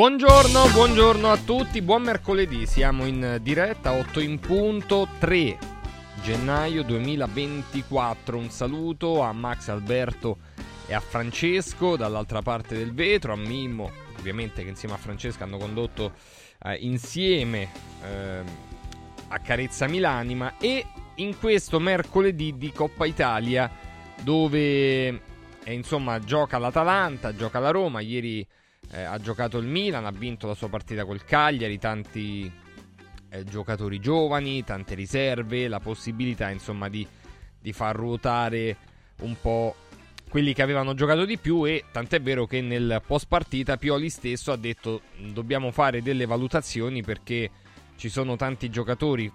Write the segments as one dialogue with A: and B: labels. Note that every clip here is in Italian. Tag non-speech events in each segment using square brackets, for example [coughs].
A: Buongiorno, buongiorno a tutti, buon mercoledì, siamo in diretta 8 in punto 3 gennaio 2024. Un saluto a Max Alberto e a Francesco dall'altra parte del vetro, a Mimmo, ovviamente che insieme a Francesco hanno condotto eh, insieme eh, a Carezza Milanima. E in questo mercoledì di Coppa Italia dove eh, insomma gioca l'Atalanta, gioca la Roma, ieri eh, ha giocato il Milan, ha vinto la sua partita col Cagliari, tanti eh, giocatori giovani, tante riserve, la possibilità insomma di, di far ruotare un po' quelli che avevano giocato di più e tant'è vero che nel post partita Pioli stesso ha detto dobbiamo fare delle valutazioni perché ci sono tanti giocatori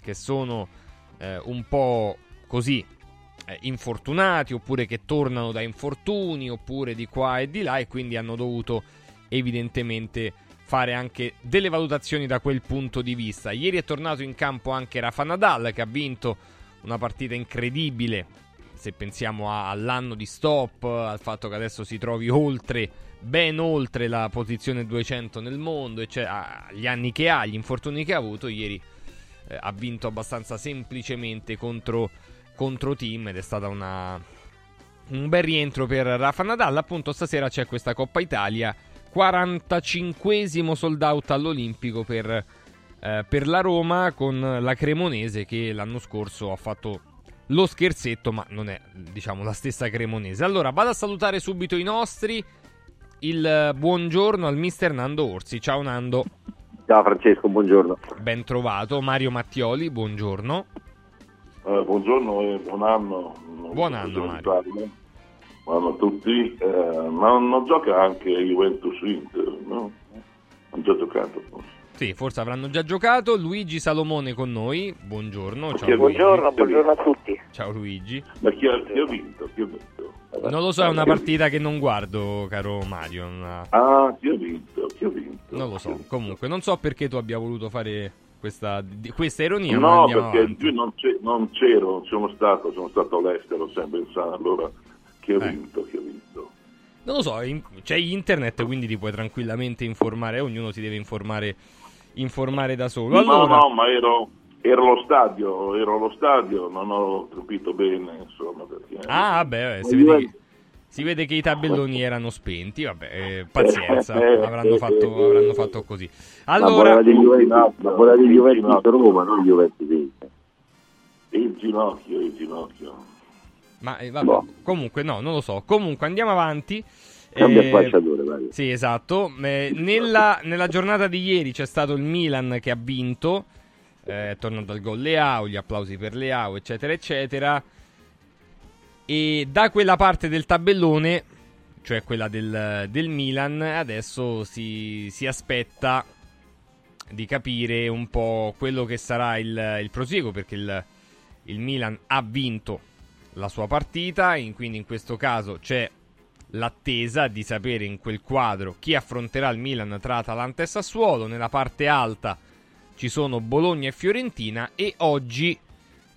A: che sono eh, un po' così infortunati oppure che tornano da infortuni oppure di qua e di là e quindi hanno dovuto evidentemente fare anche delle valutazioni da quel punto di vista. Ieri è tornato in campo anche Rafa Nadal che ha vinto una partita incredibile se pensiamo all'anno di stop, al fatto che adesso si trovi oltre, ben oltre la posizione 200 nel mondo, cioè agli anni che ha, gli infortuni che ha avuto, ieri eh, ha vinto abbastanza semplicemente contro contro team ed è stata una, un bel rientro per Rafa Nadal. Appunto, stasera c'è questa Coppa Italia, 45esimo sold out all'Olimpico per, eh, per la Roma con la Cremonese che l'anno scorso ha fatto lo scherzetto, ma non è diciamo la stessa Cremonese. Allora, vado a salutare subito i nostri. Il buongiorno al mister Nando Orsi. Ciao Nando.
B: Ciao Francesco, buongiorno.
A: Ben trovato. Mario Mattioli, buongiorno.
C: Eh, buongiorno e buon anno.
A: Buon anno,
C: Mario. Buon anno a tutti. Eh, ma non gioca anche Juventus Inter, no? Han già giocato forse.
A: Sì, forse avranno già giocato. Luigi Salomone con noi. Buongiorno. Ciao
D: buongiorno, buongiorno, a tutti.
A: Ciao Luigi.
C: Ma chi ha, chi ha vinto? Chi ha vinto?
A: Non lo so, è una partita che non guardo, caro Mario. Una...
C: Ah, chi ha vinto? Chi ha vinto?
A: Non lo so. Comunque, non so perché tu abbia voluto fare questa, questa ironia.
C: No, perché io non, non, c'ero, sono stato, sono stato all'estero sempre in sala, allora chi ha eh. vinto, chi ha vinto?
A: Non lo so, in, c'è internet, quindi ti puoi tranquillamente informare, ognuno si deve informare, informare da solo. Allora...
C: No, no, ma ero, ero allo stadio, ero allo stadio, non ho capito bene, insomma, perché...
A: Ah, vabbè, si vede che si vede che i tabelloni erano spenti, vabbè, eh, pazienza, avranno fatto, avranno fatto così. Allora...
B: La bolla di Juventus Roma, non Juventus.
C: Il ginocchio, il ginocchio.
A: Ma eh, vabbè, boh. comunque no, non lo so. Comunque andiamo avanti.
B: Cambia eh, fasciatore, vai.
A: Sì, esatto. Eh, nella, nella, giornata di ieri c'è stato il Milan che ha vinto, eh, è tornato al gol Leao, gli applausi per Leao, eccetera, eccetera. E da quella parte del tabellone, cioè quella del, del Milan, adesso si, si, aspetta di capire un po' quello che sarà il, il proseguo, perché il, il, Milan ha vinto la sua partita, quindi in questo caso c'è l'attesa di sapere in quel quadro chi affronterà il Milan tra Atalanta e Sassuolo. Nella parte alta ci sono Bologna e Fiorentina e oggi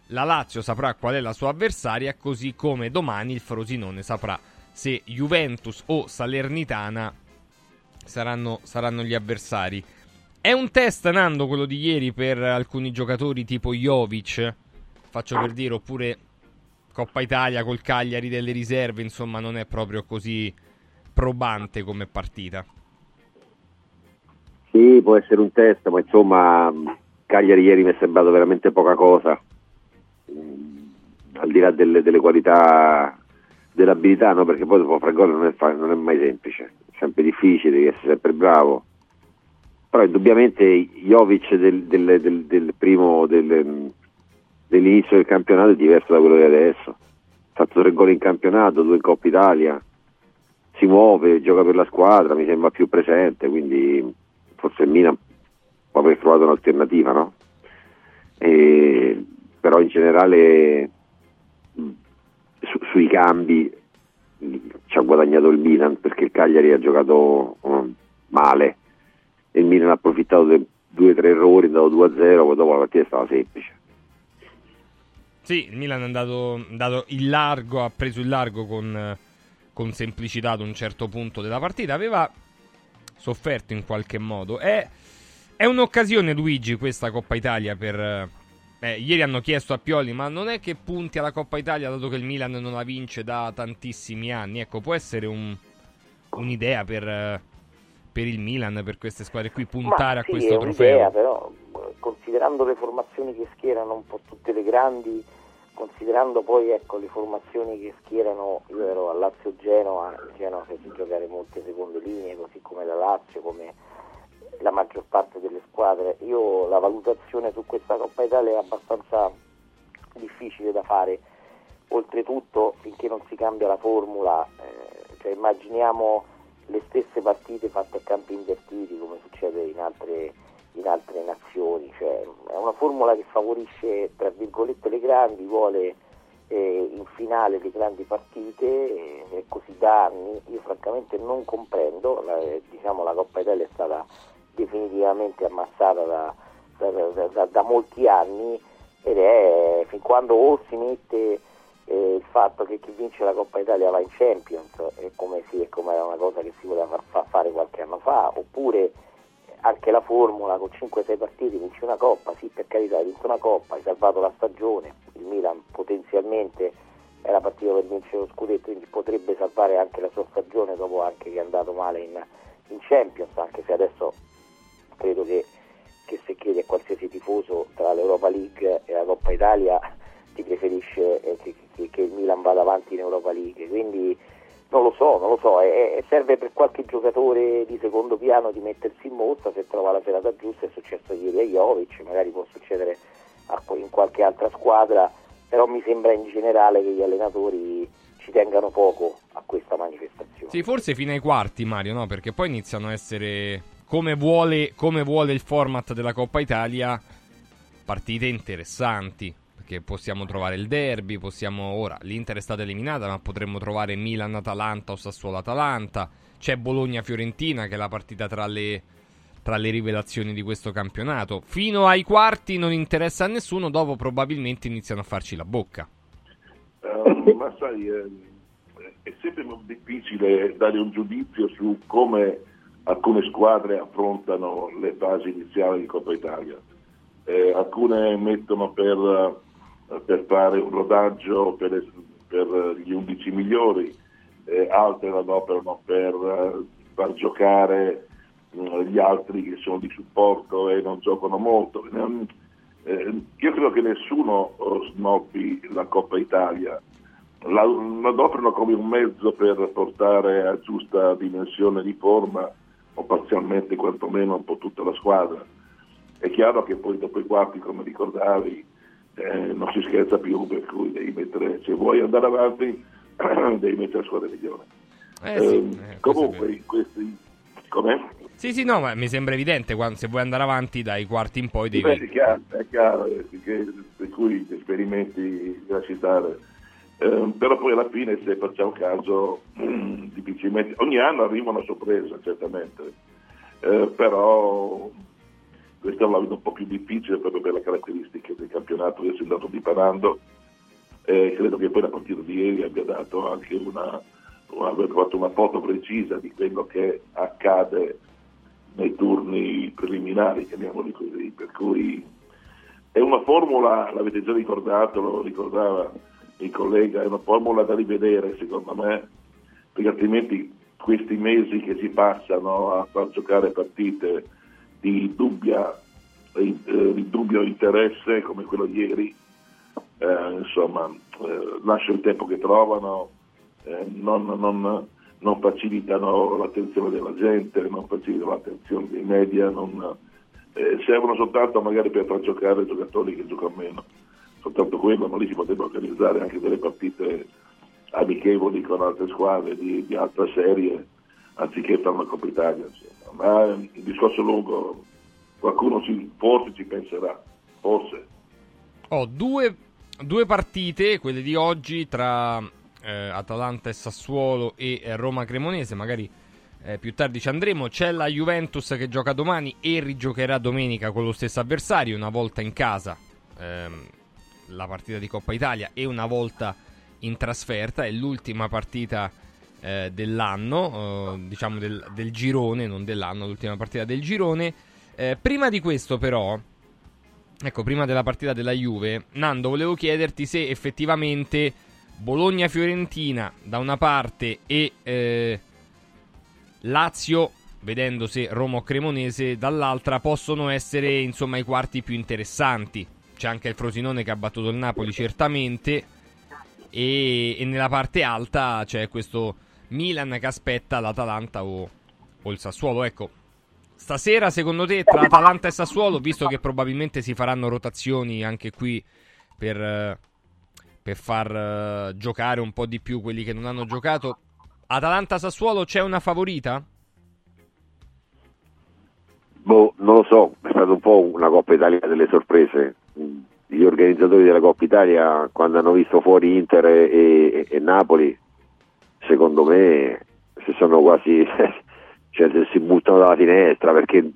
A: la Lazio saprà qual è la sua avversaria, così come domani il Frosinone saprà se Juventus o Salernitana saranno, saranno gli avversari. È un test, Nando, quello di ieri per alcuni giocatori tipo Jovic, faccio per dire, oppure Coppa Italia col Cagliari delle riserve, insomma non è proprio così probante come partita.
B: Sì, può essere un test, ma insomma Cagliari ieri mi è sembrato veramente poca cosa al di là delle, delle qualità dell'abilità, no? perché poi dopo fare gol non, non è, mai semplice, è sempre difficile, devi essere sempre bravo. Però indubbiamente Jovic del, del, del, del primo dell'inizio del campionato è diverso da quello di adesso. Ha fatto tre gol in campionato, due in Coppa Italia, si muove, gioca per la squadra, mi sembra più presente, quindi forse il Milan può aver trovato un'alternativa, no? E, però in generale su, sui cambi ci ha guadagnato il Milan perché il Cagliari ha giocato um, male e il Milan ha approfittato di due o tre errori, è andato 2-0, poi dopo la partita stava semplice.
A: Sì, il Milan è andato, andato in largo, ha preso il largo con, con, semplicità ad un certo punto della partita. Aveva sofferto in qualche modo. È, è un'occasione, Luigi, questa Coppa Italia per... Eh, ieri hanno chiesto a Pioli, ma non è che punti alla Coppa Italia dato che il Milan non la vince da tantissimi anni? Ecco, può essere un, un'idea per, per, il Milan, per queste squadre qui, puntare
D: ma
A: a questo trofeo?
D: Un'idea, però, considerando le formazioni che schierano un po' tutte le grandi, considerando poi ecco, le formazioni che schierano, io ero a Lazio Genoa, il Genoa fece giocare molte seconde linee, così come la Lazio, come la maggior parte delle squadre. Io la valutazione su questa Coppa Italia è abbastanza difficile da fare, oltretutto finché non si cambia la formula, eh, cioè immaginiamo le stesse partite fatte a campi invertiti come succede in altre, in altre nazioni, cioè, è una formula che favorisce tra virgolette le grandi, vuole eh, in finale le grandi partite eh, e così da anni, io francamente non comprendo, la, diciamo, la Coppa Italia è stata definitivamente ammassata da, da, da, da molti anni ed è fin quando o si mette eh, il fatto che chi vince la Coppa Italia va in Champions, è come, si, è come era una cosa che si voleva far fare qualche anno fa, oppure anche la formula con 5-6 partiti vince una Coppa, sì per carità hai vinto una Coppa, hai salvato la stagione, il Milan potenzialmente era partito per vincere lo scudetto, quindi potrebbe salvare anche la sua stagione dopo anche che è andato male in, in Champions, anche se adesso credo che, che, se chiedi a qualsiasi tifoso tra l'Europa League e la Coppa Italia ti preferisce eh, che, che, che, il Milan vada avanti in Europa League, quindi non lo so, non lo so, è, serve per qualche giocatore di secondo piano di mettersi in mostra se trova la serata giusta, è successo ieri a Jovic, magari può succedere a, in qualche altra squadra, però mi sembra in generale che gli allenatori ci tengano poco a questa manifestazione.
A: Sì, forse fino ai quarti Mario, no? Perché poi iniziano a essere come vuole, come vuole il format della Coppa Italia, partite interessanti. Perché possiamo trovare il derby, possiamo ora l'Inter è stata eliminata, ma potremmo trovare Milan-Atalanta o Sassuolo-Atalanta. C'è Bologna-Fiorentina che è la partita tra le, tra le rivelazioni di questo campionato. Fino ai quarti non interessa a nessuno, dopo probabilmente iniziano a farci la bocca.
C: Uh, ma sai, eh, è sempre difficile dare un giudizio su come alcune squadre affrontano le fasi iniziali di Coppa Italia, eh, alcune mettono per, eh, per, fare un rodaggio per, per gli 11 migliori, eh, altre la adoperano per uh, far giocare uh, gli altri che sono di supporto e non giocano molto. Eh, io credo che nessuno snobbi la Coppa Italia, la, la adoperano come un mezzo per portare a giusta dimensione di forma o parzialmente quantomeno un po' tutta la squadra. È chiaro che poi dopo i quarti, come ricordavi, eh, non si scherza più, per cui devi mettere, se vuoi andare avanti, [clears throat] devi mettere la squadra migliore.
A: Eh, sì, ehm,
C: eh, comunque, questi, com'è?
A: Sì, sì, no, ma mi sembra evidente, quando, se vuoi andare avanti dai quarti in poi devi...
C: Beh, è chiaro, è chiaro eh, per cui esperimenti da citare eh, però poi alla fine se facciamo caso [clears throat] difficilmente ogni anno arriva una sorpresa certamente. Eh, però questa la vedo un po' più difficile proprio per le caratteristiche del campionato. Che si è andato dipanando eh, credo che poi la partita di ieri abbia dato anche una, aver fatto una foto precisa di quello che accade nei turni preliminari chiamiamoli così. Per cui è una formula l'avete già ricordato lo ricordava il collega, è una formula da rivedere secondo me, perché altrimenti questi mesi che si passano a far giocare partite di, dubbia, eh, di dubbio interesse come quello di ieri, eh, insomma, eh, lascia il tempo che trovano, eh, non, non, non, facilitano l'attenzione della gente, non facilitano l'attenzione dei media, non, eh, servono soltanto magari per far giocare giocatori che giocano meno soltanto quello, ma lì si potrebbe organizzare anche delle partite amichevoli con altre squadre di, di altra serie, anziché fare una Coppa Italia. Insomma. Ma il discorso è lungo, qualcuno ci, forse ci penserà, forse.
A: Ho due, due partite, quelle di oggi, tra eh, Atalanta e Sassuolo e eh, Roma Cremonese, magari eh, più tardi ci andremo. C'è la Juventus che gioca domani e rigiocherà domenica con lo stesso avversario, una volta in casa. Ehm, la partita di Coppa Italia e una volta in trasferta. È l'ultima partita eh, dell'anno, eh, diciamo del, del, girone, non dell'anno, l'ultima partita del girone. Eh, prima di questo però, ecco, prima della partita della Juve, Nando, volevo chiederti se effettivamente Bologna-Fiorentina da una parte e eh, Lazio, vedendo se Roma o Cremonese dall'altra, possono essere insomma i quarti più interessanti. C'è anche il Frosinone che ha battuto il Napoli certamente e, e nella parte alta c'è questo Milan che aspetta l'Atalanta o, o il Sassuolo. Ecco, stasera secondo te tra Atalanta e Sassuolo, visto che probabilmente si faranno rotazioni anche qui per, per far uh, giocare un po' di più quelli che non hanno giocato, Atalanta-Sassuolo c'è una favorita?
B: Boh, non lo so, è stata un po' una Coppa Italia delle sorprese. Gli organizzatori della Coppa Italia, quando hanno visto fuori Inter e, e, e Napoli, secondo me si sono quasi [laughs] cioè si buttano dalla finestra perché,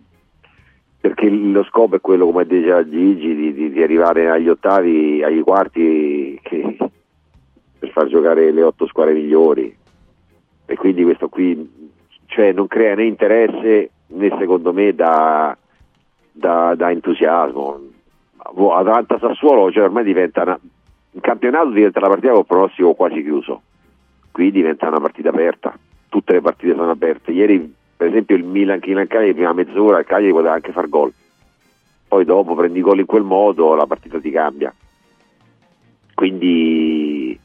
B: perché lo scopo è quello come diceva Gigi di, di, di arrivare agli ottavi agli quarti che, per far giocare le otto squadre migliori. E quindi questo qui cioè, non crea né interesse né secondo me da, da, da entusiasmo Atalanta Sassuolo cioè ormai diventa una, il campionato diventa la partita con pronostico quasi chiuso qui diventa una partita aperta, tutte le partite sono aperte. Ieri, per esempio, il Milan Milan Cagliari, prima mezz'ora, il Cagliari poteva anche far gol. Poi dopo prendi gol in quel modo, la partita ti cambia. Quindi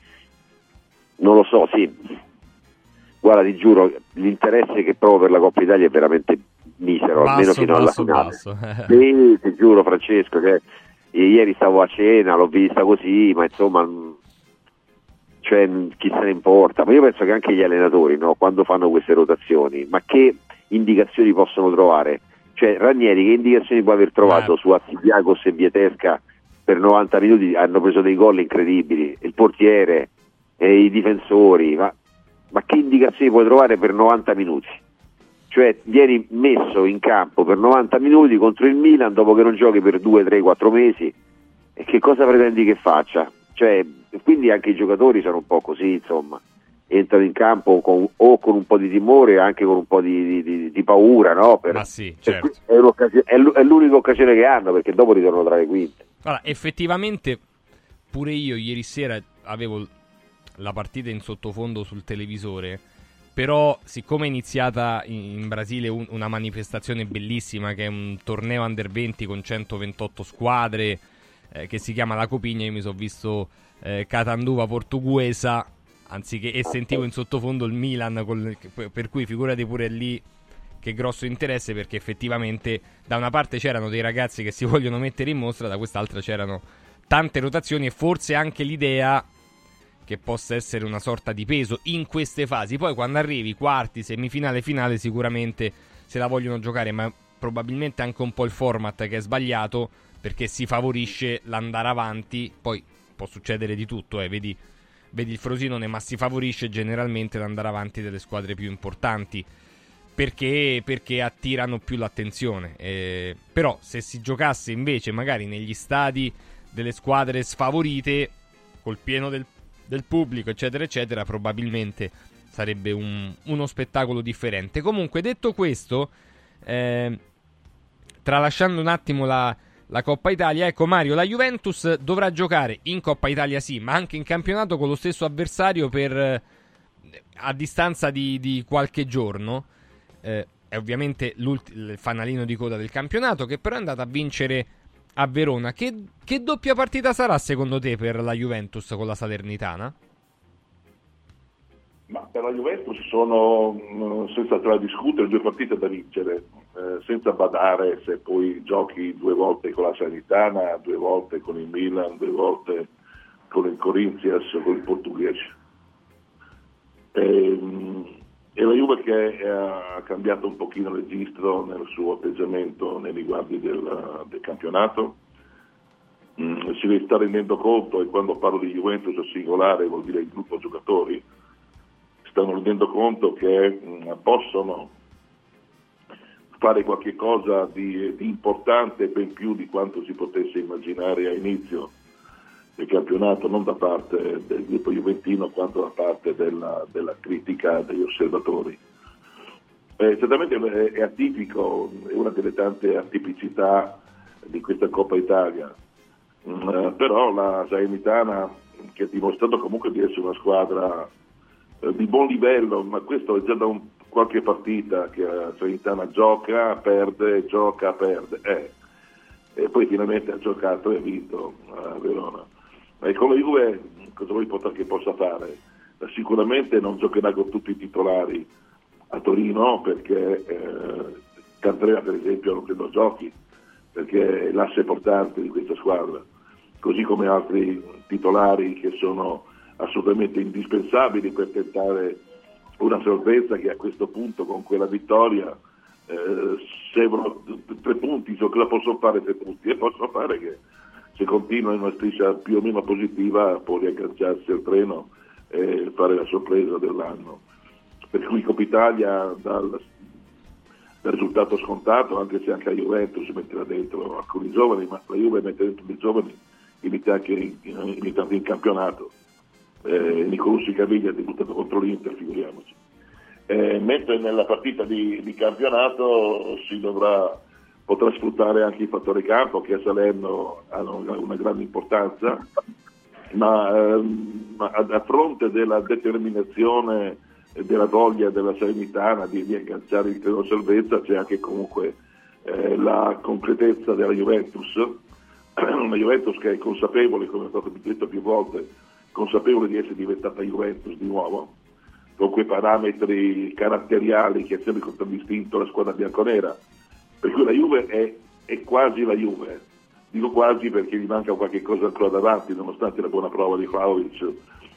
B: non lo so, sì. Guarda, ti giuro, l'interesse che provo per la Coppa Italia è veramente misero,
A: basso,
B: almeno fino
A: basso,
B: alla finale.
A: basso. [laughs]
B: sì, ti giuro, Francesco, che ieri stavo a cena, l'ho vista così, ma insomma cioè chi se ne importa, ma io penso che anche gli allenatori no, quando fanno queste rotazioni, ma che indicazioni possono trovare? Cioè Ranieri che indicazioni può aver trovato eh. su Assidiacos e Vietesca per 90 minuti hanno preso dei gol incredibili, il portiere e i difensori, ma, ma che indicazioni puoi trovare per 90 minuti? Cioè vieni messo in campo per 90 minuti contro il Milan dopo che non giochi per 2, 3, 4 mesi e che cosa pretendi che faccia? Cioè, quindi anche i giocatori sono un po' così, insomma, entrano in campo con, o con un po' di timore, anche con un po' di, di, di paura, no? Per,
A: Ma sì, certo.
B: È, è, l'unica occasione che hanno perché dopo ritornano tra le quinte.
A: Allora, effettivamente, pure io ieri sera avevo la partita in sottofondo sul televisore. Però, siccome è iniziata in Brasile un, una manifestazione bellissima che è un torneo under 20 con 128 squadre, eh, che si chiama La Copigna, io mi sono visto eh, Catanduva portuguesa, anziché, e sentivo in sottofondo il Milan, col, per cui figurati pure lì che grosso interesse perché effettivamente da una parte c'erano dei ragazzi che si [laughs] vogliono mettere in mostra, da quest'altra c'erano tante rotazioni e forse anche l'idea che possa essere una sorta di peso in queste fasi. Poi quando arrivi quarti, semifinale, finale, sicuramente se la vogliono giocare, ma probabilmente anche un po' il format che è sbagliato perché si favorisce l'andare avanti, poi può succedere di tutto, eh, vedi, vedi il Frosinone, ma si favorisce generalmente l'andare avanti delle squadre più importanti. Perché, perché attirano più l'attenzione. Eh, però, se si giocasse invece magari negli stadi delle squadre sfavorite, col pieno del, del pubblico, eccetera, eccetera, probabilmente sarebbe un, uno spettacolo differente. Comunque, detto questo, eh, tralasciando un attimo la, la Coppa Italia. Ecco Mario, la Juventus dovrà giocare in Coppa Italia sì, ma anche in campionato con lo stesso avversario per, eh, a distanza di, di qualche giorno. Eh, è ovviamente il fanalino di coda del campionato che però è andato a vincere a Verona. Che, che doppia partita sarà secondo te per la Juventus con la Salernitana?
C: Ma per la Juventus sono, mm, senza tra discutere, due partite da vincere, eh, senza badare se poi giochi due volte con la Sanitana, due volte con il Milan, due volte con il Corinthians o con il Portuguese. E, e la Juve che ha cambiato un pochino registro nel suo atteggiamento nei riguardi del, del campionato, mm, si sta rendendo conto, e quando parlo di Juventus singolare vuol dire il gruppo giocatori, stanno rendendo conto che mm, possono fare qualche cosa di, di, importante ben più di quanto si potesse immaginare a inizio del campionato, non da parte del gruppo juventino quanto da parte della, della critica degli osservatori. Eh, certamente è, è atipico, è una delle tante atipicità di questa Coppa Italia, mm, eh, però la Salernitana che ha dimostrato comunque di essere una squadra eh, di buon livello, ma questo è già da un, qualche partita che la Salernitana gioca, perde, gioca, perde. Eh. E poi finalmente ha giocato e ha vinto a Verona. E con la Juve cosa vuoi che possa fare? Sicuramente non giocherà con tutti i titolari a Torino perché eh, Candrea per esempio non credo giochi perché è l'asse portante di questa squadra, così come altri titolari che sono assolutamente indispensabili per tentare una salvezza che a questo punto con quella vittoria eh, servono tre punti, so la possono fare tre punti e possono fare che se continua in una striscia più o meno positiva può riagganciarsi al treno e fare la sorpresa dell'anno. Per cui Coppa Italia dal, dal risultato scontato, anche se anche la Juventus metterà dentro alcuni giovani, ma la Juve mette dentro dei giovani inizia anche in, in, in campionato. Eh, Nicolussi Caviglia ha debuttato contro l'Inter, figuriamoci. Eh, mentre nella partita di, di campionato si dovrà, potrà sfruttare anche i fattori campo che a Salerno hanno una, grande importanza, ma, ehm, a, fronte della determinazione e della voglia della Serenitana di, di agganciare il treno salvezza c'è anche comunque eh, la concretezza della Juventus, [clears throat] una Juventus che è consapevole, come è stato detto più volte, consapevole di essere diventata Juventus di nuovo, con quei parametri caratteriali che ha sempre contraddistinto la squadra bianconera. Per cui la Juve è, è, quasi la Juve, dico quasi perché gli manca qualche cosa ancora davanti, nonostante la buona prova di Vlaovic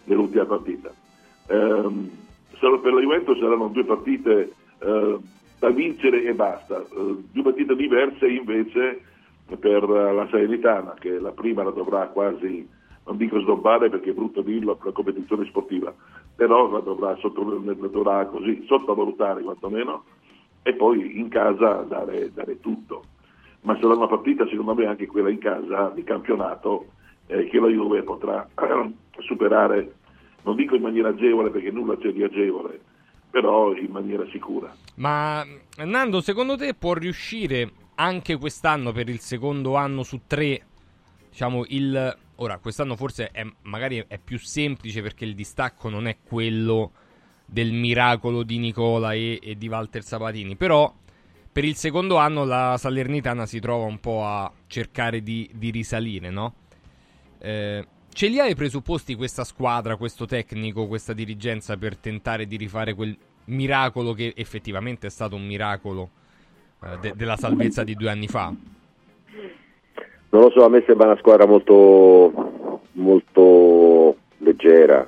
C: nell'ultima partita. Um, per la Juventus saranno due partite uh, da vincere e basta, uh, due partite diverse invece per la Salernitana, che la prima la dovrà quasi non dico snobbare perché è brutto dirlo per la competizione sportiva, però la dovrà, sotto, la dovrà così sottovalutare quantomeno e poi in casa dare, dare, tutto. Ma sarà una partita secondo me anche quella in casa di campionato eh, che la Juve potrà eh, [clears throat] superare, non dico in maniera agevole perché nulla c'è di agevole, però in maniera sicura.
A: Ma Nando, secondo te può riuscire anche quest'anno per il secondo anno su tre, diciamo, il Ora, quest'anno forse è, magari è più semplice perché il distacco non è quello del miracolo di Nicola e, e di Walter Sabatini, però per il secondo anno la Salernitana si trova un po' a cercare di, di risalire, no? Eh, ce li ha i presupposti questa squadra, questo tecnico, questa dirigenza per tentare di rifare quel miracolo che effettivamente è stato un miracolo eh, de- della salvezza di due anni fa?
B: non lo so, a me sembra una squadra molto, molto leggera,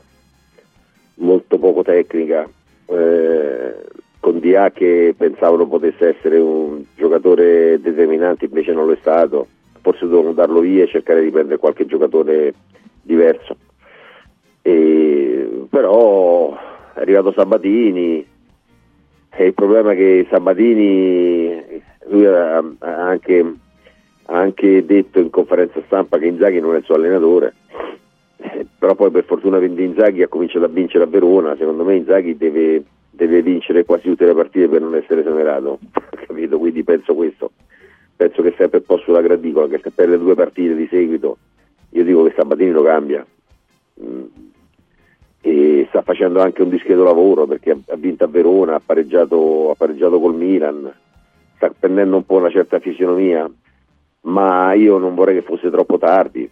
B: molto poco tecnica, eh, con Dia che pensavano potesse essere un giocatore determinante, invece non lo è stato, forse dovevano darlo via e cercare di prendere qualche giocatore diverso. E, però è arrivato Sabatini e il problema è che Sabatini lui ha anche ha anche detto in conferenza stampa che Inzaghi non è il suo allenatore, eh, però poi per fortuna Inzaghi ha cominciato a vincere a Verona, secondo me Inzaghi deve, deve vincere quasi tutte le partite per non essere esonerato, [laughs] capito? Quindi penso questo, penso che sempre un po' sulla gradicola, che se perde due partite di seguito, io dico che Sabatini lo cambia. Mm. E sta facendo anche un discreto lavoro perché ha vinto a Verona, ha pareggiato, ha pareggiato col Milan, sta prendendo un po' una certa fisionomia, ma io non vorrei che fosse troppo tardi.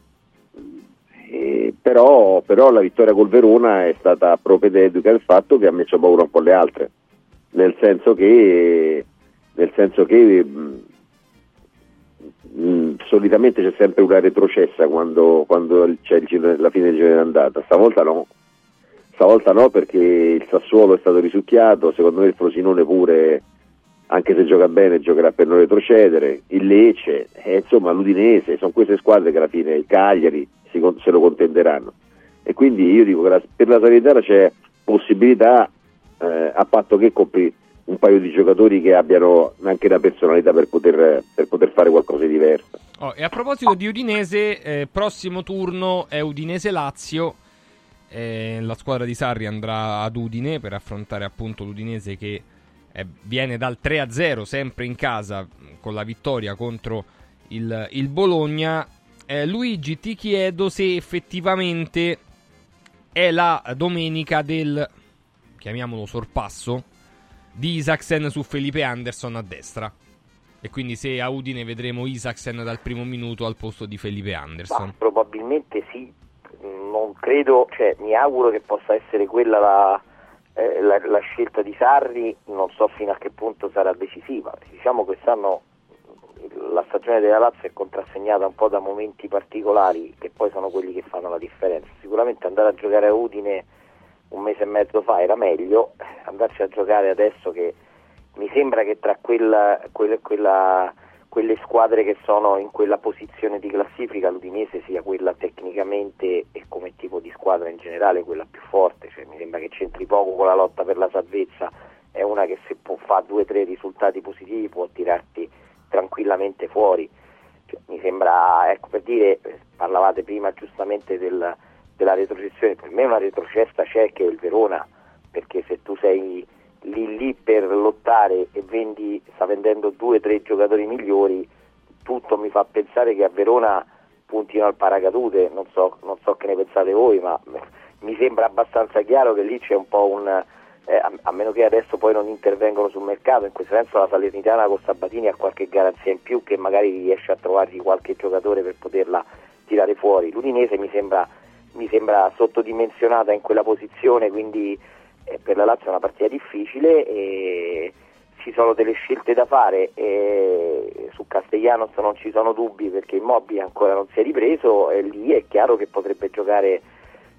B: Però, però, la vittoria col Verona è stata propedeutica del fatto che ha messo paura un po' le altre, nel senso che, nel senso che mh, mh, solitamente c'è sempre una retrocessa quando, quando c'è il, la fine del girone d'andata, stavolta no. Stavolta no perché il Sassuolo è stato risucchiato, secondo me il Frosinone pure anche se gioca bene giocherà per non retrocedere, il Lecce, eh, insomma l'Udinese, sono queste squadre che alla fine il Cagliari si, se lo contenderanno. E quindi io dico che la, per la Salernitana c'è possibilità, eh, a patto che compri un paio di giocatori che abbiano anche la personalità per poter, per poter fare qualcosa di diverso.
A: Oh, e a proposito di Udinese, eh, prossimo turno è Udinese-Lazio. Eh, la squadra di Sarri andrà ad Udine per affrontare appunto l'Udinese che eh, viene dal 3-0 sempre in casa con la vittoria contro il, il Bologna. Eh, Luigi, ti chiedo se effettivamente è la domenica del, chiamiamolo sorpasso, di Isaacsen su Felipe Anderson a destra. E quindi se a Udine vedremo Isaacsen dal primo minuto al posto di Felipe Anderson.
D: Ma, probabilmente sì, non credo, cioè mi auguro che possa essere quella la, eh, la, la, scelta di Sarri, non so fino a che punto sarà decisiva. Diciamo quest'anno la stagione della Lazio è contrassegnata un po' da momenti particolari che poi sono quelli che fanno la differenza. Sicuramente andare a giocare a Udine un mese e mezzo fa era meglio, andarci a giocare adesso che mi sembra che tra quella, quella, quella, quelle squadre che sono in quella posizione di classifica l'Udinese sia quella tecnicamente e come tipo di squadra in generale quella più forte, cioè, mi sembra che c'entri poco con la lotta per la salvezza, è una che se può fare due o tre risultati positivi può tirarti tranquillamente fuori. Cioè, mi sembra, ecco per dire, parlavate prima giustamente del, della retrocessione, per me una retrocessa c'è che è il Verona, perché se tu sei lì lì per lottare e vendi, sta vendendo due o tre giocatori migliori, tutto mi fa pensare che a Verona puntino al paracadute, non so, non so che ne pensate voi, ma [laughs] mi sembra abbastanza chiaro che lì c'è un po' un, eh, a, a, meno che adesso poi non intervengono sul mercato, in questo senso la Salernitana con Sabatini ha qualche garanzia in più che magari riesce a trovargli qualche giocatore per poterla tirare fuori. L'Udinese mi sembra, mi sembra sottodimensionata in quella posizione, quindi eh, per la Lazio è una partita difficile e ci sono delle scelte da fare e su Castellanos non ci sono dubbi perché Immobile ancora non si è ripreso e lì è chiaro che potrebbe giocare,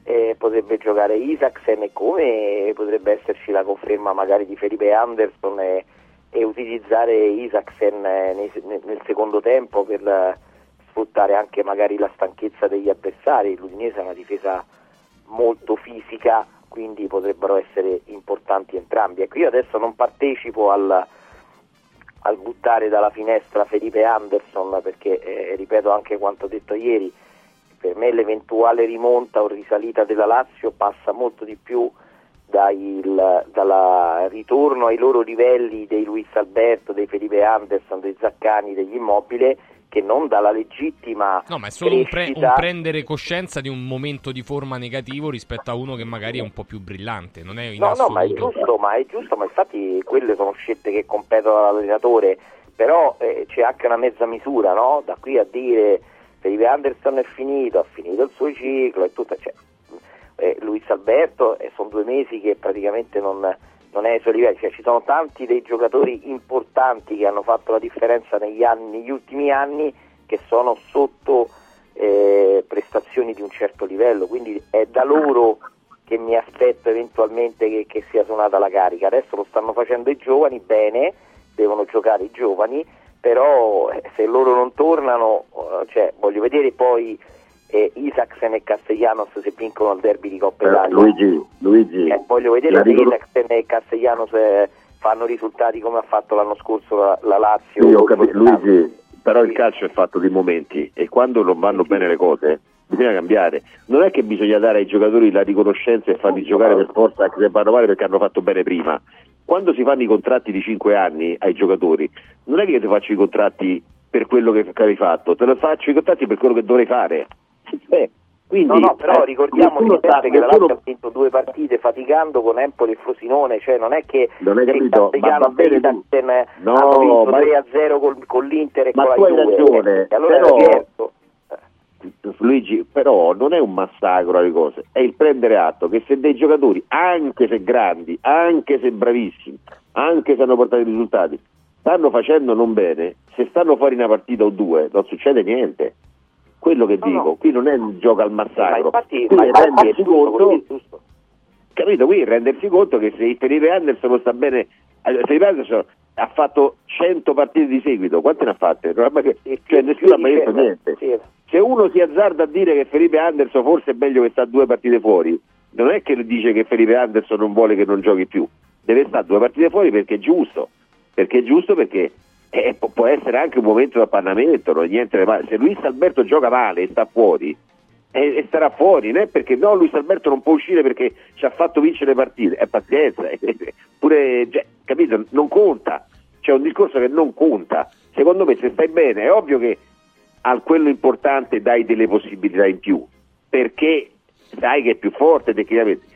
D: eh, potrebbe giocare Isaacsen e come potrebbe esserci la conferma magari di Felipe Anderson e, e utilizzare Isaacsen eh, nei, nel secondo tempo per sfruttare anche magari la stanchezza degli avversari. L'Udinese è una difesa molto fisica quindi potrebbero essere importanti entrambi. Ecco, io adesso non partecipo al, al buttare dalla finestra Felipe Anderson perché, eh, ripeto anche quanto detto ieri, per me l'eventuale rimonta o risalita della Lazio passa molto di più dal ritorno ai loro livelli dei Luis Alberto, dei Felipe Anderson, dei Zaccani, degli Immobile che non dalla legittima
A: No, ma è solo un, pre- un, prendere coscienza di un momento di forma negativo rispetto a uno che magari è un po' più brillante, non è in
D: No,
A: assoluto.
D: no, ma è giusto, ma è giusto, ma infatti quelle sono scelte che competono all'allenatore, però eh, c'è anche una mezza misura, no? Da qui a dire Felipe Anderson è finito, ha finito il suo ciclo e tutto, cioè, eh, Luis Alberto eh, sono due mesi che praticamente non non è ai suoi livelli, cioè, ci sono tanti dei giocatori importanti che hanno fatto la differenza negli, anni, negli ultimi anni che sono sotto eh, prestazioni di un certo livello, quindi è da loro che mi aspetto eventualmente che, che, sia suonata la carica. Adesso lo stanno facendo i giovani, bene, devono giocare i giovani, però eh, se loro non tornano, eh, cioè, voglio vedere poi eh, Isaacsen e Castellanos se vincono il derby di Coppa Italia.
B: Luigi, Luigi
D: eh, voglio vedere se ricor- Isaacsen e Castellanos eh, fanno risultati come ha fatto l'anno scorso la, la Lazio.
B: Io ho capito, Luigi, però il calcio è fatto di momenti e quando non vanno sì. bene le cose bisogna cambiare. Non è che bisogna dare ai giocatori la riconoscenza e farli giocare per forza anche se vanno male perché hanno fatto bene prima. Quando si fanno i contratti di 5 anni ai giocatori, non è che io ti faccio i contratti per quello che hai fatto, te lo faccio i contratti per quello che dovrei fare. [laughs]
D: Eh, quindi, no, no, però eh, ricordiamoci sempre che la Lazio ha vinto due partite faticando con Empoli e Frosinone, cioè non è che
B: non hai capito, ma va bene
D: no, hanno vinto ma... 3 a 0 con, con l'Inter e
B: ma
D: con
B: la Juve. Ragione,
D: e allora
B: però,
D: certo.
B: Luigi, però non è un massacro alle cose, è il prendere atto che se dei giocatori, anche se grandi, anche se bravissimi, anche se hanno portato i risultati, stanno facendo non bene, se stanno fuori una partita o due non succede niente quello che no, dico, no. qui non è un gioco al massacro,
D: infatti,
B: qui è rendersi conto, capito? Qui rendersi conto che se Felipe Anderson non sta bene, eh, Felipe Anderson ha fatto 100 partite di seguito, quante ne ha fatte? Cioè nessuno ha mai detto niente. Se uno si azzarda a dire che Felipe Anderson forse è meglio che sta due partite fuori, non è che dice che Felipe Anderson non vuole che non giochi più, deve stare due partite fuori perché è giusto, perché è giusto perché eh, può essere anche un momento d'appannamento, non niente Se Luis Alberto gioca male e sta fuori, e, starà fuori, né? perché no, Luis Alberto non può uscire perché ci ha fatto vincere le partite, è pazienza, [laughs] pure, cioè, capito, non conta, c'è un discorso che non conta, secondo me se stai bene è ovvio che a quello importante dai delle possibilità in più, perché sai che è più forte tecnicamente,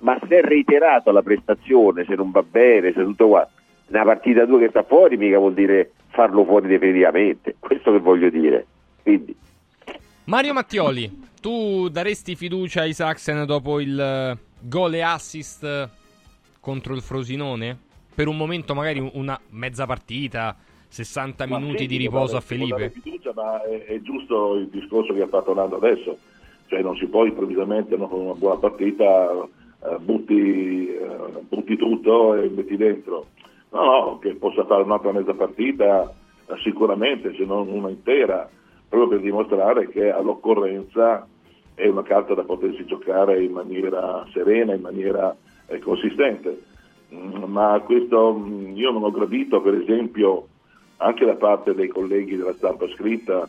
B: ma se è reiterato la prestazione, se non va bene, se tutto qua, una partita 2 che sta fuori mica vuol dire farlo fuori definitivamente, questo che voglio dire. Quindi.
A: Mario Mattioli, tu daresti fiducia ai Saxen dopo il eh, gol e assist contro il Frosinone? Per un momento magari una mezza partita, 60 ma minuti sì, di riposo a Felipe?
C: Fiducia, ma è, è, giusto il discorso che ha fatto Nando adesso, cioè non si può improvvisamente con una buona partita uh, butti, uh, butti, tutto e metti dentro. No, no, che possa fare un'altra mezza partita uh, sicuramente, se non una intera, proprio per dimostrare che all'occorrenza è una carta da potersi giocare in maniera serena, in maniera eh, consistente. Mm, ma questo mm, io non ho gradito, per esempio, anche da parte dei colleghi della stampa scritta,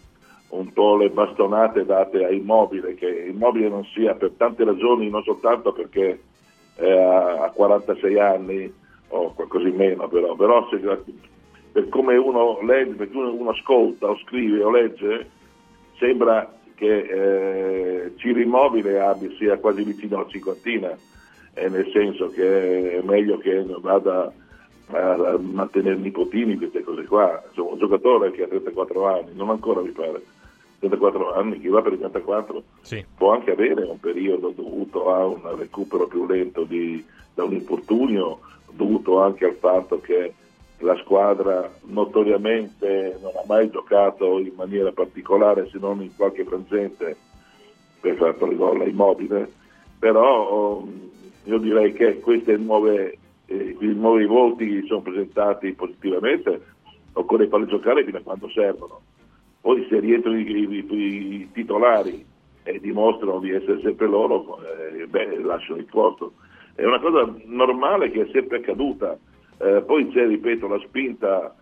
C: un po' le bastonate date a Immobile, che Immobile non sia per tante ragioni, non soltanto perché ha 46 anni o qualcosa in meno, però, però se, per come uno legge, per come uno ascolta o scrive o legge, sembra che eh, Ciro Immobile abbia, sia quasi vicino alla cinquantina, eh, nel senso che è meglio che vada a mantenere nipotini, queste cose qua. Insomma, un giocatore che ha 34 anni, non ancora mi pare, 34 anni, chi va per i 34 sì. può anche avere un periodo dovuto a un recupero più lento di, da un infortunio, dovuto anche al fatto che la squadra notoriamente non ha mai giocato in maniera particolare se non in qualche frangente per fare il gol immobile, però io direi che queste nuove, eh, questi nuovi voti sono presentati positivamente, occorre farli giocare fino a quando servono. Poi se rientrano i, i, i titolari e dimostrano di essere sempre loro, eh, beh, lasciano il posto. È una cosa normale che è sempre accaduta eh, poi c'è, ripeto, la spinta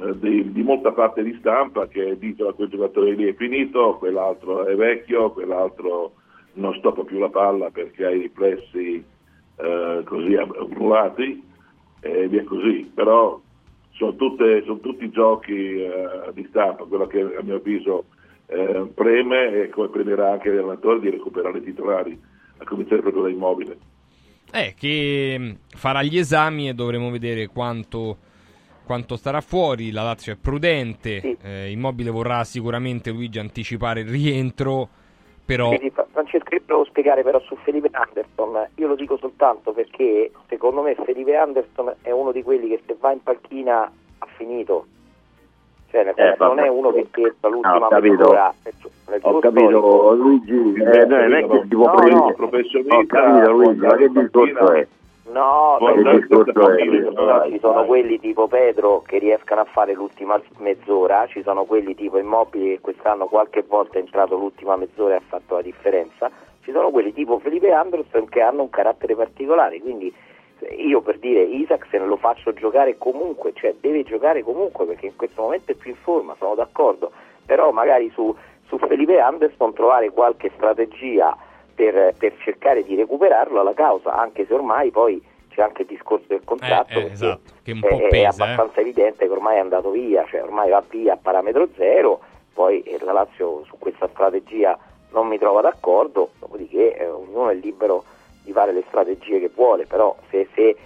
C: eh, di, di, molta parte di stampa che dice che quel giocatore lì è finito, quell'altro è vecchio, quell'altro non stoppa più la palla perché ha i riflessi eh, così accumulati e via così. Però sono, tutte, sono tutti giochi eh, di stampa, quello che a mio avviso eh, preme e come premerà anche l'allenatore di recuperare i titolari, a cominciare proprio da immobile.
A: Eh, che mm, farà gli esami e dovremo vedere quanto, quanto starà fuori. La Lazio è prudente, sì. eh, Immobile vorrà sicuramente Luigi anticipare il rientro, però...
D: Francesco, io devo spiegare però su Felipe Anderson, io lo dico soltanto perché secondo me Felipe Anderson è uno di quelli che se va in panchina ha finito. Cioè, eh, non è uno che pensa l'ultima no, mezz'ora
B: ho capito Luigi eh, non è che si può no, no, professionista ho capito Luigi ma che discorso è
D: No, no, ci sono quelli tipo Pedro che riescano a fare l'ultima mezz'ora, ci sono quelli tipo Immobili che quest'anno qualche volta è entrato l'ultima mezz'ora e ha fatto la differenza, ci sono quelli tipo Felipe Anderson che hanno un carattere particolare, quindi io per dire Isaacsen lo faccio giocare comunque, cioè deve giocare comunque perché in questo momento è più in forma, sono d'accordo, però magari su, su Felipe Anderson trovare qualche strategia per, per, cercare di recuperarlo alla causa, anche se ormai poi c'è anche il discorso del contratto,
A: eh, eh, esatto, che un
D: po
A: è,
D: pesa, è eh. abbastanza eh. evidente che ormai è andato via, cioè ormai va via a parametro zero, poi eh, la Lazio su questa strategia non mi trova d'accordo, dopodiché eh, ognuno è libero di fare le strategie che vuole, però se, se,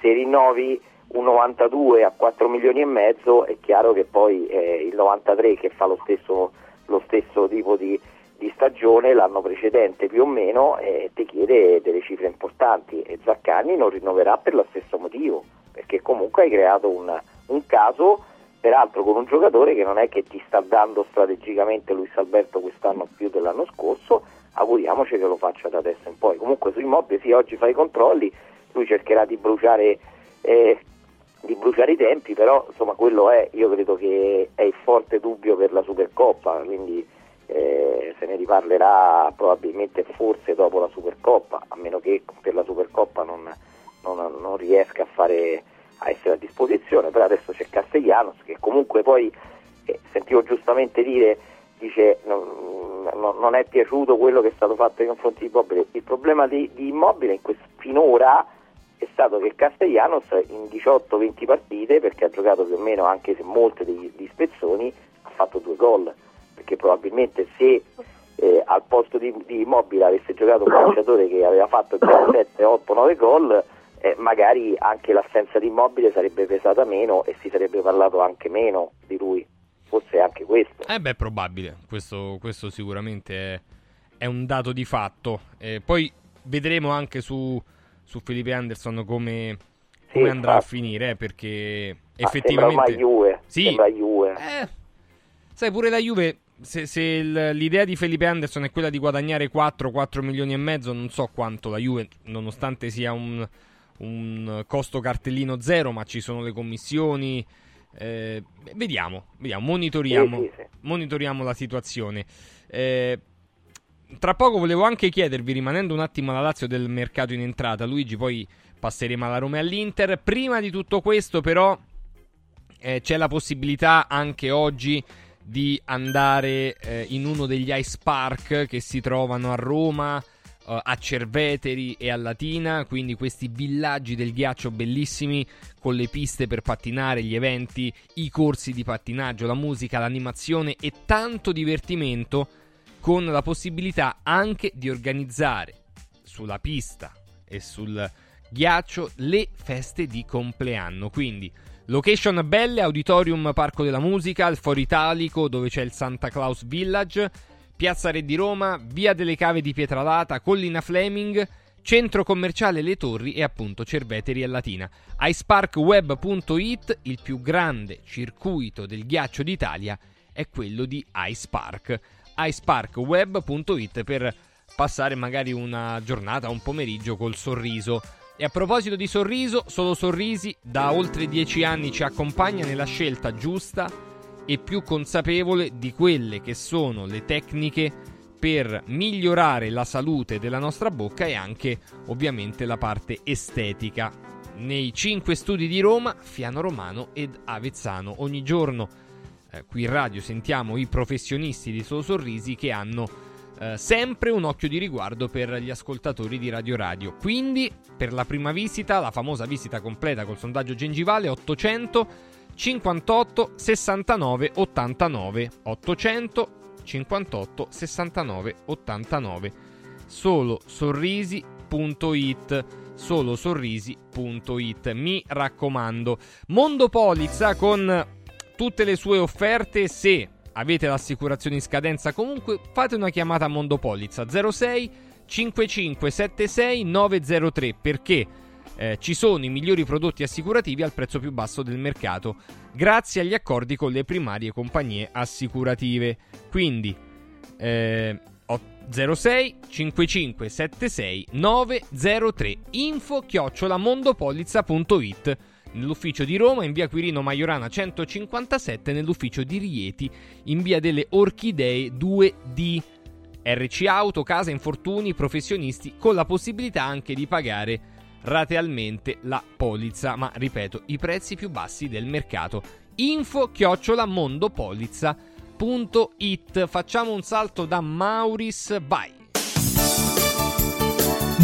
D: se rinnovi un 92 a 4 milioni e mezzo è chiaro che poi il 93 che fa lo stesso, lo stesso tipo di, di, stagione l'anno precedente più o meno eh, ti chiede delle cifre importanti. E Zaccani non rinnoverà per lo stesso motivo perché comunque hai creato un, un caso peraltro con un giocatore che non è che ti sta dando strategicamente Luis Alberto quest'anno più dell'anno scorso. Auguriamoci che lo faccia da adesso in poi. Comunque su Immobile sì, oggi fa i controlli, lui cercherà di bruciare, eh, di bruciare i tempi, però insomma quello è, io credo che è il forte dubbio per la Supercoppa, quindi eh, se ne riparlerà probabilmente forse dopo la Supercoppa, a meno che per la Supercoppa non, non, non riesca a, fare, a essere a disposizione, però adesso c'è Castellanos, che comunque poi eh, sentivo giustamente dire, dice non, non, è piaciuto quello che è stato fatto nei confronti di Immobile. Il problema di, di Immobile in questo, finora è stato che Castellanos in 18-20 partite, perché ha giocato più o meno anche se molte di spezzoni, ha fatto due gol, perché probabilmente se eh, al posto di, di Immobile avesse giocato un calciatore che aveva fatto già 7, 8, 9 gol, eh, magari anche l'assenza di Immobile sarebbe pesata meno e si sarebbe parlato anche meno di lui. Forse anche questo.
A: Eh beh, probabile. Questo, questo sicuramente è, è, un dato di fatto. Eh, poi vedremo anche su, su Felipe Anderson come, come sì, andrà a finire, eh, perché effettivamente...
D: Sembra Juve.
A: Sì.
D: Sembra Juve.
A: Eh, sai, pure la Juve se, se l'idea di Felipe Anderson è quella di guadagnare 4, 4 milioni e mezzo, non so quanto la Juve, nonostante sia un, un costo cartellino zero, ma ci sono le commissioni. Eh, vediamo, vediamo, monitoriamo, sì, sì, sì. monitoriamo la situazione. Eh, tra poco volevo anche chiedervi, rimanendo un attimo alla Lazio del mercato in entrata, Luigi, poi passeremo alla Roma e all'Inter. Prima di tutto questo, però, eh, c'è la possibilità anche oggi di andare eh, in uno degli ice park che si trovano a Roma, eh, a Cerveteri e a Latina, quindi questi villaggi del ghiaccio bellissimi con le piste per pattinare, gli eventi, i corsi di pattinaggio, la musica, l'animazione e tanto divertimento con la possibilità anche di organizzare sulla pista e sul ghiaccio le feste di compleanno. Quindi Location belle, Auditorium Parco della Musica, il Foro Italico dove c'è il Santa Claus Village, Piazza Re di Roma, Via delle Cave di Pietralata, Collina Fleming, Centro Commerciale Le Torri e appunto Cerveteri a Latina. iceparkweb.it, il più grande circuito del ghiaccio d'Italia, è quello di icepark. iceparkweb.it per passare magari una giornata, un pomeriggio col sorriso e a proposito di sorriso, Solo Sorrisi da oltre dieci anni ci accompagna nella scelta giusta e più consapevole di quelle che sono le tecniche per migliorare la salute della nostra bocca e anche ovviamente la parte estetica. Nei cinque studi di Roma, Fiano Romano ed Avezzano. Ogni giorno eh, qui in radio sentiamo i professionisti di Solo Sorrisi che hanno eh, sempre un occhio di riguardo per gli ascoltatori di Radio Radio. Quindi, per la prima visita, la famosa visita completa col sondaggio gengivale 800 58 69 89 800 58 69 89 solo sorrisi.it solo sorrisi.it mi raccomando. Mondo Polizza con tutte le sue offerte se avete l'assicurazione in scadenza? Comunque, fate una chiamata a Mondopolizza. 06 5576 903 perché eh, ci sono i migliori prodotti assicurativi al prezzo più basso del mercato, grazie agli accordi con le primarie compagnie assicurative. Quindi eh, 06 5576 903 info chiocciolamondopolizza.it nell'ufficio di Roma, in via Quirino Maiorana 157, nell'ufficio di Rieti, in via delle Orchidee 2D. RC Auto, casa, infortuni, professionisti, con la possibilità anche di pagare ratealmente la polizza, ma ripeto, i prezzi più bassi del mercato. Info chiocciolamondopolizza.it. Facciamo un salto da Mauris Bye.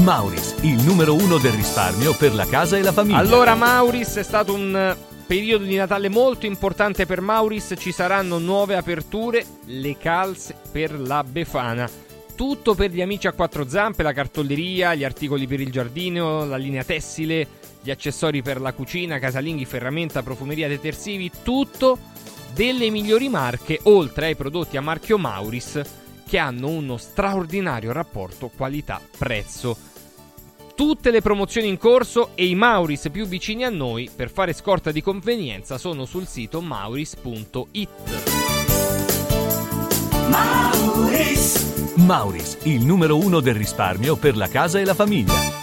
E: Mauris, il numero uno del risparmio per la casa e la famiglia.
A: Allora, Mauris è stato un eh, periodo di Natale molto importante per Mauris. Ci saranno nuove aperture, le calze per la Befana. Tutto per gli amici a quattro zampe, la cartolleria, gli articoli per il giardino, la linea tessile, gli accessori per la cucina, casalinghi, ferramenta, profumeria, detersivi, tutto delle migliori marche, oltre ai prodotti a marchio Mauris che hanno uno straordinario rapporto qualità-prezzo. Tutte le promozioni in corso e i Mauris più vicini a noi per fare scorta di convenienza sono sul sito mauris.it.
E: Mauris. Mauris, il numero uno del risparmio per la casa e la famiglia.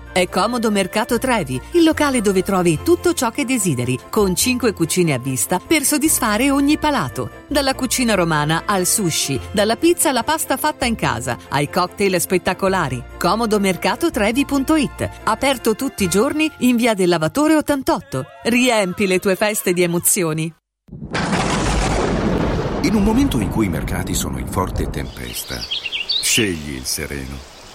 F: È Comodo Mercato Trevi, il locale dove trovi tutto ciò che desideri, con 5 cucine a vista per soddisfare ogni palato. Dalla cucina romana al sushi, dalla pizza alla pasta fatta in casa, ai cocktail spettacolari. Comodomercatotrevi.it, aperto tutti i giorni in via del Lavatore 88. Riempi le tue feste di emozioni.
G: In un momento in cui i mercati sono in forte tempesta, scegli il sereno.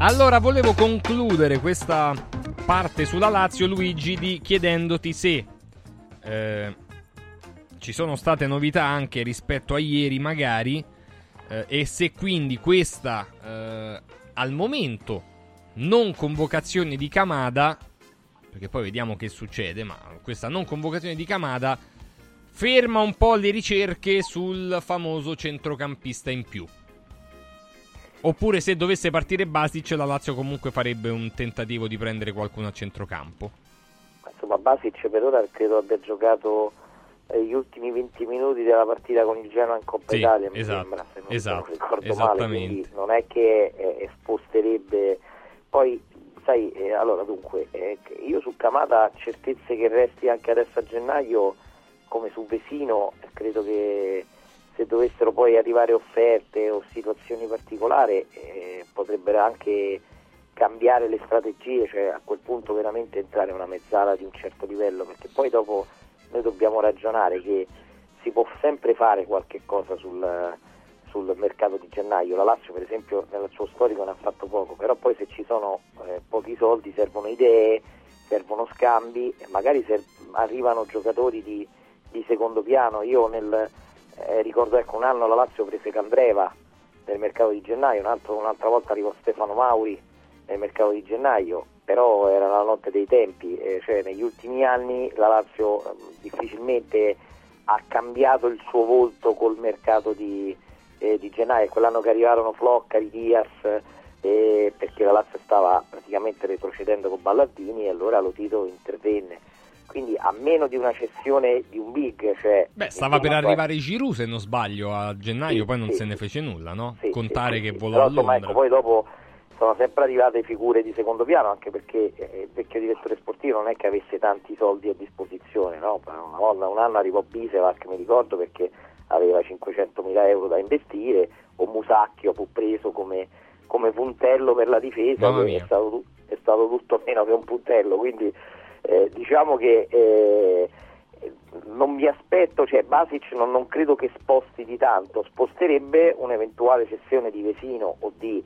A: Allora, volevo concludere questa parte sulla Lazio, Luigi, di chiedendoti se eh, ci sono state novità anche rispetto a ieri, magari, eh, e se quindi questa, eh, al momento, non convocazione di Kamada, perché poi vediamo che succede, ma questa non convocazione di Kamada ferma un po' le ricerche sul famoso centrocampista in più. Oppure se dovesse partire Basic, la Lazio comunque farebbe un tentativo di prendere qualcuno a centrocampo.
D: Insomma, Basic per ora credo abbia giocato eh, gli ultimi 20 minuti della partita con il Genoa in Coppa
A: Sì,
D: Italia, mi
A: esatto,
D: sembra, se non,
A: esatto,
D: non ricordo male, quindi non è che eh, esposterebbe... Poi sai, eh, allora dunque, eh, io su Camata certezze che resti anche adesso a gennaio come su Vesino, credo che se dovessero poi arrivare offerte o situazioni particolari eh, potrebbero anche cambiare le strategie, cioè a quel punto veramente entrare una mezzala di un certo livello, perché poi dopo noi dobbiamo ragionare che si può sempre fare qualche cosa sul, sul mercato di gennaio. La Lazio per esempio nel suo storico ne ha fatto poco, però poi se ci sono eh, pochi soldi servono idee, servono scambi e magari ser- arrivano giocatori di, di secondo piano. Io nel, eh, ricordo ecco, un anno la Lazio prese Candreva nel mercato di gennaio, un altro- un'altra volta arrivò Stefano Mauri nel mercato di gennaio, però era la notte dei tempi, eh, cioè negli ultimi anni la Lazio eh, difficilmente ha cambiato il suo volto col mercato di, eh, di gennaio, quell'anno che arrivarono Floccari, Diaz, eh, perché la Lazio stava praticamente retrocedendo con Ballardini e allora lo Tito intervenne. Quindi a meno di una cessione di un big, cioè
A: Beh, stava per arrivare Giroud se non sbaglio a gennaio,
D: Sì,
A: poi non
D: sì,
A: se ne fece nulla, no?
D: Sì,
A: Contare che volò a Londra.
D: ecco, poi dopo sono sempre arrivate figure di secondo piano, anche perché eh, il vecchio direttore sportivo non è che avesse tanti soldi a disposizione, no? Una volta, un anno arrivò Bisevac, mi ricordo, perché aveva 500.000 euro da investire, o Musacchio fu preso come, come puntello per la difesa, è stato, è stato tutto meno che un puntello, quindi eh, diciamo che eh, non mi aspetto, cioè Basic non, non credo che sposti di tanto, sposterebbe un'eventuale cessione di Vesino o di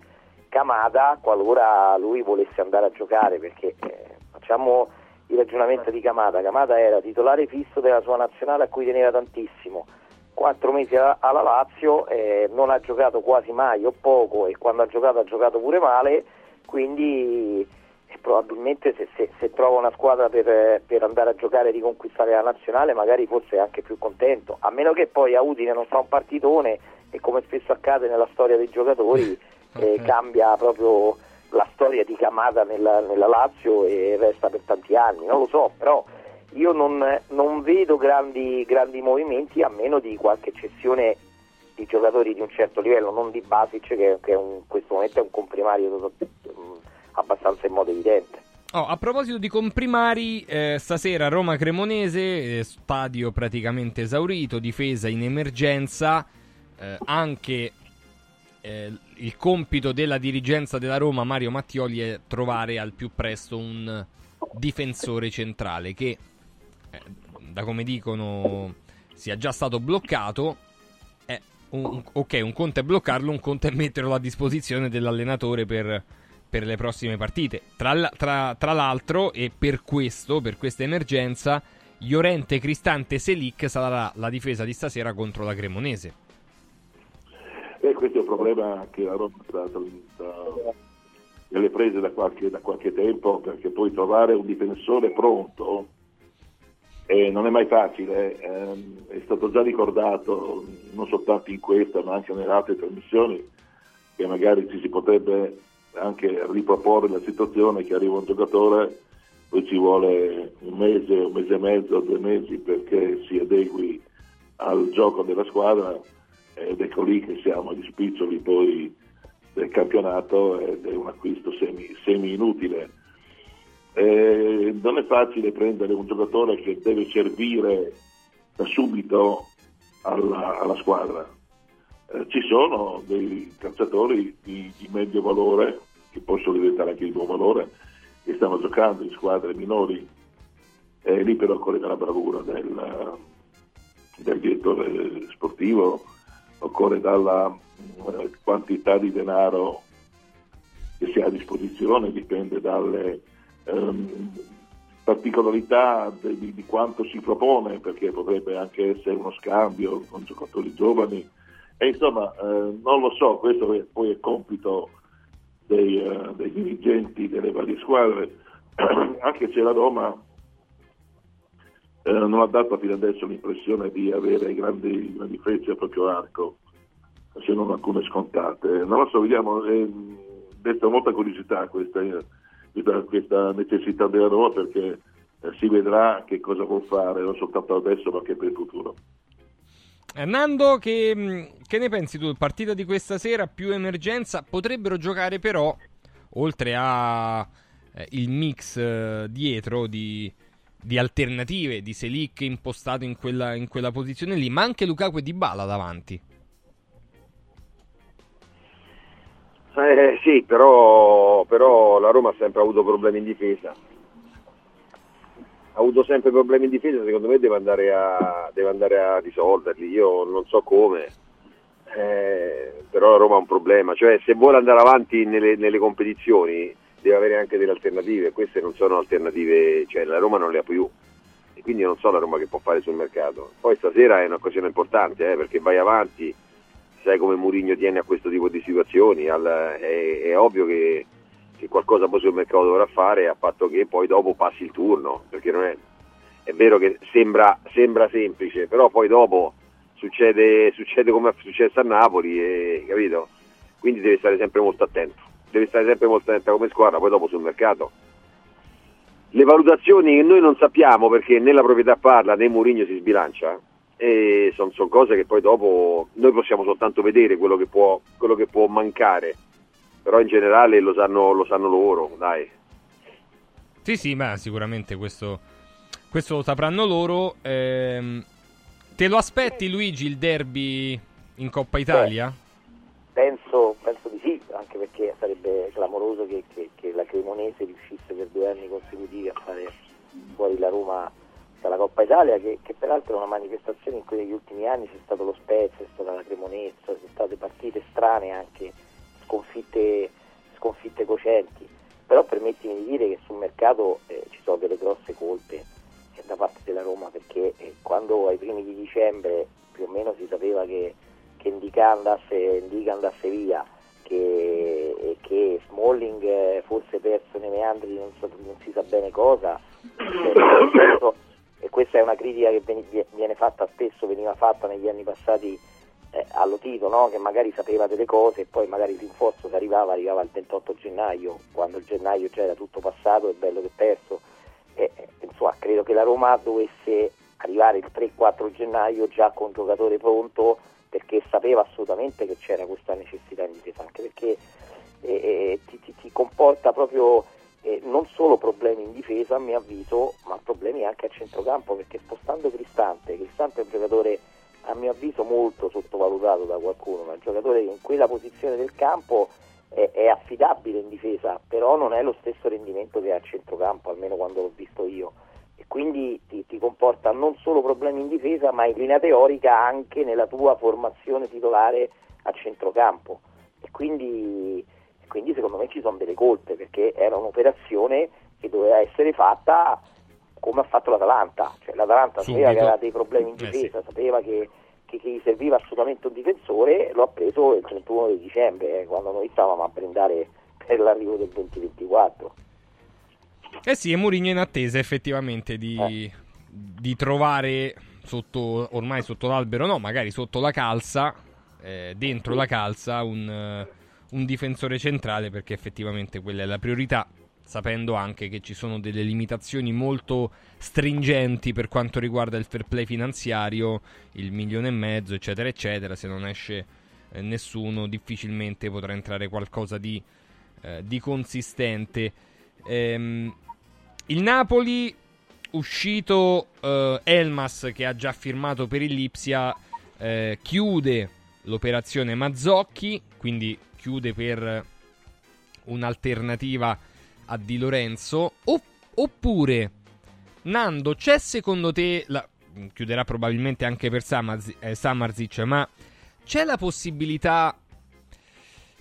D: Camada qualora lui volesse andare a giocare, perché eh, facciamo il ragionamento di Camada, Camada era titolare fisso della sua nazionale a cui teneva tantissimo, quattro mesi alla Lazio, eh, non ha giocato quasi mai o poco e quando ha giocato ha giocato pure male, quindi e probabilmente se, se- se trova una squadra per, eh, per andare a giocare e riconquistare la nazionale magari forse è anche più contento, a meno che poi a Udine non fa un partitone e come spesso accade nella storia dei giocatori [laughs] eh, cambia proprio la storia di Camada nella, nella Lazio e resta per tanti anni, non lo so, però io non, non vedo grandi, grandi movimenti a meno di qualche cessione di giocatori di un certo livello, non di Basic che, che in questo momento è un comprimario mm, abbastanza in modo evidente.
A: Oh, a proposito di comprimari, eh, stasera Roma-Cremonese, eh, stadio praticamente esaurito, difesa in emergenza, eh, anche eh, il compito della dirigenza della Roma, Mario Mattioli, è trovare al più presto un difensore centrale che, eh, da come dicono, sia già stato bloccato. Un- un- ok, un conto è bloccarlo, un conto è metterlo a disposizione dell'allenatore per, per le prossime partite. Tra, tra- tra l'altro, e per questo, per questa emergenza, Llorente, Cristante Selic sarà la difesa di stasera contro la Cremonese.
C: E questo è un problema che la Roma sta, nelle prese da qualche, da qualche tempo, perché poi trovare un difensore pronto eh, non è mai facile. ehm, è stato già ricordato, non soltanto in questa, ma anche nelle altre trasmissioni, che magari ci si potrebbe anche riproporre la situazione che arriva un giocatore, poi ci vuole un mese, un mese e mezzo, due mesi perché si adegui al gioco della squadra ed ecco lì che siamo agli spiccioli poi del campionato ed è un acquisto semi, semi inutile. Eh, non è facile prendere un giocatore che deve servire da subito alla, alla squadra. Eh, ci sono dei calciatori di, di medio valore, che possono diventare anche di buon valore, che stanno giocando in squadre minori. E lì però occorre la bravura del, del direttore sportivo, occorre dalla eh, quantità di denaro che si ha a disposizione, dipende dalle ehm, particolarità di, di quanto si propone, perché potrebbe anche essere uno scambio con giocatori giovani. E insomma, eh, non lo so, questo è- poi è compito dei, eh, dei dirigenti delle varie squadre, [clears throat] anche se la Roma eh, non ha dato fino adesso l'impressione di avere grandi, grandi frecce al proprio arco, se non alcune scontate. Non lo so, vediamo, eh, desta molta curiosità questa, questa, questa necessità della Roma perché eh, si vedrà che cosa può fare, non soltanto adesso ma anche per il futuro.
A: Eh, Nando, che, mh, che ne pensi tu? Partita di questa sera più emergenza. Potrebbero giocare però, oltre a eh, il mix eh, dietro di, di alternative, di Selic impostato in quella, in quella posizione lì, ma anche Lukaku e Dybala davanti.
B: Eh, sì, però, però la Roma ha sempre avuto problemi in difesa. Ha avuto sempre problemi in difesa, secondo me deve andare a, deve andare a risolverli. Io non so come, eh, però la Roma ha un problema. Cioè, se vuole andare avanti nelle, nelle competizioni deve avere anche delle alternative. Queste non sono alternative, cioè la Roma non le ha più. E quindi non so la Roma che può fare sul mercato. Poi stasera è un'occasione importante, eh, perché vai avanti sai come Mourinho tiene a questo tipo di situazioni, al, è, è, ovvio che, che, qualcosa poi sul mercato dovrà fare a patto che poi dopo passi il turno, perché non è, è vero che sembra, sembra, semplice, però poi dopo succede, succede come è successo a Napoli, e, capito? Quindi deve stare sempre molto attento, deve stare sempre molto attento come squadra, poi dopo sul mercato. Le valutazioni che noi non sappiamo perché né la proprietà parla né Mourinho si sbilancia, sono son cose che poi dopo noi possiamo soltanto vedere quello che può, quello che può mancare, però in generale lo sanno, lo sanno loro, dai.
A: Sì, sì, ma sicuramente questo, questo lo sapranno loro. Ehm, te lo aspetti Luigi il derby in Coppa Italia?
D: Beh, penso, penso, di sì, anche perché sarebbe clamoroso che, che, che la Cremonese riuscisse per due anni consecutivi a fare fuori la Roma dalla Coppa Italia che, che, peraltro è una manifestazione in cui negli ultimi anni c'è stato lo Spezia, è stata la Cremonezza, sono state partite strane anche sconfitte, sconfitte cocenti. Però permettimi di dire che sul mercato eh, ci sono delle grosse colpe eh, da parte della Roma perché eh, quando ai primi di dicembre più o meno si sapeva che, che Indica, andasse, Indica andasse via che, che Smalling eh, fosse perso nei meandri non, so, non si sa bene cosa [coughs] e questa è una critica che viene fatta spesso, veniva fatta negli anni passati eh, allo Tito, no? che magari sapeva delle cose e poi magari il rinforzo che arrivava arrivava il 28 gennaio, quando il gennaio già era tutto passato e bello che perso. E, insomma, credo che la Roma dovesse arrivare il 3-4 gennaio già con un giocatore pronto perché sapeva assolutamente che c'era questa necessità in difesa, anche perché eh, eh ti, ti, ti comporta proprio eh, non solo problemi in difesa a mio avviso, ma problemi anche a centrocampo perché spostando Cristante, Cristante è un giocatore a mio avviso molto sottovalutato da qualcuno, ma un giocatore in quella posizione del campo è, è affidabile in difesa, però non è lo stesso rendimento che ha a centrocampo, almeno quando l'ho visto io. E quindi ti, ti comporta non solo problemi in difesa, ma in linea teorica anche nella tua formazione titolare a centrocampo. E quindi quindi secondo me ci sono delle colpe perché era un'operazione che doveva essere fatta come ha fatto l'Atalanta, cioè l'Atalanta Subito. sapeva che aveva dei problemi in difesa, eh sì. sapeva che, che, che, gli serviva assolutamente un difensore, lo ha preso il 31 di dicembre, eh, quando noi stavamo a brindare per l'arrivo del 2024.
A: Eh sì, e Mourinho in attesa effettivamente di, eh. di trovare sotto, ormai sotto l'albero no, magari sotto la calza, eh, dentro sì. la calza un un difensore centrale perché effettivamente quella è la priorità, sapendo anche che ci sono delle limitazioni molto stringenti per quanto riguarda il fair play finanziario, il milione e mezzo, eccetera, eccetera. Se non esce eh, nessuno, difficilmente potrà entrare qualcosa di, eh, di consistente. Ehm, il Napoli, uscito eh, Elmas che ha già firmato per il Lipsia, eh, chiude l'operazione Mazzocchi, quindi chiude per un'alternativa a Di Lorenzo. Opp- oppure, Nando, c'è secondo te, la, chiuderà probabilmente anche per Samarzic, eh, Samarzic, ma c'è la possibilità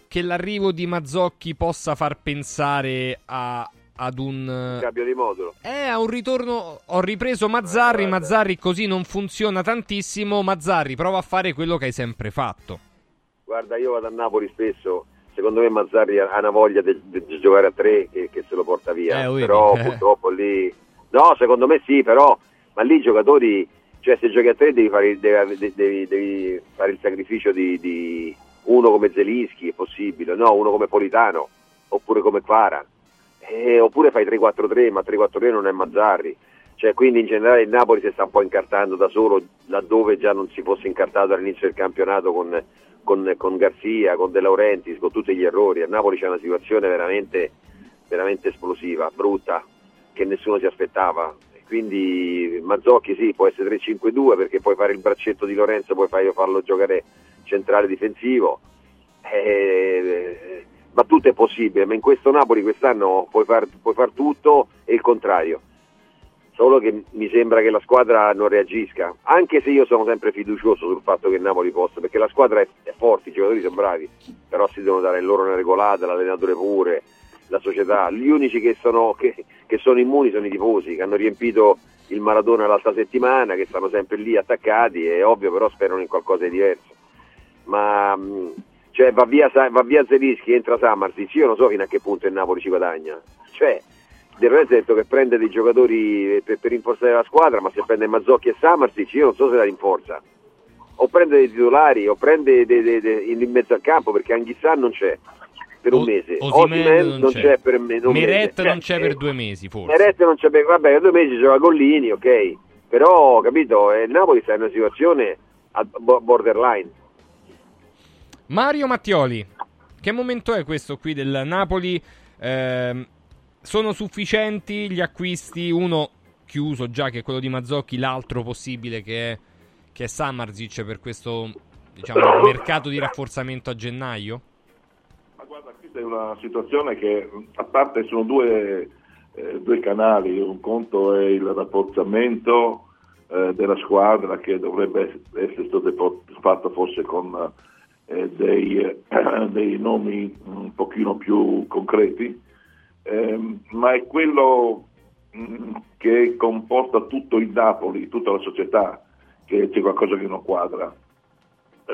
A: che l'arrivo di Mazzocchi possa far pensare a, ad un
B: cambio di modulo.
A: Eh, a un ritorno. Ho ripreso Mazzarri. Mazzarri così non funziona tantissimo. Mazzarri, prova a fare quello che hai sempre fatto.
B: Guarda, io vado a Napoli spesso, secondo me Mazzarri ha una voglia di, giocare a tre che, che, se lo porta via, eh, però eh. [laughs] purtroppo lì... No, secondo me sì, però, ma lì i giocatori, cioè se giochi a tre devi fare, devi, devi, devi fare il sacrificio di, di, uno come Zelischi, è possibile, no, uno come Politano, oppure come Quara, eh, oppure fai 3-4-3, ma 3-4-3 non è Mazzarri. Cioè, quindi in generale il Napoli si sta un po' incartando da solo laddove già non si fosse incartato all'inizio del campionato con con, con Garzia, con De Laurentiis, con tutti gli errori. A Napoli c'è una situazione veramente veramente esplosiva, brutta, che nessuno si aspettava. Quindi Mazzocchi sì, può essere 3-5-2 perché puoi fare il braccetto di Lorenzo, puoi farlo giocare centrale difensivo, eh, ma tutto è possibile, ma in questo Napoli quest'anno puoi far, puoi far tutto e il contrario. Solo che mi sembra che la squadra non reagisca, anche se io sono sempre fiducioso sul fatto che Napoli possa, perché la squadra è, è forte, i giocatori sono bravi, però si devono dare loro una regolata, l'allenatore pure, la società. Gli unici che sono, che, che sono immuni sono i tifosi, che hanno riempito il Maradona l'altra settimana, che stanno sempre lì attaccati, è ovvio però sperano in qualcosa di diverso. Ma mh, cioè, va via, va via Zelischi, entra Samarsic, io non so fino a che punto il Napoli ci guadagna. Cioè, Del Lorenzo ha detto che prende dei giocatori per, per rinforzare la squadra, ma se prende Mazzocchi e Samarsic io non so se la rinforza. O prende dei titolari, o prende dei, dei, dei, in mezzo al campo, perché Anghissà non c'è per un mese.
A: Osimhen non,
B: non
A: c'è.
B: c'è per me, un
A: Meret
B: mese.
A: non c'è
B: Eh,
A: per due mesi, forse.
B: Meret non c'è per vabbè, due mesi gioca Gollini, ok. Però, capito, eh, il Napoli sta in una situazione borderline.
A: Mario Mattioli, che momento è questo qui del Napoli? Ehm, sono sufficienti gli acquisti? Uno chiuso già, che è quello di Mazzocchi, l'altro possibile che è, che è Samarzic per questo diciamo, [coughs] mercato di rafforzamento a gennaio?
C: Ma guarda, questa è una situazione che a parte sono due, eh, due canali, un conto è il rafforzamento eh, della squadra che dovrebbe essere stato fatto forse con eh, dei, [coughs] dei nomi un pochino più concreti, ehm, ma è quello mh, che comporta tutto il Napoli, tutta la società, che c'è qualcosa che non quadra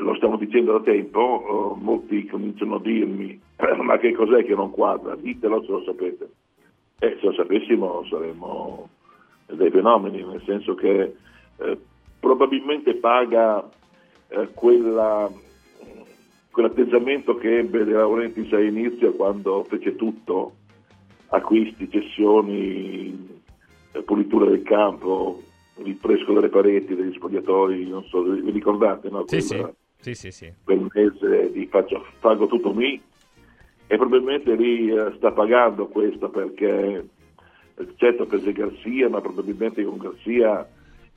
C: lo stiamo dicendo da tempo, eh, molti cominciano a dirmi [clears throat] ma che cos'è che non quadra? Ditelo se lo sapete. E se lo sapessimo saremmo dei fenomeni, nel senso che eh, probabilmente paga eh, quella, quell'atteggiamento che ebbe De Laurentiis all'inizio quando fece tutto, acquisti, cessioni, eh, pulitura del campo, il fresco delle pareti, degli spogliatori, non so, vi ricordate? No?
A: Sì,
C: Quella-
A: sì, sì, sì.
C: quel mese di faccio, pago tutto mi e probabilmente lì eh, sta pagando questo perché eh, certo prese Garzia ma probabilmente con Garzia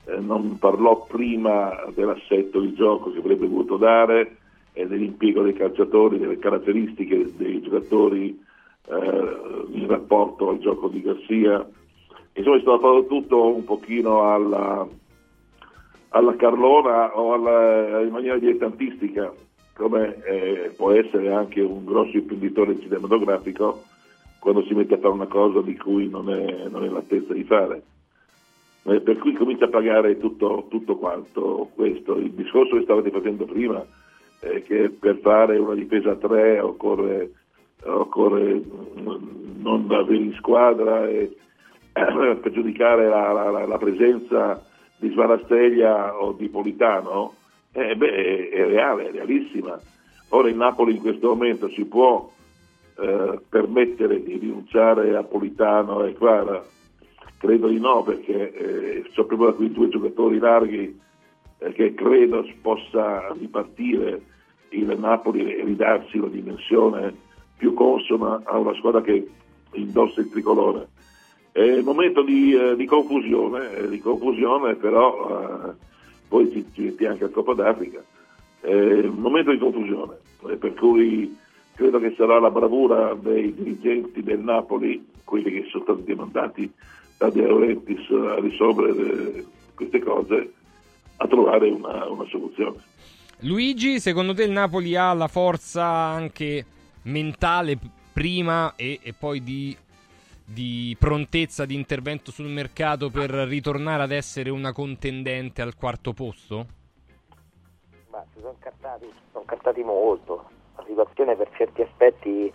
C: eh, non parlò prima dell'assetto di gioco che avrebbe voluto dare e dell'impiego dei calciatori, delle caratteristiche dei giocatori eh, in rapporto al gioco di Garzia insomma è stato tutto un pochino alla, alla Carlona o alla, in maniera dilettantistica, come eh, può essere anche un grosso imprenditore cinematografico quando si mette a fare una cosa di cui non è, non è all'altezza di fare. Eh, per cui comincia a pagare tutto, tutto quanto questo. Il discorso che stavate facendo prima, eh, che per fare una difesa a tre occorre, occorre non avere in squadra e per giudicare la, la- la- la presenza di Svarasteglia o di Politano, eh, beh, è, reale, è realissima. Ora il Napoli in questo momento si può eh, permettere di rinunciare a Politano e Quara? Credo di no, perché eh, sono proprio da quei due giocatori larghi eh, che credo possa ripartire il Napoli e ridarsi una dimensione più consona a una squadra che indossa il tricolore. È un momento di, eh, di confusione, eh, di confusione, però eh, poi ci, ci metti anche al Coppa d'Africa. È un momento di confusione, eh, per cui credo che sarà la bravura dei dirigenti del Napoli, quelli che sono stati demandati da De Laurentiis a risolvere eh, queste cose, a trovare una, una soluzione.
A: Luigi, secondo te il Napoli ha la forza anche mentale prima e, e poi di, di prontezza di intervento sul mercato per ritornare ad essere una contendente al quarto posto?
D: Ma si sono incartati, si sono incartati molto. La situazione per certi aspetti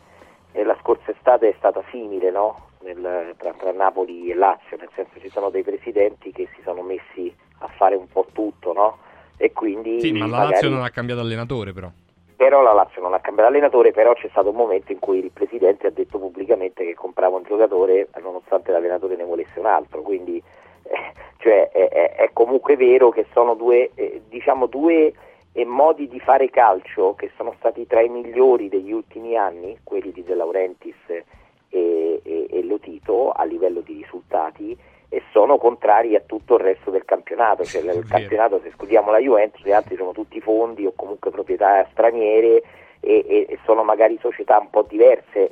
D: eh, la scorsa estate è stata simile no? Nel- tra, tra Napoli e Lazio, nel senso ci sono dei presidenti che si sono messi a fare un po' tutto, no? E quindi
A: Sì, ma la
D: magari-
A: Lazio non ha cambiato allenatore però.
D: Però la Lazio non ha cambiato allenatore, però c'è stato un momento in cui il presidente ha detto pubblicamente che comprava un giocatore nonostante l'allenatore ne volesse un altro, quindi eh, cioè, è, è- è comunque vero che sono due, eh, diciamo due eh, modi di fare calcio che sono stati tra i migliori degli ultimi anni, quelli di De Laurentiis e e, e, e Lotito a livello di risultati e sono contrari a tutto il resto del campionato, cioè il campionato se escludiamo la Juventus, gli altri sono tutti fondi o comunque proprietà straniere e, e- e sono magari società un po' diverse,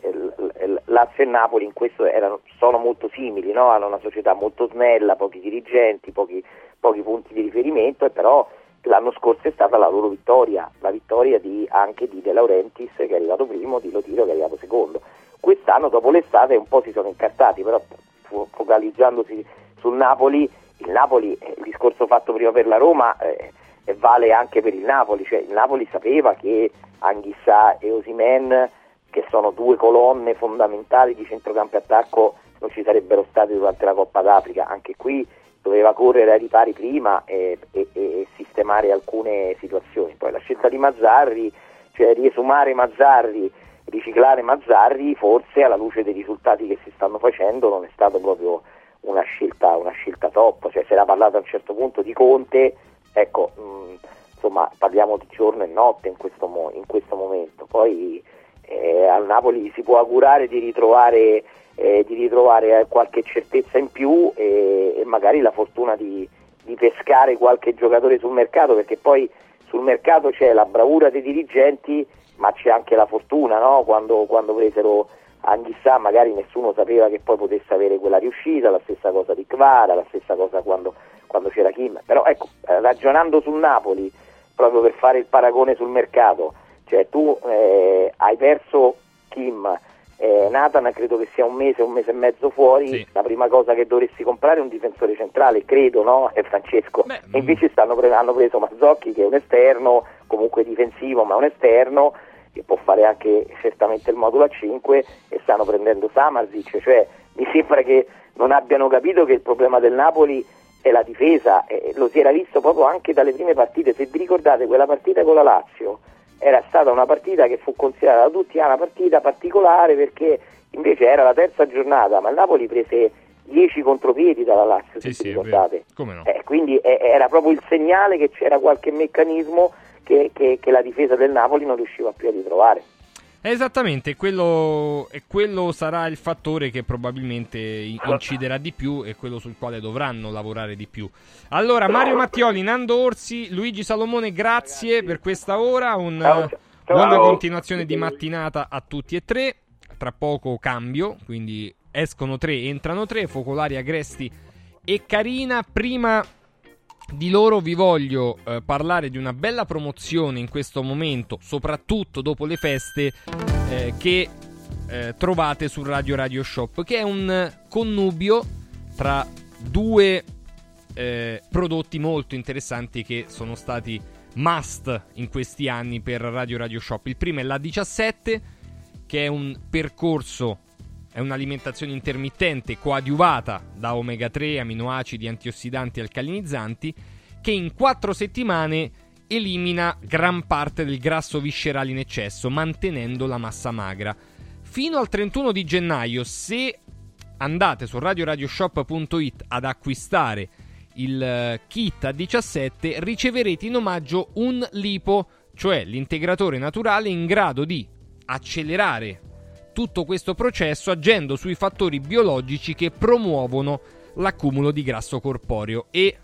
D: Lazio e Napoli in questo erano- sono molto simili, no? hanno una società molto snella, pochi dirigenti, pochi, pochi punti di riferimento e però l'anno scorso è stata la loro vittoria, la vittoria di- anche di De Laurentiis che è arrivato primo, di Lotiro che è arrivato secondo. Quest'anno dopo l'estate un po' si sono incartati, però focalizzandosi sul Napoli, il Napoli, eh, il discorso fatto prima per la Roma eh, vale anche per il Napoli, cioè il Napoli sapeva che Anghissà e Osimen, che sono due colonne fondamentali di centrocampo e attacco, non ci sarebbero stati durante la Coppa d'Africa, anche qui doveva correre ai ripari prima e, e- e sistemare alcune situazioni. Poi la scelta di Mazzarri, cioè riesumare Mazzarri, riciclare Mazzarri, forse alla luce dei risultati che si stanno facendo non è stato proprio una scelta, una scelta top, cioè si era parlato a un certo punto di Conte, ecco, mh, insomma parliamo di giorno e notte in questo, mo- in questo momento, poi eh, al Napoli si può augurare di ritrovare, eh, di ritrovare eh, qualche certezza in più e, e magari la fortuna di, di pescare qualche giocatore sul mercato, perché poi sul mercato c'è la bravura dei dirigenti, ma c'è anche la fortuna, no? quando, quando presero Anghissà magari nessuno sapeva che poi potesse avere quella riuscita, la stessa cosa di Kvara, la stessa cosa quando, quando c'era Kim, però ecco, eh, ragionando sul Napoli, proprio per fare il paragone sul mercato, cioè tu eh, hai perso Kim, eh, Nathan credo che sia un mese, un mese e mezzo fuori, la prima cosa che dovresti comprare è un difensore centrale, credo, no? È Francesco. e invece stanno pre- hanno preso Mazzocchi che è un esterno, comunque difensivo, ma un esterno che può fare anche certamente il modulo a 5 e stanno prendendo Samarzic, cioè mi sembra che non abbiano capito che il problema del Napoli è la difesa, e lo si era visto proprio anche dalle prime partite, se vi ricordate quella partita con la Lazio era stata una partita che fu considerata da tutti una partita particolare perché invece era la terza giornata, ma il Napoli prese 10 contropiedi dalla Lazio, se vi ricordate.
A: Come no?
D: Eh, quindi eh, era proprio il segnale che c'era qualche meccanismo che, che- che la difesa del Napoli non riusciva più a ritrovare.
A: Esattamente, quello, e quello sarà il fattore che probabilmente in- inciderà di più e quello sul quale dovranno lavorare di più. Allora, Mario Mattioli, Nando Orsi, Luigi Salomone, grazie per questa ora. Un, buona
H: Ciao.
A: continuazione di mattinata a tutti e tre. Tra poco cambio, quindi escono tre, entrano tre. Focolari, Agresti e Carina. Prima di loro vi voglio eh, parlare di una bella promozione in questo momento, soprattutto dopo le feste, eh, che eh, trovate su Radio Radio Shop, che è un connubio tra due eh, prodotti molto interessanti che sono stati must in questi anni per Radio Radio Shop. Il primo è la 17, che è un percorso è un'alimentazione intermittente coadiuvata da omega 3, aminoacidi, antiossidanti e alcalinizzanti che in 4 settimane elimina gran parte del grasso viscerale in eccesso, mantenendo la massa magra. Fino al 31 di gennaio, se andate su radioradioshop.it ad acquistare il eh, kit a 17, riceverete in omaggio un lipo, cioè l'integratore naturale in grado di accelerare tutto questo processo agendo sui fattori biologici che promuovono l'accumulo di grasso corporeo. E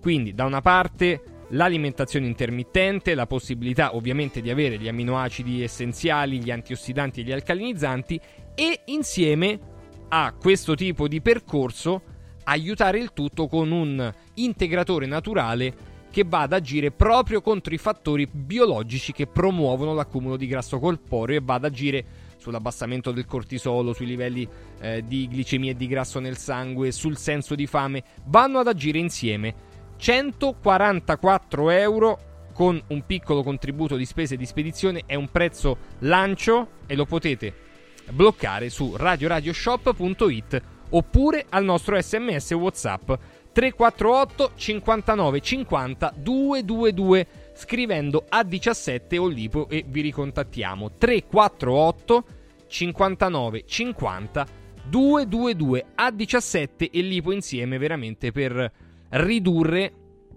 A: quindi da una parte l'alimentazione intermittente, la possibilità ovviamente di avere gli aminoacidi essenziali, gli antiossidanti e gli alcalinizzanti e insieme a questo tipo di percorso aiutare il tutto con un integratore naturale che va ad agire proprio contro i fattori biologici che promuovono l'accumulo di grasso corporeo e va ad agire sull'abbassamento del cortisolo, sui livelli eh, di glicemia e di grasso nel sangue, sul senso di fame, vanno ad agire insieme. 144 euro con un piccolo contributo di spese di spedizione è un prezzo lancio e lo potete bloccare su radioradioshop.it oppure al nostro sms whatsapp 348 59 50 222 scrivendo A17 o Lipo e vi ricontattiamo 348 59 50 222 A17 e Lipo insieme veramente per ridurre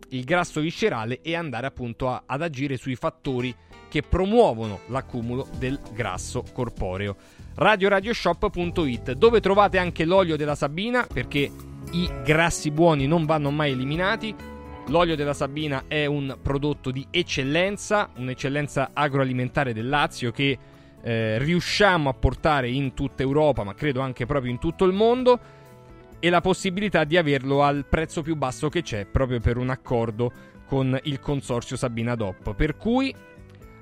A: il grasso viscerale e andare appunto a- ad agire sui fattori che promuovono l'accumulo del grasso corporeo. radioradioshop.it dove trovate anche l'olio della Sabina perché i grassi buoni non vanno mai eliminati. L'olio della Sabina è un prodotto di eccellenza, un'eccellenza agroalimentare del Lazio che eh, riusciamo a portare in tutta Europa, ma credo anche proprio in tutto il mondo, e la possibilità di averlo al prezzo più basso che c'è, proprio per un accordo con il consorzio Sabina DOP. Per cui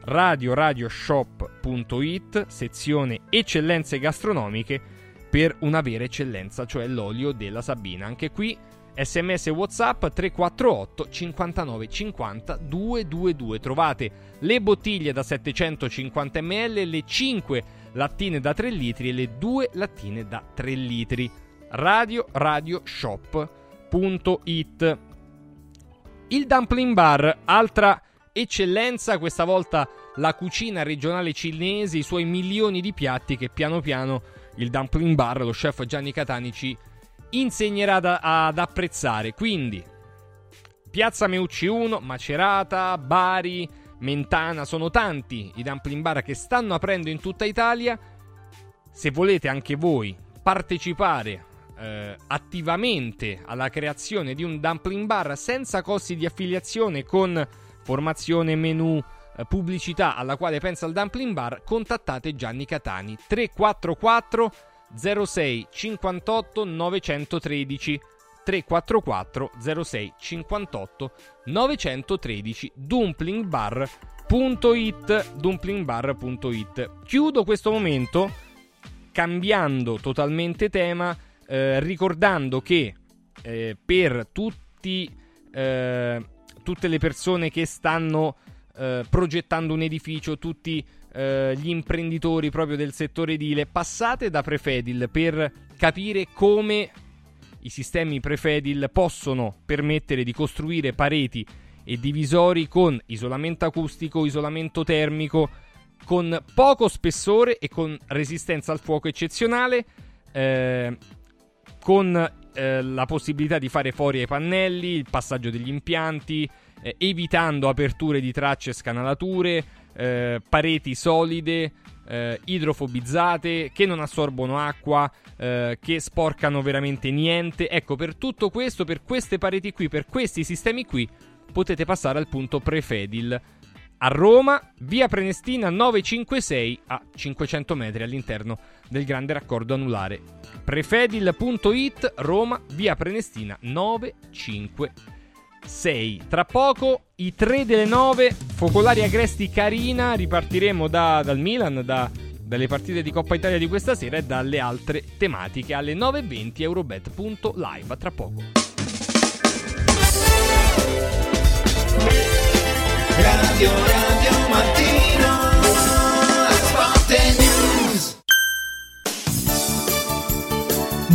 A: radioradioshop.it, sezione eccellenze gastronomiche, per una vera eccellenza, cioè l'olio della Sabina. Anche qui sms e whatsapp 348 59 50 222 trovate le bottiglie da 750 ml le 5 lattine da 3 litri e le 2 lattine da 3 litri. Radio radioshop.it il dumpling bar altra eccellenza questa volta la cucina regionale cinese i suoi milioni di piatti che piano piano il dumpling bar lo chef Gianni Catani ci insegnerà da- ad apprezzare. Quindi, Piazza Meucci 1, Macerata, Bari, Mentana, sono tanti i dumpling bar che stanno aprendo in tutta Italia. Se volete anche voi partecipare eh, attivamente alla creazione di un dumpling bar senza costi di affiliazione con formazione menu eh, pubblicità alla quale pensa il dumpling bar, contattate Gianni Catani 344 06 58 913 344 06 58 913 dumplingbar.it dumplingbar.it chiudo questo momento cambiando totalmente tema eh, ricordando che eh, per tutti eh, tutte le persone che stanno eh, progettando un edificio tutti eh, gli imprenditori proprio del settore edile, passate da Prefedil per capire come i sistemi Prefedil possono permettere di costruire pareti e divisori con isolamento acustico, isolamento termico, con poco spessore e con resistenza al fuoco eccezionale, eh, con eh, la possibilità di fare fuori ai pannelli, il passaggio degli impianti, eh, evitando aperture di tracce e scanalature, eh, pareti solide, eh, idrofobizzate, che non assorbono acqua, eh, che sporcano veramente niente. Ecco, per tutto questo, per queste pareti qui, per questi sistemi qui, potete passare al punto Prefedil. A Roma, via Prenestina 956 a 500 metri all'interno del grande raccordo anulare. Prefedil.it, Roma, via Prenestina 956. Tra poco i 3 delle 9, Focolari Agresti Carina, ripartiremo da- dal Milan, da- dalle partite di Coppa Italia di questa sera e dalle altre tematiche alle 9.20 Eurobet.live. Tra poco.
I: Radio Radio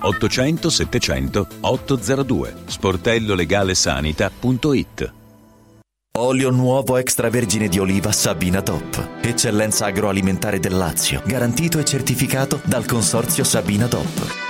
J: 800 700 802 sportellolegalesanita.it
K: Olio nuovo extravergine di oliva Sabina DOP. Eccellenza agroalimentare del Lazio. Garantito e certificato dal consorzio Sabina DOP.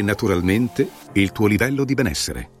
G: naturalmente il tuo livello di benessere.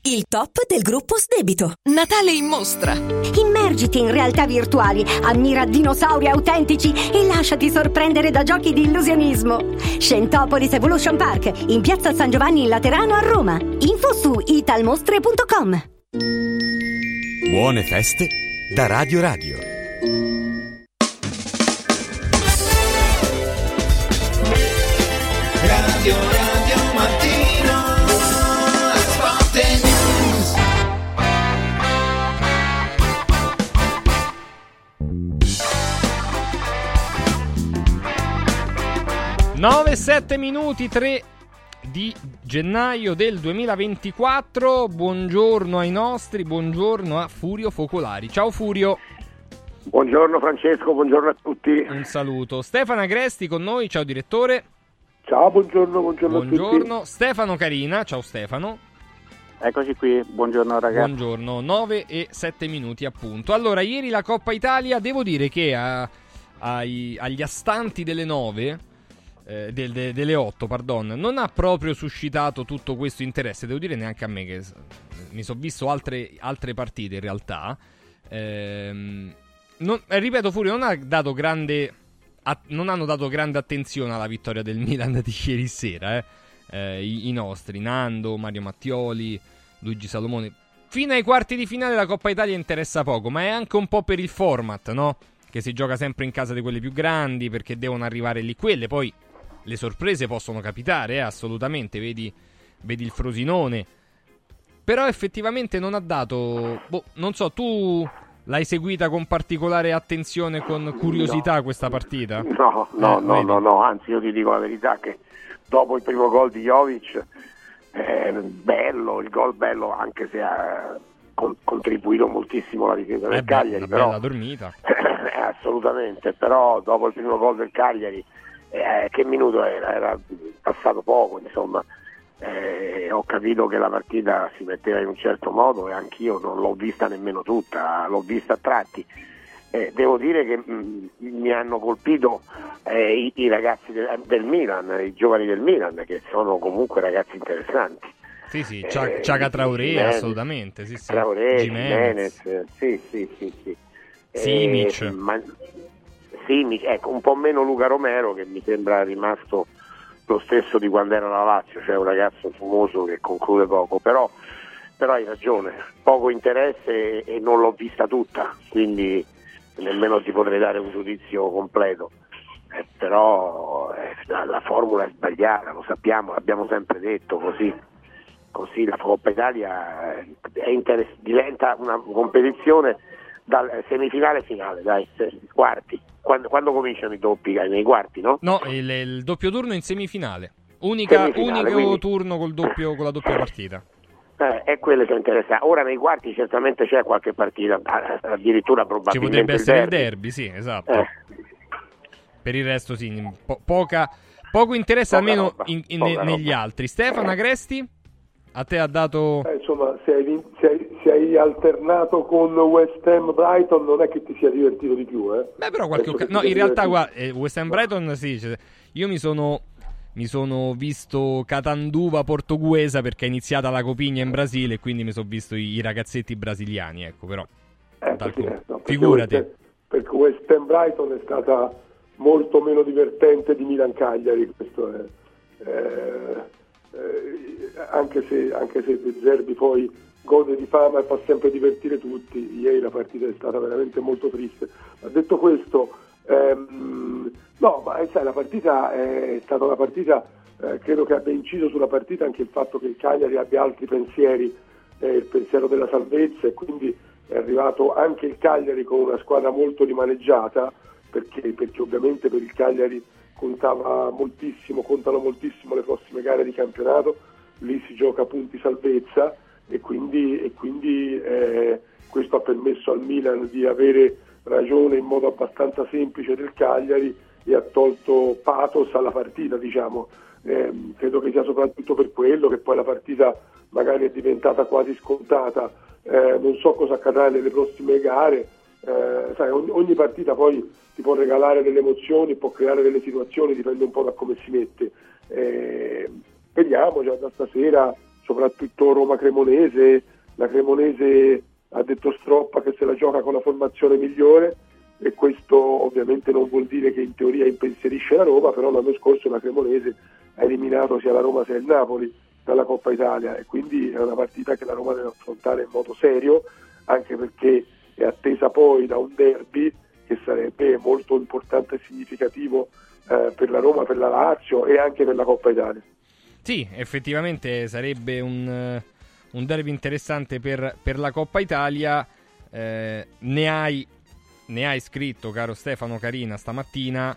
L: il top del gruppo Sdebito.
M: Natale in mostra.
N: Immergiti in realtà virtuali, ammira dinosauri autentici e lasciati sorprendere da giochi di illusionismo. Scentopolis Evolution Park, in piazza San Giovanni in Laterano a Roma. Info su italmostre.com.
J: Buone feste da Radio Radio.
I: Radio
A: 9-7 minuti 3 di gennaio del 2024. Buongiorno ai nostri, buongiorno a Furio Focolari. Ciao Furio.
O: Buongiorno Francesco, buongiorno a tutti.
A: Un saluto. Stefano Agresti con noi, ciao direttore.
O: Ciao, buongiorno, buongiorno, a
A: Buongiorno.
O: tutti.
A: Stefano Carina, ciao Stefano.
P: Eccoci qui, buongiorno ragazzi.
A: Buongiorno, 9 e 7 minuti appunto. Allora, ieri la Coppa Italia, devo dire che a- ai- agli astanti delle 9, eh, del- de- delle 8, pardon, non ha proprio suscitato tutto questo interesse. Devo dire neanche a me che mi sono visto altre, altre partite in realtà. Ehm, non- eh, ripeto, Furio, non ha dato grande. a- non hanno dato grande attenzione alla vittoria del Milan di ieri sera, eh. Eh, i, i nostri, Nando, Mario Mattioli, Luigi Salomone. Fino ai quarti di finale la Coppa Italia interessa poco, ma è anche un po' per il format, no? Che si gioca sempre in casa di quelle più grandi, perché devono arrivare lì quelle. Poi le sorprese possono capitare, eh, assolutamente. Vedi, vedi il Frosinone. Però effettivamente non ha dato. Boh, non so, tu l'hai seguita con particolare attenzione, con curiosità questa partita?
O: No, no,
A: Eh,
O: no, no, no, anzi io ti dico la verità che dopo il primo gol di Jovic, eh, bello, il gol bello anche se ha con- contribuito moltissimo alla difesa del
A: Eh beh,
O: Cagliari,
A: una
O: però
A: bella dormita. [coughs]
O: Assolutamente, però dopo il primo gol del Cagliari, eh, che minuto era? Era passato poco, insomma, Eh, ho capito che la partita si metteva in un certo modo e anch'io non l'ho vista nemmeno tutta, l'ho vista a tratti. Eh, devo dire che mh, mi hanno colpito eh, i, i ragazzi del, del Milan, i giovani del Milan, che sono comunque ragazzi interessanti.
A: Sì, sì, Cia-
O: Eh,
A: Ciaga Traoré,
O: Jimenez,
A: assolutamente. Sì, sì.
O: Traoré,
A: Jimenez.
O: Jimenez, sì, sì, sì, sì.
A: Simic.
O: Eh, ma- Simic, ecco, un po' meno Luca Romero che mi sembra rimasto lo stesso di quando era la Lazio, cioè un ragazzo fumoso che conclude poco, però, però hai ragione, poco interesse e, non l'ho vista tutta, quindi nemmeno ti potrei dare un giudizio completo. Eh, però eh, la, la formula è sbagliata, lo sappiamo, l'abbiamo sempre detto così. Così la Coppa Italia eh, diventa una competizione dal semifinale finale, dai, quarti. Quando, quando cominciano i doppi? Nei quarti, no?
A: No, il, il doppio turno in semifinale. Unica, unico
O: quindi-
A: turno col doppio, con la doppia partita.
O: Eh, è quello che interessa. Ora nei quarti certamente c'è qualche partita, addirittura
A: Ci
O: probabilmente
A: potrebbe essere il
O: derby.
A: derby, sì, esatto.
O: Eh.
A: Per il resto, sì, po- poca, poco interesse
O: Poca
A: almeno
O: roba,
A: in- in- negli
O: roba.
A: altri. Stefano Agresti, a te ha dato...
Q: Eh, insomma, se hai, se hai- se hai alternato con West Ham Brighton non è che ti sia divertito di più, eh?
A: Beh, però qualche occasione... No, in realtà, guarda, eh, West Ham Brighton, sì, cioè, io mi sono... Mi sono visto Catanduva portoghese perché è iniziata la Copigna in Brasile e quindi mi sono visto i, i ragazzetti brasiliani, ecco, però...
Q: Eh, eh, no, perché
A: figurati.
Q: West- perché West Ham Brighton è stata molto meno divertente di Milan Cagliari, questo è, eh, eh, anche se, anche se De Zerbi poi gode di fama e fa sempre divertire tutti, ieri la partita è stata veramente molto triste. Ma detto questo, ehm, no, ma eh, sai, la partita è stata una partita, eh, credo che abbia inciso sulla partita anche il fatto che il Cagliari abbia altri pensieri, eh, il pensiero della salvezza e quindi è arrivato anche il Cagliari con una squadra molto rimaneggiata, perché, perché ovviamente per il Cagliari contava moltissimo, contano moltissimo le prossime gare di campionato, lì si gioca punti salvezza e quindi, e quindi eh, questo ha permesso al Milan di avere ragione in modo abbastanza semplice del Cagliari e ha tolto pathos alla partita, diciamo. Ehm, credo che sia soprattutto per quello che poi la partita magari è diventata quasi scontata. Eh, non so cosa accadrà nelle prossime gare, eh, sai, ogni, ogni partita poi ti può regalare delle emozioni, può creare delle situazioni, dipende un po' da come si mette. Eh, vediamo già da stasera, soprattutto Roma-Cremonese, la Cremonese ha detto Stroppa che se la gioca con la formazione migliore e questo ovviamente non vuol dire che in teoria impensierisce la Roma, però l'anno scorso la Cremonese ha eliminato sia la Roma sia il Napoli dalla Coppa Italia e quindi è una partita che la Roma deve affrontare in modo serio, anche perché è attesa poi da un derby che sarebbe molto importante e significativo eh, per la Roma, per la Lazio e anche per la Coppa Italia.
A: Sì, effettivamente sarebbe un, eh, un derby interessante per, per la Coppa Italia. Eh, ne, hai, ne hai scritto, caro Stefano Carina, stamattina.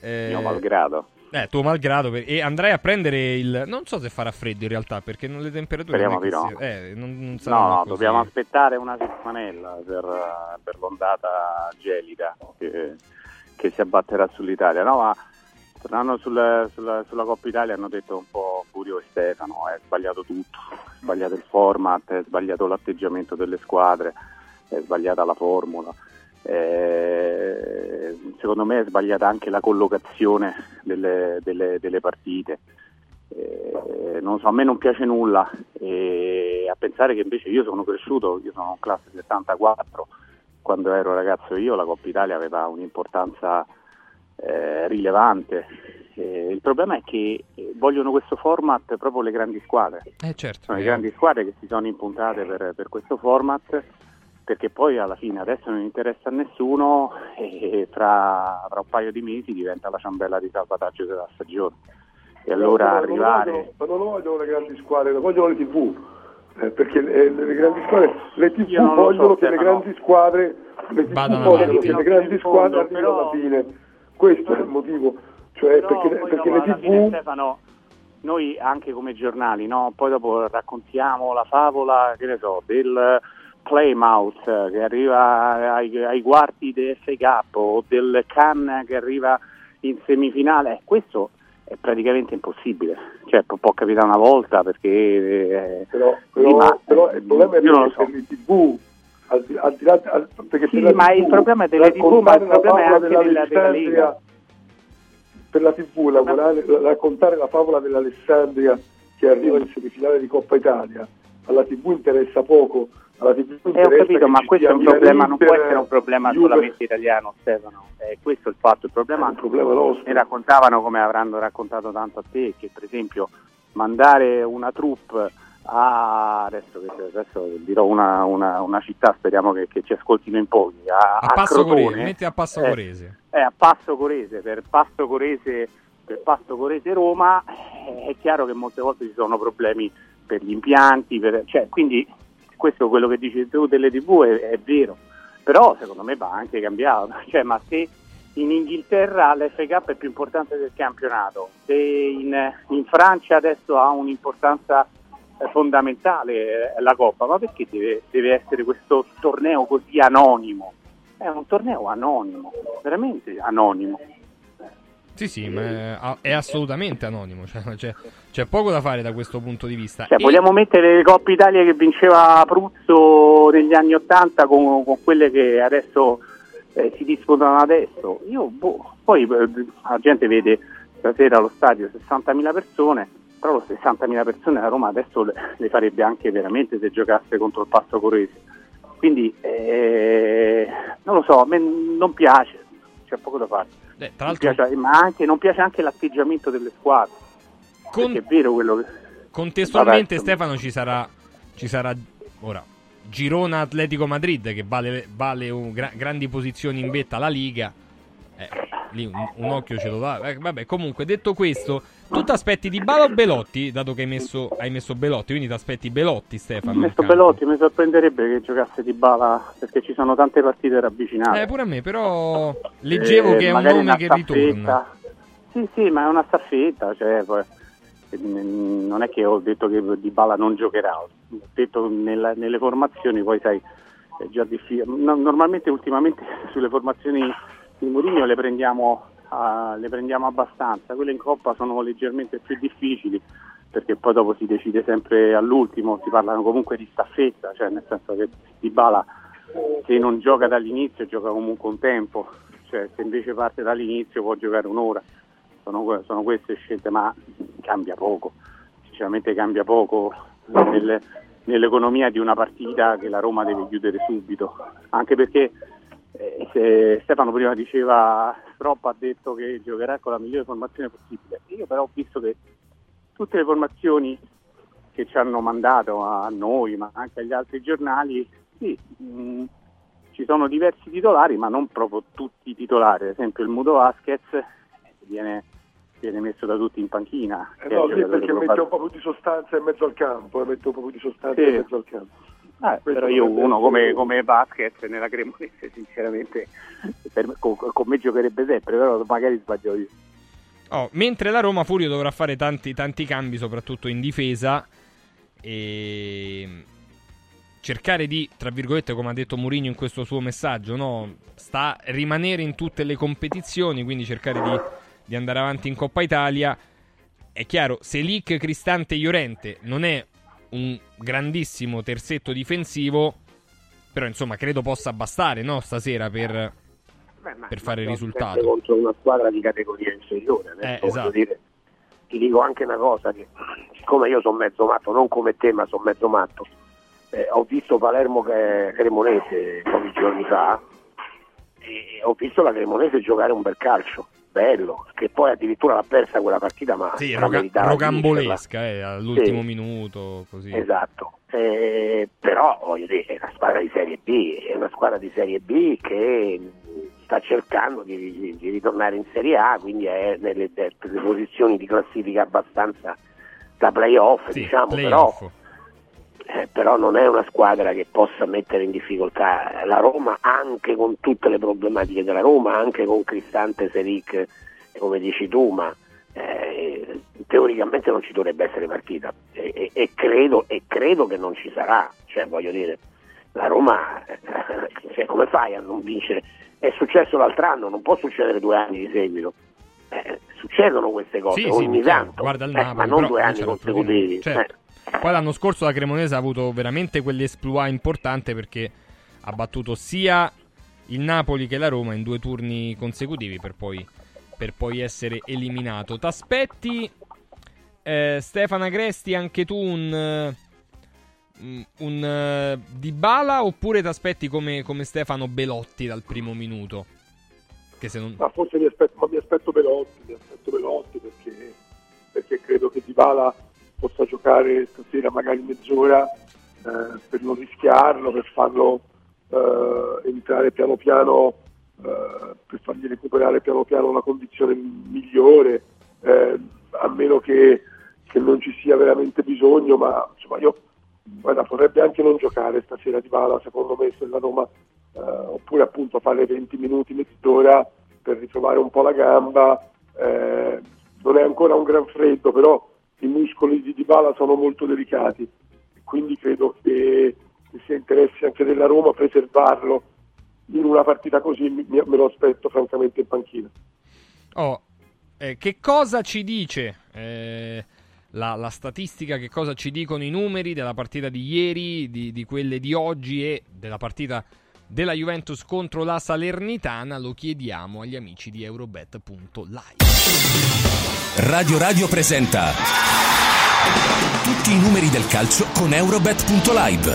A: eh,
P: Mio malgrado.
A: Eh, tuo malgrado. per- e andrai a prendere il. Non so se farà freddo in realtà, perché non le temperature.
P: Speriamo di no.
A: si- eh, non, non
P: No, no, dobbiamo aspettare una settimanella per, eh, per l'ondata gelida che, che si abbatterà sull'Italia. No, ma tornando sul- sulla, sulla Coppa Italia hanno detto un po' Furio e Stefano, è sbagliato tutto, è sbagliato il format, è sbagliato l'atteggiamento delle squadre, è sbagliata la formula. Eh, secondo me è sbagliata anche la collocazione delle, delle- delle partite. Eh, non so, a me non piace nulla e a pensare che invece io sono cresciuto, io sono classe 74, quando ero ragazzo io la Coppa Italia aveva un'importanza eh, rilevante. Eh, il problema è che eh, vogliono questo format proprio le grandi squadre.
A: Eh, certo.
P: Sono le grandi squadre che si sono impuntate per, per questo format perché poi alla fine adesso non interessa a nessuno e tra, tra un paio di mesi diventa la ciambella di salvataggio della stagione. E allora
Q: No, no,
P: arrivare...
Q: Non vogliono, ma non vogliono le grandi squadre, lo vogliono le tv. eh, perché le, le grandi squadre, le tv vogliono
P: so,
Q: che le grandi squadre, le TV
P: Vadano
Q: vogliono che le grandi squadre arrivino alla
P: però-
Q: fine. Questo è il motivo. Cioè,
P: Però
Q: perché, perché
P: dopo,
Q: le
P: alla fine,
Q: tv
P: Stefano, noi anche come giornali, no? poi dopo raccontiamo la favola, che ne so, del Playmouth eh, che arriva ai, ai quarti del Cup o del Cannes che arriva in semifinale, Eh, questo è praticamente impossibile, cioè può, può capitare una volta perché... eh,
Q: però, però-
P: ma-
Q: però il problema è perché
P: so.
Q: le tv al di, al di là al- perché
P: Sì, ma
Q: TV,
P: il problema è delle TV, ma il problema è anche della- della Lega.
Q: per la tv lavorare- raccontare la favola dell'Alessandria che arriva in semifinale di Coppa Italia alla tv interessa poco
P: Eh, ho capito, ma questo è un problema, non può essere un problema
Q: Juve.
P: solamente italiano, Stefano. Eh, questo è il fatto. Il problema,
Q: problema nostro.
P: mi raccontavano come avranno raccontato tanto a te, che per esempio mandare una troupe a adesso, adesso dirò una, una- una città, speriamo che, che ci ascoltino in pochi, a,
A: A Passo
P: Crotone,
A: Corese, metti a Passo
P: eh,
A: Corese.
P: eh, a Passo Corese, per Passo Corese per Pasto Corese Roma, eh, è chiaro che molte volte ci sono problemi per gli impianti, per- cioè, quindi questo quello che dici tu delle tv è, è vero, però secondo me va anche cambiato, [laughs] cioè, ma se in Inghilterra l'FA Cup è più importante del campionato, se in, in Francia adesso ha un'importanza eh, fondamentale eh, la Coppa, ma perché deve, deve essere questo torneo così anonimo? È un torneo anonimo, veramente anonimo.
A: Sì, sì, ma è, assolutamente anonimo. Cioè, c'è, c'è poco da fare da questo punto di vista.
P: Cioè,
A: E-
P: vogliamo mettere le Coppe Italia che vinceva Pruzzo negli anni Ottanta con, con quelle che adesso eh, si disputano adesso? Io, boh, poi eh, la gente vede stasera allo stadio 60.000 persone, però le 60.000 persone a Roma adesso le, le farebbe anche veramente se giocasse contro il Passo Corese. Quindi eh, non lo so, a me non piace, c'è poco da fare.
A: Eh, tra l'altro,
P: piace- ma anche, non piace anche l'atteggiamento delle squadre. Perché è vero quello che...
A: contestualmente,
P: Vabbè,
A: Stefano, ci sarà, ci sarà ora Girona Atletico Madrid che vale, vale un gra- grandi posizioni in vetta alla Liga. Eh, lì un, un occhio ce lo dà. Eh, vabbè, comunque, detto questo, tu ti aspetti di Bala o Belotti? Dato che hai messo, hai messo Belotti, quindi ti aspetti Belotti, Stefano.
P: Ho messo
A: campo.
P: Belotti, mi sorprenderebbe che giocasse di bala perché ci sono tante partite ravvicinate.
A: Eh, pure a me, però leggevo
P: Eh,
A: che è un nome che ritorna.
P: Sì, sì, ma è una staffetta, cioè, poi, n- non è che ho detto che Di Bala non giocherà, ho detto nella- nelle formazioni, poi sai, è già difficile. No, normalmente ultimamente [laughs] sulle formazioni di Mourinho le prendiamo, ah, le prendiamo abbastanza, quelle in Coppa sono leggermente più difficili perché poi dopo si decide sempre all'ultimo, si parlano comunque di staffetta, cioè nel senso che Di Bala se non gioca dall'inizio gioca comunque un tempo, cioè se invece parte dall'inizio può giocare un'ora, sono, sono queste scelte, ma cambia poco, sinceramente cambia poco nel- nell'economia di una partita che la Roma deve chiudere subito, anche perché eh, Stefano prima diceva Stroppa ha detto che giocherà con la migliore formazione possibile, io però ho visto che tutte le formazioni che ci hanno mandato a noi, ma anche agli altri giornali, sì, mh, ci sono diversi titolari, ma non proprio tutti i titolari. Ad esempio il Mudo Vasquez viene, viene messo da tutti in panchina.
Q: Eh no, lì
P: giocatore
Q: perché mette un po' più di sostanza in mezzo al campo, eh, mette un po' più di sostanza
P: Sì.
Q: in mezzo al campo. Questo
P: però io uno come, come Vasquez nella Cremonese [laughs] sinceramente per me- con, con me giocherebbe sempre, però magari sbaglio io.
A: Oh, mentre la Roma Furio dovrà fare tanti, tanti cambi, soprattutto in difesa, e cercare di, tra virgolette, come ha detto Mourinho in questo suo messaggio, no? sta rimanere in tutte le competizioni, quindi cercare di, di andare avanti in Coppa Italia. È chiaro, Selic, Cristante e Llorente non è un grandissimo terzetto difensivo, però insomma credo possa bastare no, stasera per, per fare il risultato.
O: contro una squadra di categoria inferiore.
A: Eh, esatto.
O: dire, ti dico anche una cosa, che siccome io sono mezzo matto, non come te, ma sono mezzo matto, eh, ho visto Palermo Cremonese pochi giorni fa e ho visto la Cremonese giocare un bel calcio, bello, che poi addirittura l'ha persa quella partita, ma
A: Sì, roga- rocambolesca, eh, all'ultimo
O: Sì.
A: minuto, così.
O: Esatto, Eh, però voglio dire, è una squadra di Serie B, è una squadra di Serie B che sta cercando di, di- di ritornare in Serie A, quindi è nelle, nelle posizioni di classifica abbastanza da playoff,
A: Sì,
O: diciamo,
A: playoff.
O: però eh, però non è una squadra che possa mettere in difficoltà la Roma anche con tutte le problematiche della Roma, anche con Cristante, Seric, come dici tu, ma eh, teoricamente non ci dovrebbe essere partita e, e- e credo, e credo che non ci sarà, cioè voglio dire, la Roma eh, [laughs] cioè, come fai a non vincere? È successo l'altro anno, non può succedere due anni di seguito. Eh, succedono queste cose
A: Sì, sì,
O: ogni
A: chiaro,
O: tanto,
A: guarda il
O: eh,
A: Napoli,
O: ma non due anni consecutivi.
A: certo. Poi l'anno scorso la Cremonese ha avuto veramente quell'esploit importante perché ha battuto sia il Napoli che la Roma in due turni consecutivi per poi, per poi essere eliminato. T'aspetti, eh, Stefano Agresti, anche tu un, eh, un eh, Dybala oppure ti aspetti come, come Stefano Belotti dal primo minuto? Che se non...
Q: Ma forse mi aspetto, mi aspetto Belotti, mi aspetto Belotti perché, perché credo che Dybala possa giocare stasera magari mezz'ora eh, per non rischiarlo, per farlo eh, entrare piano piano, eh, per fargli recuperare piano piano una condizione migliore. eh, a meno che, che non ci sia veramente bisogno, ma insomma io guarda, potrebbe anche non giocare stasera di Bala, secondo me, se la Roma, eh, oppure appunto fare 20 minuti, mezz'ora per ritrovare un po' la gamba. eh, non è ancora un gran freddo, però i muscoli di Dybala sono molto delicati, quindi credo che, sia interesse anche della Roma preservarlo in una partita così, me lo aspetto francamente in panchina.
A: Oh, eh, che cosa ci dice eh, la, la statistica? Che cosa ci dicono i numeri della partita di ieri, di, di quelle di oggi e della partita della Juventus contro la Salernitana? Lo chiediamo agli amici di Eurobet.live.
R: Radio Radio presenta tutti i numeri del calcio con Eurobet.live.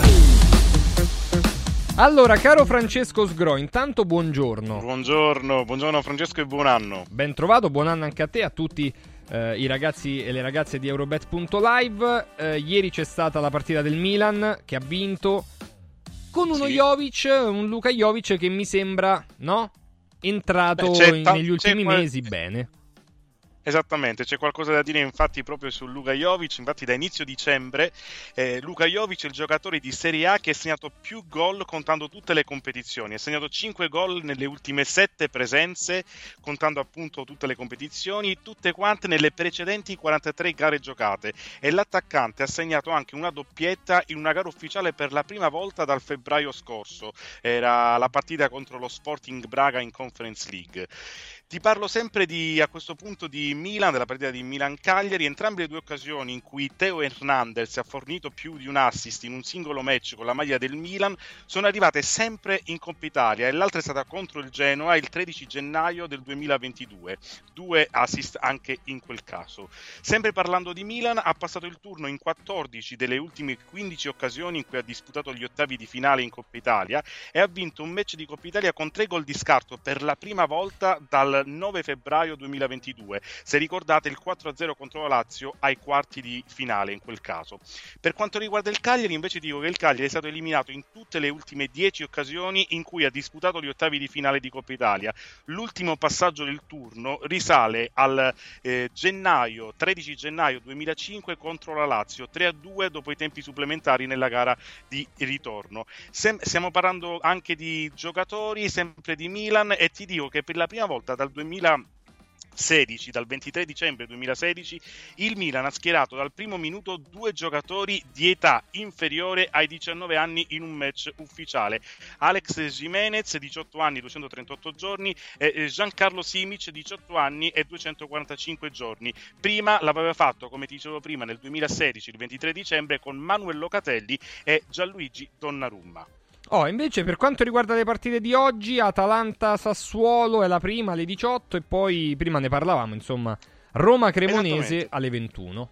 A: Allora, caro Francesco Sgro, intanto buongiorno.
S: Buongiorno, buongiorno Francesco e buon anno.
A: Ben trovato, buon anno anche a te, a tutti eh, i ragazzi e le ragazze di Eurobet.live. Eh, ieri c'è stata la partita del Milan che ha vinto con uno
S: Sì.
A: Jovic, un Luca Jovic che mi sembra, no? Entrato
S: Beh,
A: in-
S: ta-
A: negli ultimi mesi bene.
S: Esattamente, c'è qualcosa da dire infatti proprio su Luka Jovic, infatti da inizio dicembre eh, Luka Jovic è il giocatore di Serie A che ha segnato più gol contando tutte le competizioni, ha segnato 5 gol nelle ultime 7 presenze contando appunto tutte le competizioni, tutte quante nelle precedenti 43 gare giocate. E l'attaccante ha segnato anche una doppietta in una gara ufficiale per la prima volta dal febbraio scorso, era la partita contro lo Sporting Braga in Conference League. Ti parlo sempre di, a questo punto di Milan, della partita di Milan-Cagliari, entrambe le due occasioni in cui Teo Hernandez ha fornito più di un assist in un singolo match con la maglia del Milan sono arrivate sempre in Coppa Italia e l'altra è stata contro il Genoa il 13 gennaio del 2022, due assist anche in quel caso. Sempre parlando di Milan, ha passato il turno in 14 delle ultime 15 occasioni in cui ha disputato gli ottavi di finale in Coppa Italia e ha vinto un match di Coppa Italia con tre gol di scarto per la prima volta dal 9 febbraio 2022. Se ricordate il 4-0 contro la Lazio ai quarti di finale in quel caso. Per quanto riguarda il Cagliari, invece dico che il Cagliari è stato eliminato in tutte le ultime 10 occasioni in cui ha disputato gli ottavi di finale di Coppa Italia. L'ultimo passaggio del turno risale al eh, gennaio, 13 gennaio 2005 contro la Lazio, 3-2 dopo i tempi supplementari nella gara di ritorno. Sem- stiamo parlando anche di giocatori, sempre di Milan, e ti dico che per la prima volta dal 2016, dal 23 dicembre 2016, il Milan ha schierato dal primo minuto due giocatori di età inferiore ai 19 anni in un match ufficiale. Alex Jimenez, 18 anni, 238 giorni, e Giancarlo Simic, 18 anni e 245 giorni. Prima l'aveva fatto, come ti dicevo prima, nel 2016, il 23 dicembre, con Manuel Locatelli e Gianluigi Donnarumma.
A: Oh, invece per quanto riguarda le partite di oggi, Atalanta-Sassuolo è la prima alle 18 e poi prima ne parlavamo, insomma, Roma-Cremonese alle 21.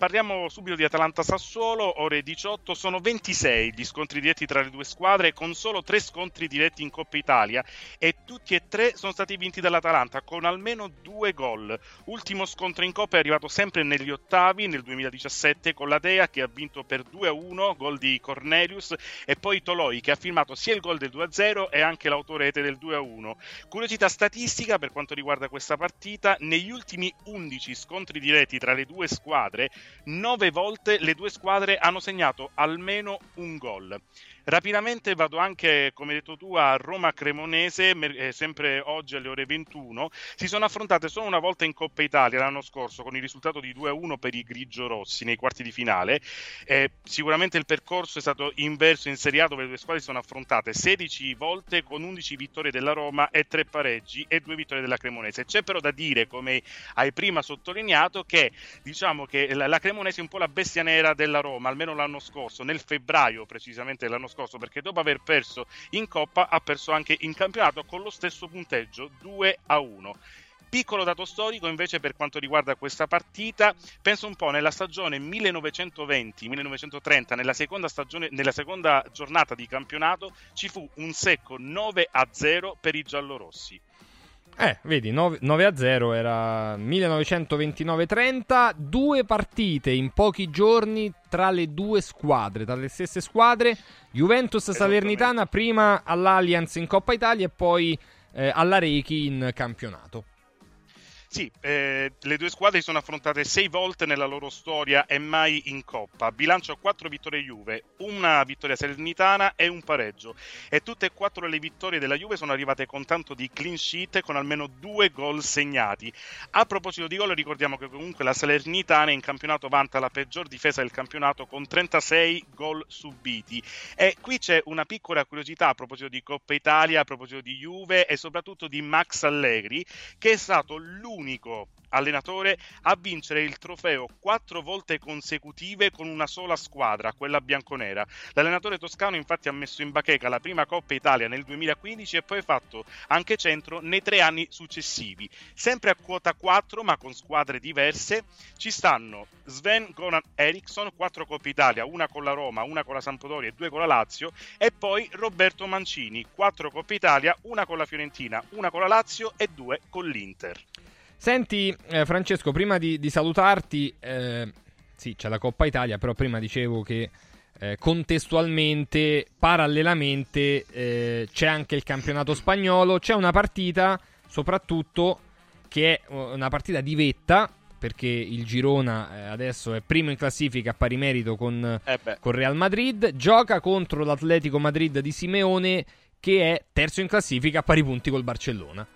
S: Parliamo subito di Atalanta-Sassuolo, ore 18, sono 26 gli scontri diretti tra le due squadre con solo tre scontri diretti in Coppa Italia e tutti e tre sono stati vinti dall'Atalanta con almeno due gol. Ultimo scontro in Coppa è arrivato sempre negli ottavi nel 2017 con la Dea che ha vinto per 2-1, gol di Cornelius e poi Toloi che ha firmato sia il gol del 2-0 e anche l'autorete del 2-1. Curiosità statistica per quanto riguarda questa partita, negli ultimi 11 scontri diretti tra le due squadre, 9 volte le due squadre hanno segnato almeno un gol. Rapidamente vado anche, come hai detto tu, a Roma Cremonese, eh, sempre oggi alle ore 21. Si sono affrontate solo una volta in Coppa Italia l'anno scorso con il risultato di 2-1 per i grigio-rossi nei quarti di finale. Eh, sicuramente il percorso è stato inverso in Serie A dove le due squadre si sono affrontate 16 volte con 11 vittorie della Roma e 3 pareggi e 2 vittorie della Cremonese. C'è però da dire, come hai prima sottolineato, che diciamo che la, la Cremonese è un po' la bestia nera della Roma, almeno l'anno scorso, nel febbraio precisamente dell'anno scorso, perché dopo aver perso in Coppa ha perso anche in campionato con lo stesso punteggio 2 a 1. Piccolo dato storico invece per quanto riguarda questa partita, penso un po' nella stagione 1920-1930, nella seconda, stagione, nella seconda giornata di campionato, ci fu un secco 9 a 0 per i giallorossi.
A: Eh, vedi, 9, 9 a 0 era 1929-30, due partite in pochi giorni tra le due squadre, tra le stesse squadre, Juventus Salernitana prima all'Allianz in Coppa Italia e poi eh, alla Rechi in campionato.
S: Sì, eh, le due squadre si sono affrontate sei volte nella loro storia e mai in Coppa. Bilancio quattro vittorie Juve, una vittoria Salernitana e un pareggio. E tutte e quattro le vittorie della Juve sono arrivate con tanto di clean sheet con almeno due gol segnati. A proposito di gol, ricordiamo che comunque la Salernitana in campionato vanta la peggior difesa del campionato con 36 gol subiti. E qui c'è una piccola curiosità a proposito di Coppa Italia, a proposito di Juve e soprattutto di Max Allegri, che è stato l'unico allenatore a vincere il trofeo quattro volte consecutive con una sola squadra, quella bianconera. L'allenatore toscano infatti ha messo in bacheca la prima Coppa Italia nel 2015 e poi fatto anche centro nei tre anni successivi. Sempre a quota 4 ma con squadre diverse ci stanno Sven Goran Eriksson, quattro Coppe Italia, una con la Roma, una con la Sampdoria e due con la Lazio e poi Roberto Mancini, quattro Coppe Italia, una con la Fiorentina, una con la Lazio e due con l'Inter.
A: Senti, eh, Francesco, prima di, di salutarti, eh, sì, c'è la Coppa Italia, però prima dicevo che eh, contestualmente, parallelamente, eh, c'è anche il campionato spagnolo. C'è una partita, soprattutto, che è uh, una partita di vetta, perché il Girona eh, adesso è primo in classifica a pari merito con,
S: Eh
A: con Real Madrid. Gioca contro l'Atletico Madrid di Simeone, che è terzo in classifica a pari punti col Barcellona.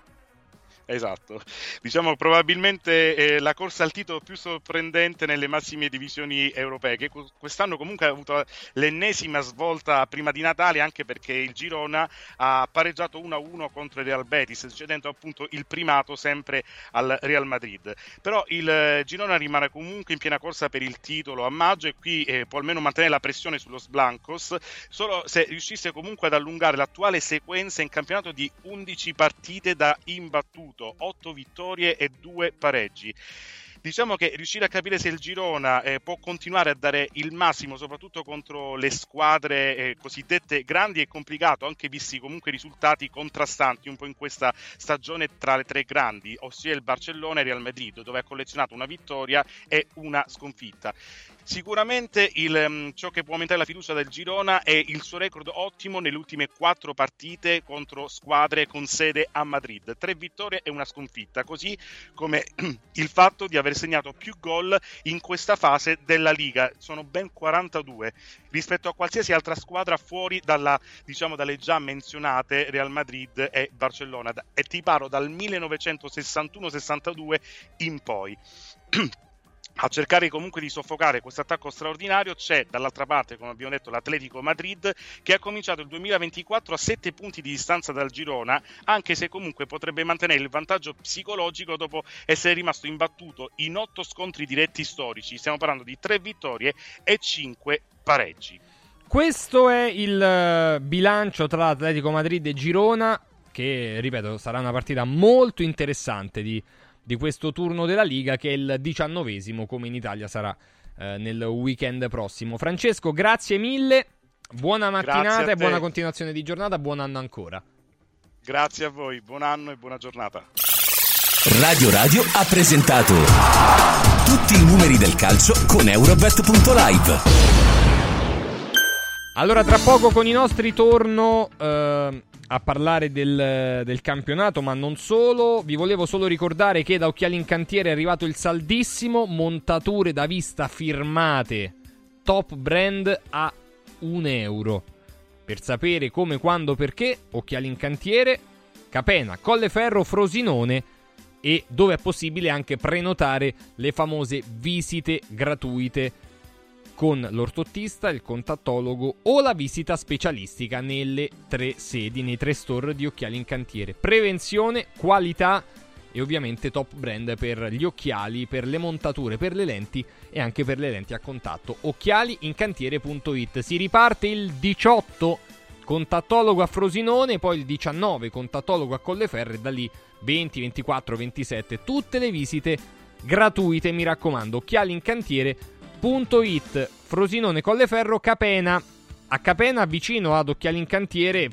S: Esatto, diciamo probabilmente eh, la corsa al titolo più sorprendente nelle massime divisioni europee, che que- quest'anno comunque ha avuto l'ennesima svolta prima di Natale, anche perché il Girona ha pareggiato 1-1 contro il Real Betis, cedendo appunto il primato sempre al Real Madrid. Però il eh, Girona rimane comunque in piena corsa per il titolo a maggio e qui eh, può almeno mantenere la pressione sullo Blancos, solo se riuscisse comunque ad allungare l'attuale sequenza in campionato di 11 partite da imbattuto, 8 vittorie e 2 pareggi. Diciamo che riuscire a capire se il Girona eh, può continuare a dare il massimo, soprattutto contro le squadre eh, cosiddette grandi, è complicato, anche visti comunque risultati contrastanti un po' in questa stagione tra le tre grandi, ossia il Barcellona e il Real Madrid, dove ha collezionato una vittoria e una sconfitta. Sicuramente il, mm, ciò che può aumentare la fiducia del Girona è il suo record ottimo nelle ultime quattro partite contro squadre con sede a Madrid. Tre vittorie e una sconfitta, così come [clears throat] il fatto di aver segnato più gol in questa fase della Liga. Sono ben 42 rispetto a qualsiasi altra squadra fuori dalla, diciamo, dalle già menzionate Real Madrid e Barcellona. E ti parlo dal 1961-62 in poi. [clears throat] a cercare comunque di soffocare questo attacco straordinario c'è dall'altra parte, come abbiamo detto, l'Atletico Madrid che ha cominciato il 2024 a 7 punti di distanza dal Girona, anche se comunque potrebbe mantenere il vantaggio psicologico dopo essere rimasto imbattuto in 8 scontri diretti storici. Stiamo parlando di 3 vittorie e 5 pareggi.
A: Questo è il eh, bilancio tra Atletico Madrid e Girona, che ripeto sarà una partita molto interessante di, di questo turno della Liga, che è il diciannovesimo, come in Italia sarà eh, nel weekend prossimo. Francesco, grazie mille, buona mattinata e buona continuazione di giornata, buon anno ancora.
S: Grazie a voi, buon anno e buona giornata.
R: Radio Radio ha presentato tutti i numeri del calcio con Eurobet.live.
A: Allora, tra poco con i nostri torno eh, a parlare del, del campionato, ma non solo. Vi volevo solo ricordare che da Occhiali in Cantiere è arrivato il saldissimo montature da vista firmate top brand a 1 euro. Per sapere come, quando, perché, Occhiali in Cantiere, Capena, Colleferro, Frosinone e dove è possibile anche prenotare le famose visite gratuite con l'ortottista, il contattologo o la visita specialistica nelle tre sedi, nei tre store di occhiali in cantiere. Prevenzione, qualità e ovviamente top brand per gli occhiali, per le montature, per le lenti e anche per le lenti a contatto. Occhialiincantiere.it. Si riparte il 18 contattologo a Frosinone, poi il 19 contattologo a Colleferro e da lì 20, 24, 27 tutte le visite gratuite, mi raccomando. Occhialiincantiere.it Frosinone Colleferro Capena. A Capena vicino ad Occhiali in Cantiere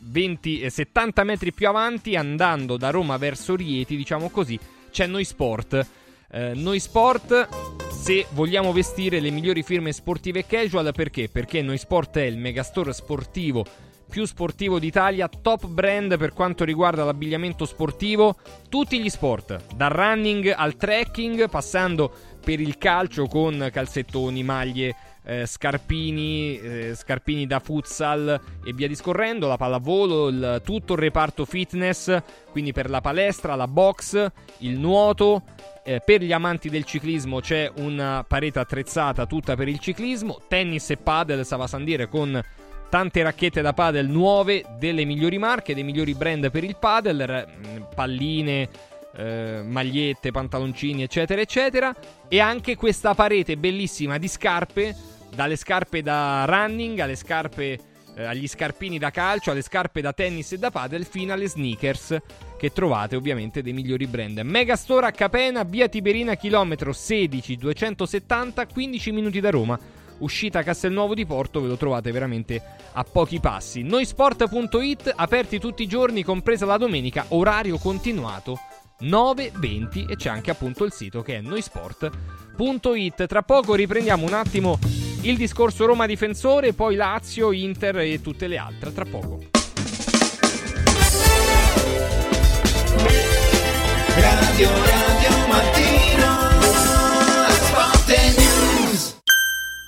A: 20, eh, 70 metri più avanti, andando da Roma verso Rieti, diciamo così, c'è Noi Sport. Eh, Noi Sport, se vogliamo vestire le migliori firme sportive casual, perché? Perché Noi Sport è il megastore sportivo più sportivo d'Italia, top brand per quanto riguarda l'abbigliamento sportivo, tutti gli sport, dal running al trekking, passando per il calcio con calzettoni, maglie, eh, scarpini, eh, scarpini da futsal e via discorrendo, la pallavolo, il, tutto il reparto fitness, quindi per la palestra, la box, il nuoto. Eh, per gli amanti del ciclismo c'è una parete attrezzata tutta per il ciclismo, tennis e padel, stava a dire con tante racchette da padel nuove delle migliori marche, dei migliori brand per il padel, r- palline, eh, magliette, pantaloncini, eccetera, eccetera. E anche questa parete bellissima di scarpe, dalle scarpe da running alle scarpe, eh, agli scarpini da calcio, alle scarpe da tennis e da padel, fino alle sneakers che trovate ovviamente dei migliori brand. Megastore a Capena, via Tiberina, chilometro 16 270, 15 minuti da Roma. Uscita Castelnuovo di Porto, ve lo trovate veramente a pochi passi. Noisport.it, aperti tutti i giorni, compresa la domenica, orario continuato 9.20 e c'è anche appunto il sito che è noisport.it. Tra poco riprendiamo un attimo il discorso Roma difensore, poi Lazio, Inter e tutte le altre. Tra poco.
I: Radio Radio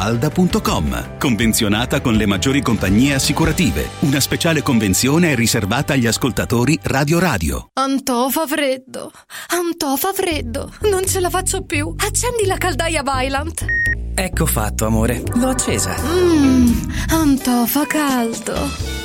T: villamafalda.com. Convenzionata con le maggiori compagnie assicurative. Una speciale convenzione è riservata agli ascoltatori Radio Radio.
M: Antò fa freddo. Antò fa freddo. Non ce la faccio più. Accendi la caldaia Vylant.
U: Ecco fatto, amore. L'ho accesa.
M: Mmm, Antò fa caldo.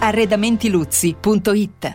V: Arredamentiluzzi.it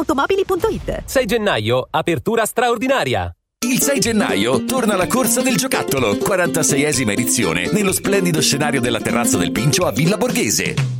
W: ValentinoAutomobili.it
X: 6 gennaio, apertura straordinaria.
R: Il 6 gennaio torna la corsa del giocattolo, 46esima edizione, nello splendido scenario della terrazza del Pincio a Villa Borghese.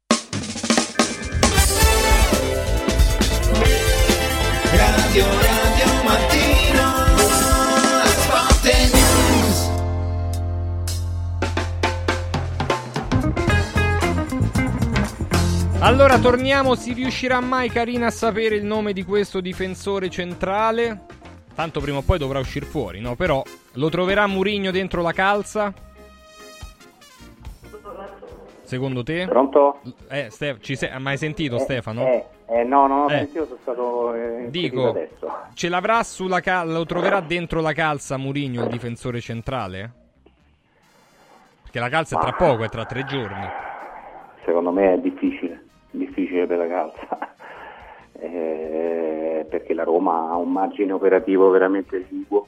I: Radio Radio Mattino Sport News
A: Allora torniamo, si riuscirà mai Carina a sapere il nome di questo difensore centrale? Tanto prima o poi dovrà uscire fuori, no? Però lo troverà Murigno dentro la calza? Secondo te?
P: Pronto?
A: Eh, Stef- ci sei- hai mai sentito
P: Eh,
A: Stefano?
P: Eh, eh, no, ho
A: Eh.
P: sentito, sono stato eh,
A: Dico,
P: adesso.
A: ce l'avrà sulla cal- lo troverà dentro la calza Murigno il difensore centrale? Perché la calza è tra poco, è tra tre giorni.
P: Secondo me è difficile, difficile per la calza, [laughs] Eh, perché la Roma ha un margine operativo veramente esiguo.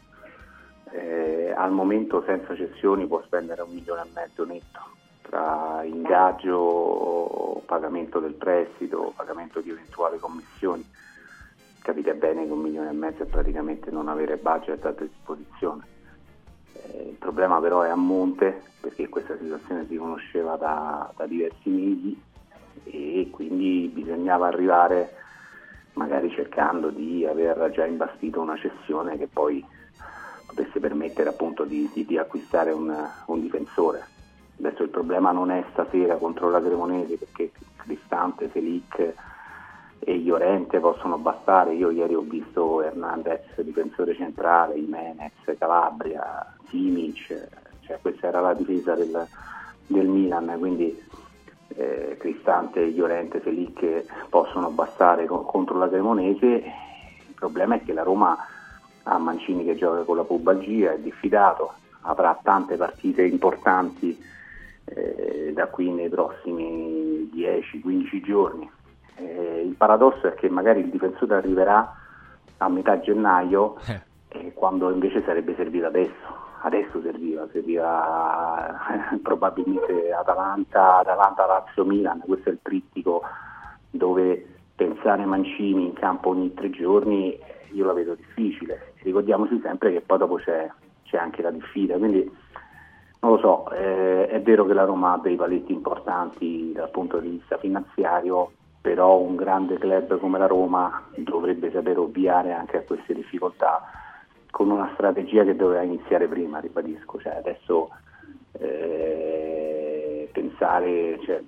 P: Eh, al momento senza cessioni può spendere un milione e mezzo netto tra ingaggio, pagamento del prestito, pagamento di eventuali commissioni. Capite bene che un milione e mezzo è praticamente non avere budget a disposizione. Eh, il problema però è a monte perché questa situazione si conosceva da, da diversi mesi e quindi bisognava arrivare magari cercando di aver già imbastito una cessione che poi potesse permettere appunto di, di- di acquistare un, un difensore. Adesso il problema non è stasera contro la Cremonese perché Cristante, Felic e Llorente possono bastare. Io ieri ho visto Hernandez, difensore centrale, Jimenez, Calabria, Simic, cioè questa era la difesa del, del Milan, quindi eh, Cristante, Llorente, Felic possono bastare co- contro la Cremonese. Il problema è che la Roma ha Mancini che gioca con la pubalgia, è diffidato, avrà tante partite importanti eh, da qui nei prossimi 10-15 giorni. Eh, il paradosso è che magari il difensore arriverà a metà gennaio eh, quando invece sarebbe servito adesso. Adesso serviva, serviva [laughs] probabilmente Atalanta, Atalanta, Lazio, Milan, questo è il trittico dove pensare Mancini in campo ogni tre giorni io la vedo difficile. Ricordiamoci sempre che poi dopo c'è, c'è anche la diffida, quindi non lo so, eh, è vero che la Roma ha dei paletti importanti dal punto di vista finanziario, però un grande club come la Roma dovrebbe saper ovviare anche a queste difficoltà con una strategia che doveva iniziare prima, ribadisco, cioè adesso eh, pensare, cioè,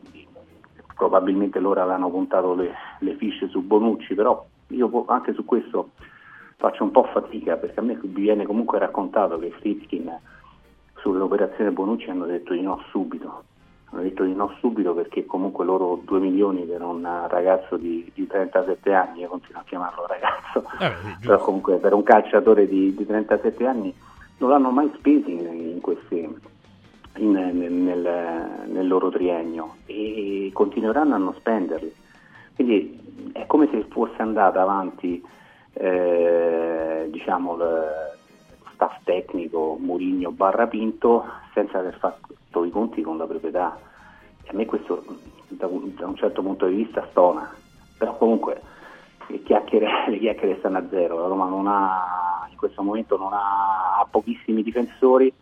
P: probabilmente loro avranno puntato le, le fiche su Bonucci, però io anche su questo faccio un po' fatica perché a me viene comunque raccontato che Fritkin sull'operazione Bonucci hanno detto di no subito. Hanno detto di no subito perché comunque loro 2 milioni per un ragazzo di, di 37 anni, io continuo a chiamarlo ragazzo, però comunque per un calciatore di, di 37 anni non l'hanno mai spesi in, questi, in- nel, nel- nel loro triennio e continueranno a non spenderli. Quindi è come se fosse andata avanti eh, diciamo, staff tecnico Murigno barra Pinto senza aver fatto i conti con la proprietà. E a me questo da un, da un certo punto di vista stona, però comunque le chiacchiere, [laughs] le chiacchiere stanno a zero, la Roma non ha, in questo momento non ha, ha pochissimi difensori,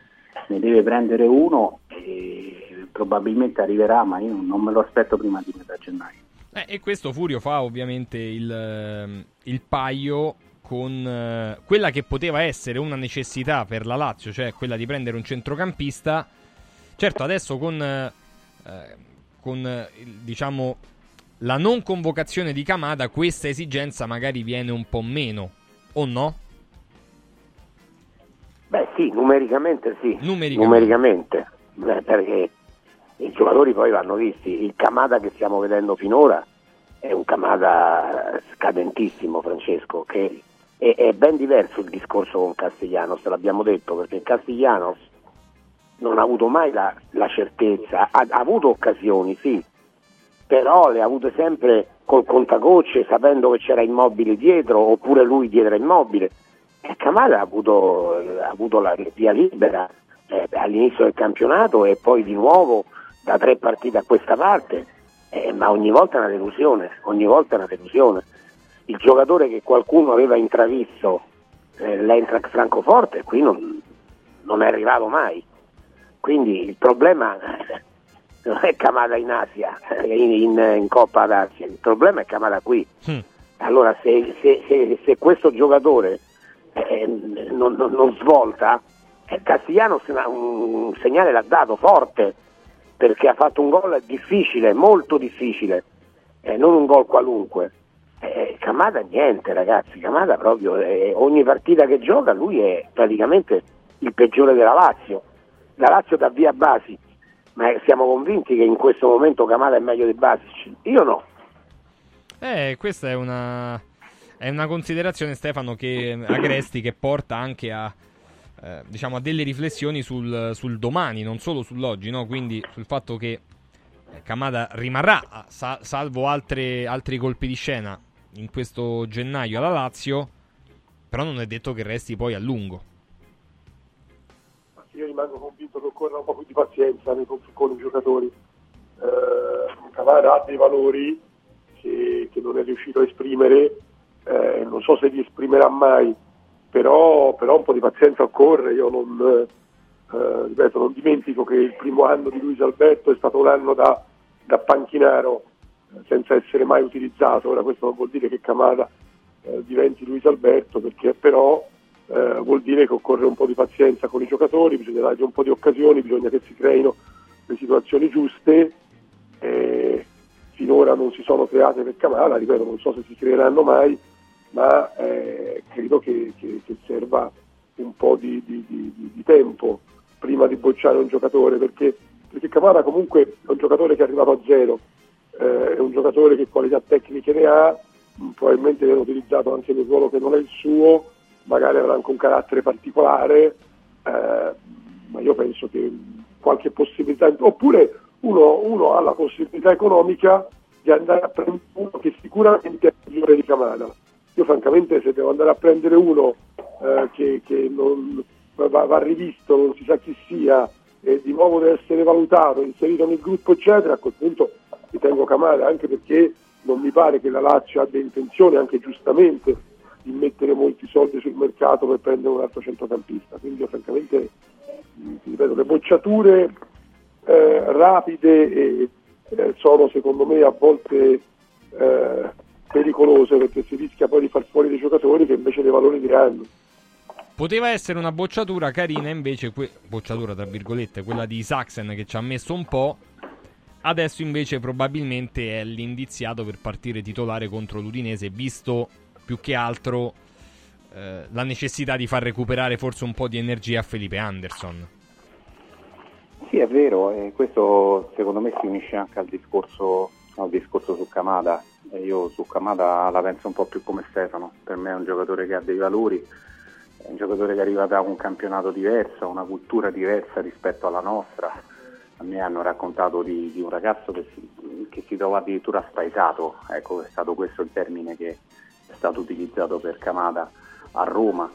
P: ne deve prendere uno e probabilmente arriverà, ma io non me lo aspetto prima di metà gennaio.
A: Eh, e questo Furio fa ovviamente il, il paio con eh, quella che poteva essere una necessità per la Lazio, cioè quella di prendere un centrocampista. Certo, adesso con, eh, con eh, diciamo la non convocazione di Kamada, questa esigenza magari viene un po' meno, o no?
O: Beh sì, numericamente sì.
A: Numericamente.
O: Numericamente. Beh, perché i giocatori poi vanno visti. Il Kamada che stiamo vedendo finora è un Kamada scadentissimo, Francesco, che è, è ben diverso il discorso con Castellanos, te l'abbiamo detto, perché Castellanos non ha avuto mai la, la certezza, ha, ha avuto occasioni, sì, però le ha avute sempre col contagocce, sapendo che c'era immobile dietro, oppure lui dietro immobile. E Kamada ha avuto, ha avuto la via libera eh, all'inizio del campionato e poi di nuovo da tre partite a questa parte, eh, ma ogni volta è una delusione, ogni volta è una delusione. Il giocatore che qualcuno aveva intravisto eh, l'Eintracht Francoforte qui non, non è arrivato mai. Quindi il problema [laughs] non è Kamada in Asia, [laughs] in, in- in Coppa d'Asia, il problema è Kamada qui. Allora se, se- se- se questo giocatore eh, non, non- non svolta, eh, Castigliano un segnale l'ha dato forte perché ha fatto un gol difficile, molto difficile, eh, non un gol qualunque. Eh, Kamada niente ragazzi, Kamada proprio eh, ogni partita che gioca lui è praticamente il peggiore della Lazio. La Lazio dà via Basi, ma eh, siamo convinti che in questo momento Kamada è meglio di Basic? Io no.
A: Eh, questa è una, è una considerazione, Stefano, che Agresti che porta anche a, eh, diciamo, a delle riflessioni sul, sul domani, non solo sull'oggi, no? quindi sul fatto che eh, Kamada rimarrà, sa- salvo altre- altri colpi di scena, in questo gennaio alla Lazio, però non è detto che resti poi a lungo.
Q: Io rimango convinto che occorra un po' più di pazienza nei conf- con i giocatori. Eh, Cavara ha dei valori che, che non è riuscito a esprimere, eh, non so se li esprimerà mai, però, però un po' di pazienza occorre. Io non, eh, ripeto, non dimentico che il primo anno di Luis Alberto è stato un anno da, da panchinaro senza essere mai utilizzato. Ora questo non vuol dire che Camara eh, diventi Luis Alberto, perché però eh, vuol dire che occorre un po' di pazienza con i giocatori, bisogna dargli un po' di occasioni, bisogna che si creino le situazioni giuste. eh, finora non si sono create per Camara, ripeto, non so se si creeranno mai, ma eh, credo che, che- che serva un po' di, di- di- di- tempo prima di bocciare un giocatore, perché, perché Camara comunque è un giocatore che è arrivato a zero, eh, è un giocatore che qualità tecniche ne ha, probabilmente viene utilizzato anche nel ruolo che non è il suo, magari avrà anche un carattere particolare, eh, ma io penso che qualche possibilità, oppure uno, uno ha la possibilità economica di andare a prendere uno che sicuramente è migliore di Camara. Io francamente se devo andare a prendere uno eh, che, che non va, va rivisto, non si sa chi sia, e di nuovo deve essere valutato, inserito nel gruppo, eccetera, a quel punto ritengo Camara, anche perché non mi pare che la Lazio abbia intenzione, anche giustamente, di mettere molti soldi sul mercato per prendere un altro centrocampista. Quindi io francamente mh, ti ripeto, le bocciature eh, rapide e, eh, sono secondo me a volte eh, pericolose perché si rischia poi di far fuori dei giocatori che invece dei valori diranno.
A: Poteva essere una bocciatura carina, invece, que- bocciatura tra virgolette, quella di Saxen che ci ha messo un po'. Adesso invece probabilmente è l'indiziato per partire titolare contro l'Udinese, visto più che altro eh, la necessità di far recuperare forse un po' di energia a Felipe Anderson.
P: Sì, è vero, e questo secondo me si unisce anche al discorso, al discorso su Kamada. E io su Kamada la penso un po' più come Stefano, per me è un giocatore che ha dei valori, è un giocatore che arriva da un campionato diverso, una cultura diversa rispetto alla nostra. A me hanno raccontato di, di un ragazzo che si, che si trova addirittura spaesato, ecco è stato questo il termine che è stato utilizzato per Kamada a Roma.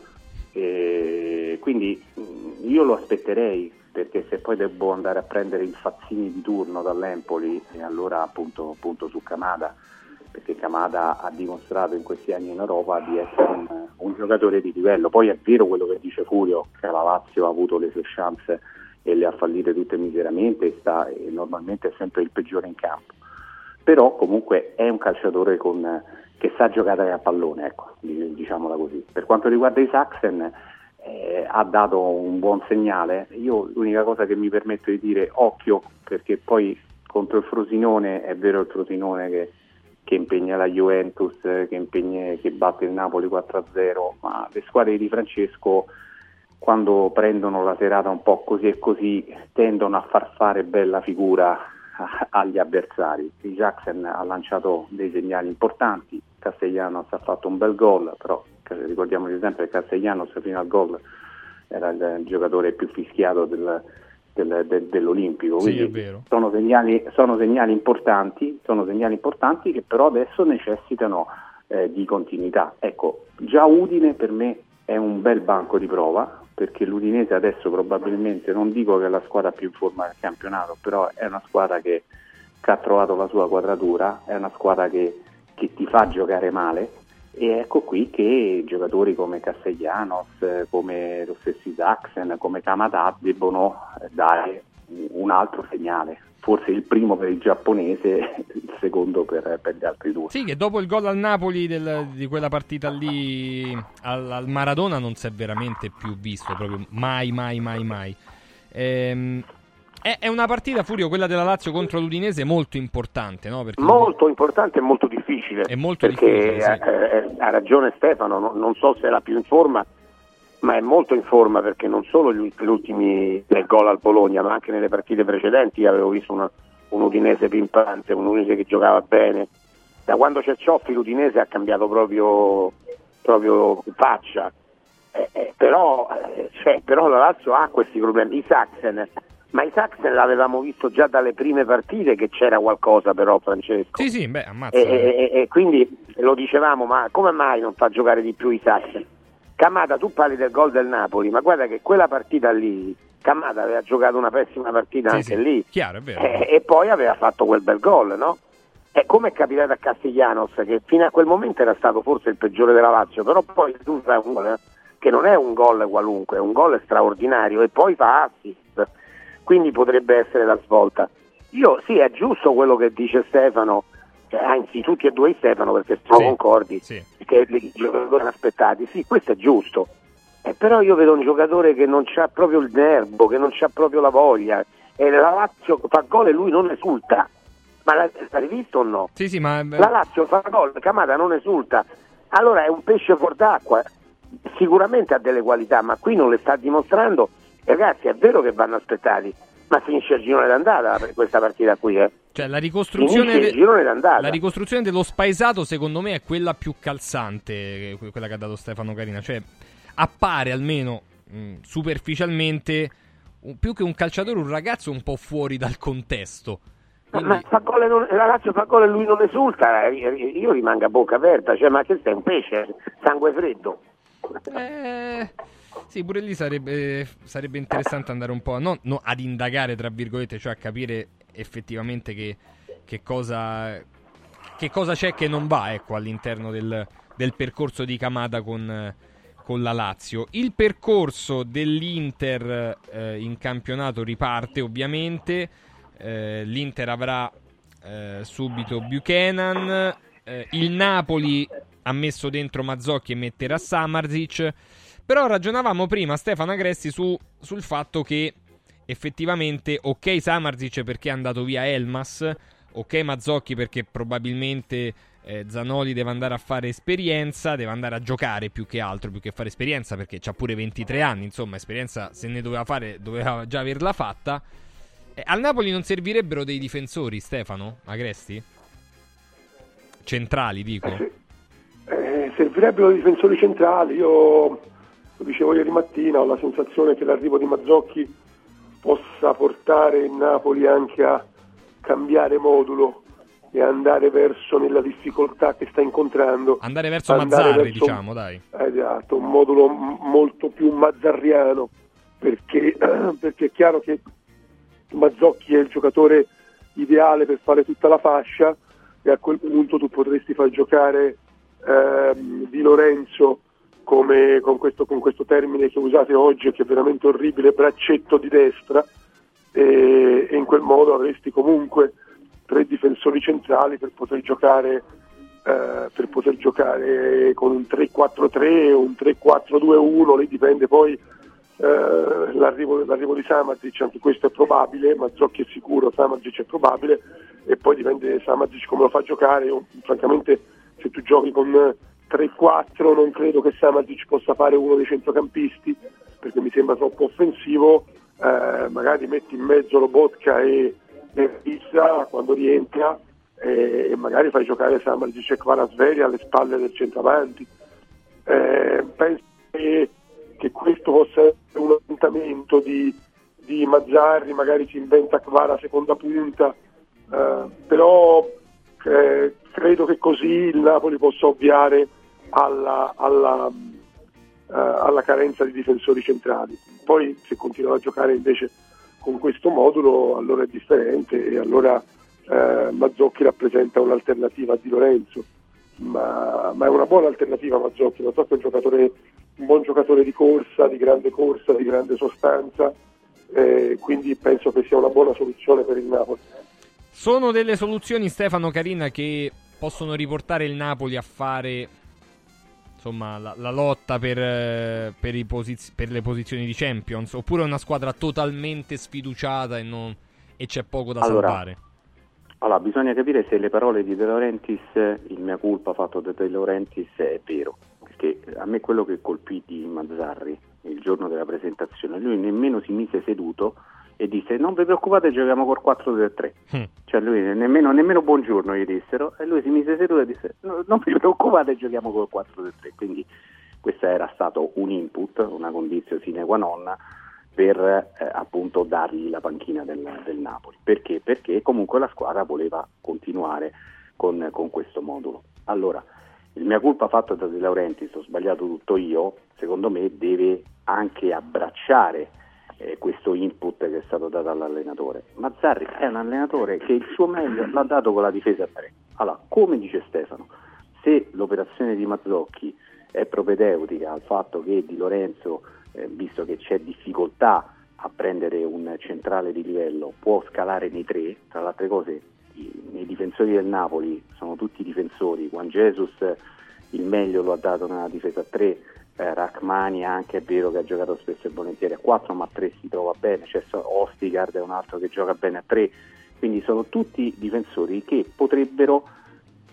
P: E quindi mh, io lo aspetterei perché se poi devo andare a prendere il Fazzini di turno dall'Empoli e allora appunto punto su Kamada perché Kamada ha dimostrato in questi anni in Europa di essere un, un giocatore di livello. Poi è vero quello che dice Furio, che la Lazio ha avuto le sue chance e le ha fallite tutte miseramente e, sta, e normalmente è sempre il peggiore in campo. Però comunque è un calciatore con, che sa giocare a pallone, ecco, diciamola così. Per quanto riguarda i Saxen, eh, ha dato un buon segnale. Io l'unica cosa che mi permetto di dire, occhio, perché poi contro il Frosinone è vero il Frosinone che, che impegna la Juventus, che, impegna, che batte il Napoli 4-0, ma le squadre di Francesco quando prendono la serata un po' così e così tendono a far fare bella figura agli avversari. Il Jackson ha lanciato dei segnali importanti, Castellanos ha fatto un bel gol, però ricordiamoci sempre che Castellanos fino al gol era il giocatore più fischiato del, del, del, dell'Olimpico.
A: Sì,
P: sono, segnali, sono, segnali importanti, sono segnali importanti che però adesso necessitano eh, di continuità. Ecco, già Udine per me è un bel banco di prova perché l'Udinese adesso probabilmente non dico che è la squadra più in forma del campionato, però è una squadra che, che ha trovato la sua quadratura, è una squadra che, che ti fa giocare male e ecco qui che giocatori come Castellanos, come lo stesso Saxen, come Kamada debbono dare un altro segnale. Forse il primo per il giapponese, il secondo per, per gli altri due.
A: Sì, che dopo il gol al Napoli del, di quella partita lì al, al, Maradona non si è veramente più visto, proprio mai, mai, mai, mai. Ehm, è, è, una partita, Furio, quella della Lazio contro l'Udinese, molto importante, no?
O: Perché molto importante e molto difficile.
A: È molto
O: perché
A: difficile. Sì.
O: Eh, eh, ha ragione Stefano, no, non so se è la più in forma, ma è molto in forma perché non solo gli ultimi tre gol al Bologna, ma anche nelle partite precedenti avevo visto una, un Udinese pimpante, un Udinese che giocava bene. Da quando c'è Cioffi l'Udinese ha cambiato proprio, proprio faccia. Eh, eh, però, eh, cioè, però la Lazio ha questi problemi. I Saxen ma i Saxen l'avevamo visto già dalle prime partite che c'era qualcosa però Francesco.
A: Sì, sì, beh, ammazza.
O: E, e, e, quindi lo dicevamo, ma come mai non fa giocare di più i Saxen? Camada, tu parli del gol del Napoli, ma guarda che quella partita lì, Camada aveva giocato una pessima partita
A: sì,
O: anche
A: sì.
O: lì.
A: Chiaro, vero.
O: E, poi aveva fatto quel bel gol, no? E come è capitato a Castiglianos, che fino a quel momento era stato forse il peggiore della Lazio, però poi tu un gol che non è un gol qualunque, è un gol straordinario e poi fa assist quindi potrebbe essere la svolta. Io sì, è giusto quello che dice Stefano, cioè, anzi tutti e due Stefano perché sono
A: Sì,
O: concordi,
A: sì.
O: che i giocatori sono aspettati, sì, questo è giusto. Eh, però io vedo un giocatore che non ha proprio il nervo, che non ha proprio la voglia, e la Lazio fa gol e lui non esulta. Ma l'hai visto o no?
A: Sì, sì, ma...
O: La Lazio fa gol, Camada non esulta. Allora è un pesce fuor d'acqua, sicuramente ha delle qualità, ma qui non le sta dimostrando. Ragazzi, è vero che vanno aspettati, ma finisce il girone d'andata per questa partita qui, eh.
A: Cioè, la ricostruzione, de-
O: girone d'andata.
A: la ricostruzione dello spaesato, secondo me, è quella più calzante, eh, que- quella che ha dato Stefano Carina. Cioè, appare almeno mh, superficialmente, un- più che un calciatore, un ragazzo un po' fuori dal contesto.
O: Ma fa gol e non- la Lazio fa gol e lui non esulta, eh, io rimango a bocca aperta, cioè, ma che sei un pesce, sangue freddo.
A: Eh, sì, pure lì sarebbe, sarebbe interessante andare un po' non, no, ad indagare, tra virgolette, cioè a capire effettivamente che, che cosa, che cosa c'è che non va ecco, all'interno del, del percorso di Kamada con, con la Lazio. Il percorso dell'Inter eh, in campionato riparte ovviamente, eh, l'Inter avrà eh, subito Buchanan, eh, il Napoli ha messo dentro Mazzocchi e metterà Samarzic. Però ragionavamo prima, Stefano Agresti, su, sul fatto che effettivamente, ok Samarzic perché è andato via Elmas, ok Mazzocchi perché probabilmente eh, Zanoli deve andare a fare esperienza, deve andare a giocare più che altro, più che fare esperienza perché ha pure 23 anni, insomma esperienza se ne doveva fare doveva già averla fatta. Eh, al Napoli non servirebbero dei difensori, Stefano Agresti? Centrali, dico.
Q: Eh, servirebbero difensori centrali, io lo dicevo ieri mattina, ho la sensazione che l'arrivo di Mazzocchi possa portare il Napoli anche a cambiare modulo e andare verso nella difficoltà che sta incontrando.
A: Andare verso
Q: Andare
A: Mazzarri,
Q: verso-
A: diciamo, dai.
Q: Esatto, un modulo m- molto più mazzarriano, perché, [clears throat] perché è chiaro che Mazzocchi è il giocatore ideale per fare tutta la fascia e a quel punto tu potresti far giocare ehm, Di Lorenzo come con questo, con questo termine che usate oggi che è veramente orribile, braccetto di destra e, e in quel modo avresti comunque tre difensori centrali per poter giocare eh, per poter giocare con un 3-4-3 o un 3-4-2-1, lì dipende poi eh, l'arrivo, l'arrivo di Samazic, anche questo è probabile, Mazzocchi è sicuro, Samazic è probabile e poi dipende Samazic come lo fa giocare, Io, francamente se tu giochi con 3-4 non credo che Samazic possa fare uno dei centrocampisti perché mi sembra troppo offensivo, eh, magari metti in mezzo Lobotka e, Pizza quando rientra eh, e magari fai giocare Samardzic e Kvalasveli alle spalle del centravanti. Eh, penso che, che questo possa essere un orientamento di, di Mazzarri, magari si inventa Kvara seconda punta, eh, però eh, credo che così il Napoli possa ovviare alla, alla, eh, alla carenza di difensori centrali. Poi se continua a giocare invece con questo modulo allora è differente e allora eh, Mazzocchi rappresenta un'alternativa a Di Lorenzo, ma, ma, è una buona alternativa Mazzocchi, Mazzocchi è un buon giocatore di corsa, di grande corsa, di grande sostanza, eh, quindi penso che sia una buona soluzione per il Napoli.
A: Sono delle soluzioni, Stefano Carina, che possono riportare il Napoli a fare insomma, la, la lotta per, eh, per, posiz- per, le posizioni di Champions, oppure è una squadra totalmente sfiduciata e, non, e c'è poco da
P: allora,
A: salvare?
P: Allora, bisogna capire se le parole di De Laurentiis, il mia colpa fatto da De Laurentiis è vero, perché a me quello che colpì di Mazzarri il giorno della presentazione, lui nemmeno si mise seduto e disse non vi preoccupate giochiamo col 4-3-3 mm. cioè lui nemmeno, nemmeno, buongiorno gli dissero e lui si mise seduto e disse no, non vi preoccupate giochiamo col 4-3-3 quindi questo era stato un input una condizione sine qua non per eh, appunto dargli la panchina del, del, Napoli perché? perché comunque la squadra voleva continuare con, con questo modulo allora il mia colpa fatto da De Laurentiis ho sbagliato tutto io secondo me deve anche abbracciare eh, questo input che è stato dato all'allenatore. Mazzarri è un allenatore che il suo meglio l'ha dato con la difesa a 3. Allora, come dice Stefano, se l'operazione di Mazzocchi è propedeutica al fatto che Di Lorenzo, eh, visto che c'è difficoltà a prendere un centrale di livello, può scalare nei tre, tra le altre cose i, i difensori del Napoli sono tutti difensori, Juan Jesus il meglio lo ha dato nella difesa a 3, eh, Rachmani anche è vero che ha giocato spesso e volentieri. A 4 ma a 3 si trova bene, c'è Ostigard è un altro che gioca bene a 3 quindi sono tutti difensori che potrebbero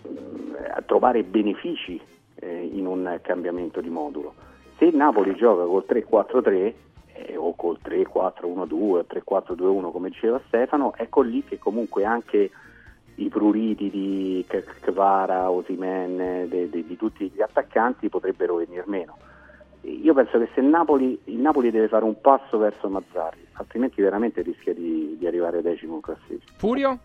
P: eh, trovare benefici eh, in un cambiamento di modulo. Se Napoli gioca col 3-4-3 eh, o col 3-4-1-2 3-4-2-1 come diceva Stefano ecco lì che comunque anche i pruriti di Kvara, Osimen, di tutti gli attaccanti potrebbero venire meno io penso che se il Napoli, il Napoli deve fare un passo verso Mazzarri, altrimenti veramente rischia di, di arrivare decimo in classifica.
A: Furio?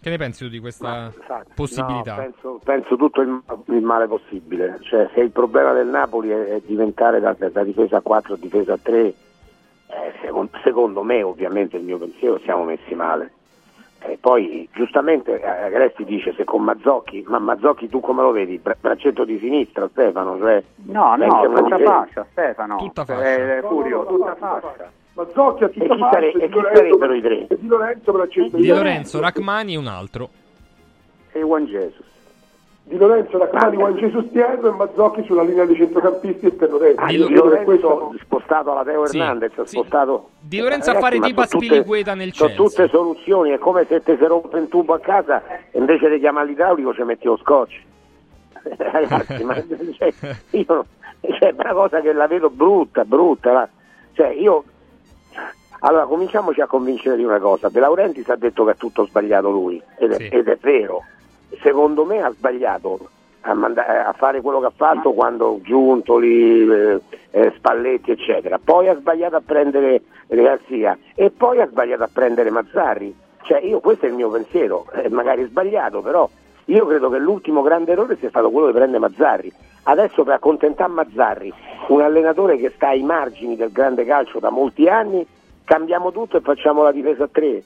A: Che ne pensi tu di questa Ma, possibilità?
O: No, penso, penso, tutto il, il, male possibile. Cioè, se il problema del Napoli è, è diventare da, da, difesa a 4 a difesa a 3, eh, secondo, secondo me, ovviamente, il mio pensiero, siamo messi male. E poi giustamente eh, Agresti dice se con Mazzocchi, ma Mazzocchi tu come lo vedi? Braccetto di sinistra Stefano? Cioè,
P: no, no, tutta fascia Stefano.
A: Tutta fascia.
P: Eh, Furio, tutta fascia.
Q: Mazzocchi a tutta
O: e chi, sare- e chi sarebbero i tre?
Q: Di Lorenzo, braccetto
A: di Lorenzo, Rachmani e un altro.
P: E Juan Jesus.
Q: Di Lorenzo, Rachmani, Juan Jesus Tiago e Mazzocchi sulla linea dei centrocampisti esterno destro.
O: Ah, di, Lo- di Lorenzo questo... spostato alla Teo
A: Sì,
O: Hernandez,
A: sì.
O: spostato...
A: Di Lorenzo a
O: Ragazzi,
A: fare
O: ma
A: tipo
O: sono tutte-
A: Spiliqueta nel
O: Sono
A: Chelsea.
O: tutte soluzioni, è come se ti si rompe un tubo a casa e invece di chiamare l'idraulico ci metti lo scotch. [laughs] Ragazzi, ma [laughs] cioè, io, cioè, è una cosa che la vedo brutta, brutta. la- Cioè, io... Allora, cominciamoci a convincere di una cosa. De Laurentiis ha detto che ha tutto sbagliato lui, ed è,
A: Sì.
O: ed è vero. Secondo me ha sbagliato a, manda- a fare quello che ha fatto quando Giuntoli, eh, eh, Spalletti, eccetera. Poi ha sbagliato a prendere Garzia e poi ha sbagliato a prendere Mazzarri. Cioè, io questo è il mio pensiero, è magari sbagliato, però io credo che l'ultimo grande errore sia stato quello di prendere Mazzarri. Adesso per accontentare Mazzarri, un allenatore che sta ai margini del grande calcio da molti anni, cambiamo tutto e facciamo la difesa a tre.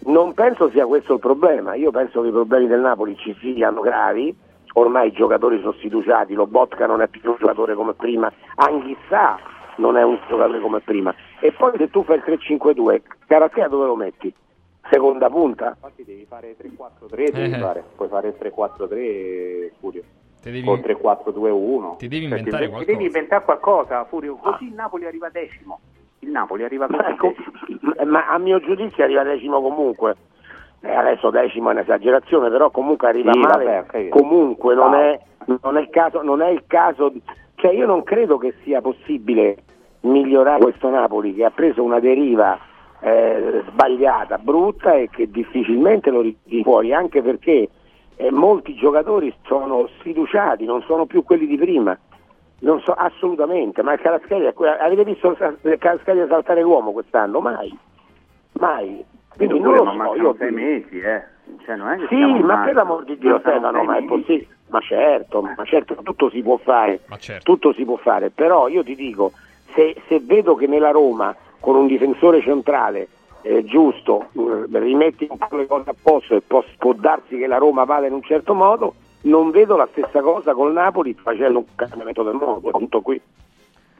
O: Non penso sia questo il problema, io penso che i problemi del Napoli ci siano gravi, ormai i giocatori sono sfiduciati, lo Botka non è più un giocatore come prima, Anghissà non è un giocatore come prima. E poi se tu fai il 3-5-2, Carattea dove lo metti? seconda punta.
P: Infatti devi fare 3-4-3, devi
A: Eh.
P: fare. puoi fare il 3-4-3 Furio.
A: Te devi-
P: O 3-4-2-1.
A: Ti devi
P: Cioè,
A: inventare
P: ti-
A: qualcosa.
P: Ti devi inventare qualcosa, Furio, così il Napoli arriva decimo. Il Napoli arriva
O: Ma, ecco,
P: decimo.
O: ma a mio giudizio arriva decimo comunque. Eh, adesso decimo è un'esagerazione, però comunque arriva
P: Sì,
O: male.
P: vabbè.
O: Comunque non
P: No.
O: è, non è il caso, non è il caso di- cioè io non credo che sia possibile migliorare questo Napoli che ha preso una deriva eh, sbagliata, brutta e che difficilmente lo ritiri fuori, anche perché eh, molti giocatori sono sfiduciati, non sono più quelli di prima. Non so assolutamente, ma il que- avete visto il Caraschelli saltare l'uomo quest'anno? Mai, mai. Quindi non lo
P: ma
O: so, io
P: sei mesi, eh. Cioè, non è che
O: sì, ma
P: marzo.
O: per l'amor di Dio Stefano, ma è possibile. Ma certo, ma certo, tutto si può fare.
A: certo.
O: Tutto si può fare, però io ti dico, se, se vedo che nella Roma con un difensore centrale eh, giusto, eh, rimetti un po' le cose a posto e può, può darsi che la Roma vada in un certo modo, non vedo la stessa cosa col Napoli facendo un cambiamento del modo, tutto qui.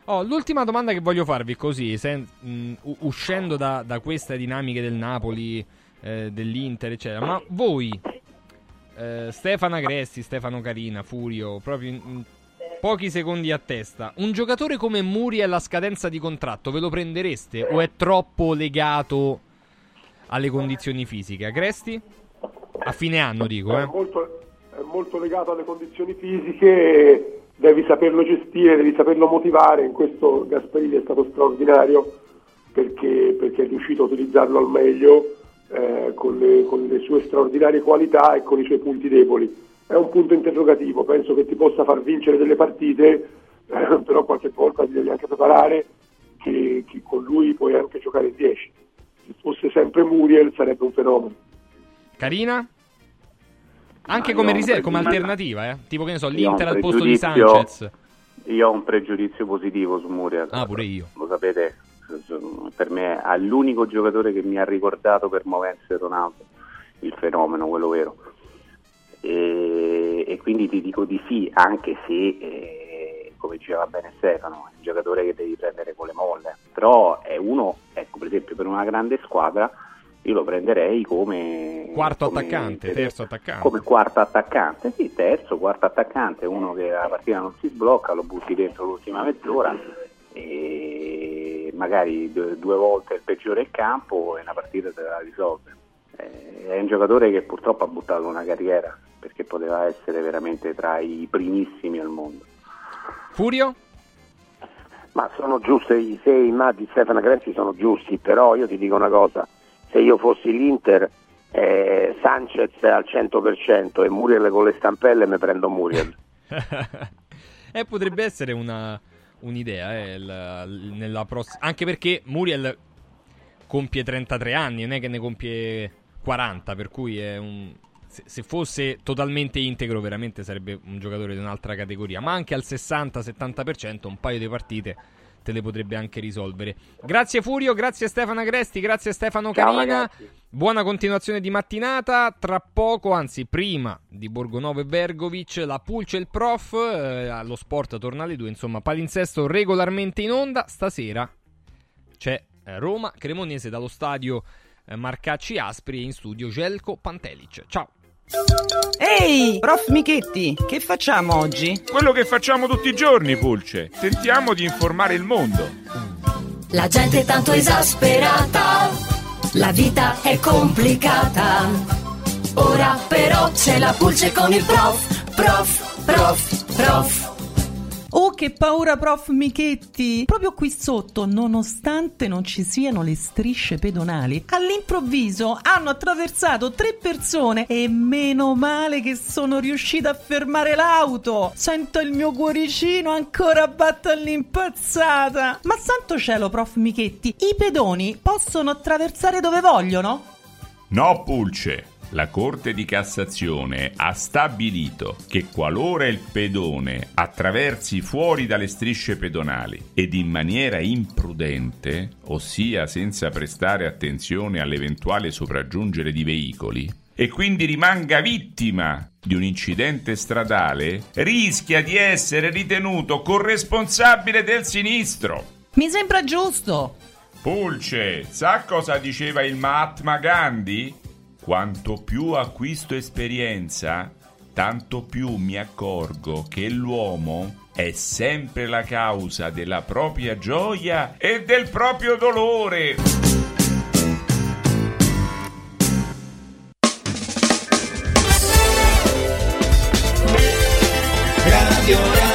A: Oh, l'ultima domanda che voglio farvi così, sen- mh, u- uscendo da, da queste dinamiche del Napoli, eh, dell'Inter, eccetera, ma voi, eh, Stefano Agresti, Stefano Carina, Furio, proprio in, in pochi secondi a testa, un giocatore come Muriel alla scadenza di contratto ve lo prendereste o è troppo legato alle condizioni fisiche? Agresti? A fine anno dico, eh.
Q: molto, molto legato alle condizioni fisiche, devi saperlo gestire, devi saperlo motivare. In questo Gasperini è stato straordinario perché, perché è riuscito a utilizzarlo al meglio eh, con, le, con le sue straordinarie qualità e con i suoi punti deboli. È un punto interrogativo, penso che ti possa far vincere delle partite, eh, però qualche volta ti devi anche preparare che, che con lui puoi anche giocare in 10. Se fosse sempre Muriel sarebbe un fenomeno.
A: Carina? Anche come, riserva, come alternativa, eh? Tipo che ne so, l'Inter al posto di Sanchez.
P: Io ho un pregiudizio positivo su Muriel.
A: Ah, pure io.
P: Lo sapete, per me è l'unico giocatore che mi ha ricordato per movenze Ronaldo, il fenomeno, quello vero. E, e quindi ti dico di sì, anche se, eh, come diceva bene Stefano, è un giocatore che devi prendere con le molle. Però è uno, ecco, per esempio, per una grande squadra, io lo prenderei come...
A: Quarto
P: come-
A: attaccante, terzo attaccante.
P: come quarto attaccante, sì, terzo, quarto attaccante, uno che la partita non si sblocca, lo butti dentro l'ultima mezz'ora e magari due, due volte il peggiore in campo e una partita te la risolve. Eh, È un giocatore che purtroppo ha buttato una carriera perché poteva essere veramente tra i primissimi al mondo.
A: Furio?
O: Ma sono giuste i sei ma di Stefano Grenzi sono giusti, però io ti dico una cosa, se io fossi l'Inter eh, Sanchez al 100% e Muriel con le stampelle mi prendo Muriel. [laughs]
A: Eh, potrebbe essere una, un'idea, eh, il- nella pross- anche perché Muriel compie 33 anni, non è che ne compie 40, per cui un... Se fosse totalmente integro, veramente sarebbe un giocatore di un'altra categoria. Ma anche al 60-70%, un paio di partite te le potrebbe anche risolvere. Grazie Furio, grazie Stefano Agresti, grazie Stefano
O: Ciao,
A: Carina.
O: ragazzi.
A: Buona continuazione di mattinata. Tra poco, anzi, prima di Borgonovo e Bergovic, la Pulce e il Prof. eh, allo sport torna alle due. Insomma, palinsesto regolarmente in onda. Stasera c'è eh, Roma Cremonese dallo stadio eh, Marcacci Aspri e in studio Gelco Pantelic. Ciao.
Y: Ehi, prof Michetti, che facciamo oggi?
Z: Quello che facciamo tutti i giorni, Pulce. Tentiamo di informare il mondo.
L: La gente è tanto esasperata, la vita è complicata. Ora però c'è la pulce con il prof, prof, prof, prof.
Y: Oh, che paura, prof Michetti! Proprio qui sotto, nonostante non ci siano le strisce pedonali, all'improvviso hanno attraversato tre persone e meno male che sono riuscita a fermare l'auto. Sento il mio cuoricino ancora batte all'impazzata. Ma santo cielo, prof Michetti, i pedoni possono attraversare dove vogliono?
Z: No, Pulce. La Corte di Cassazione ha stabilito che qualora il pedone attraversi fuori dalle strisce pedonali ed in maniera imprudente, ossia senza prestare attenzione all'eventuale sopraggiungere di veicoli, e quindi rimanga vittima di un incidente stradale, rischia di essere ritenuto corresponsabile del sinistro.
Y: Mi sembra giusto.
Z: Pulce, sa cosa diceva il Mahatma Gandhi? Quanto più acquisto esperienza, tanto più mi accorgo che l'uomo è sempre la causa della propria gioia e del proprio dolore.
I: Radio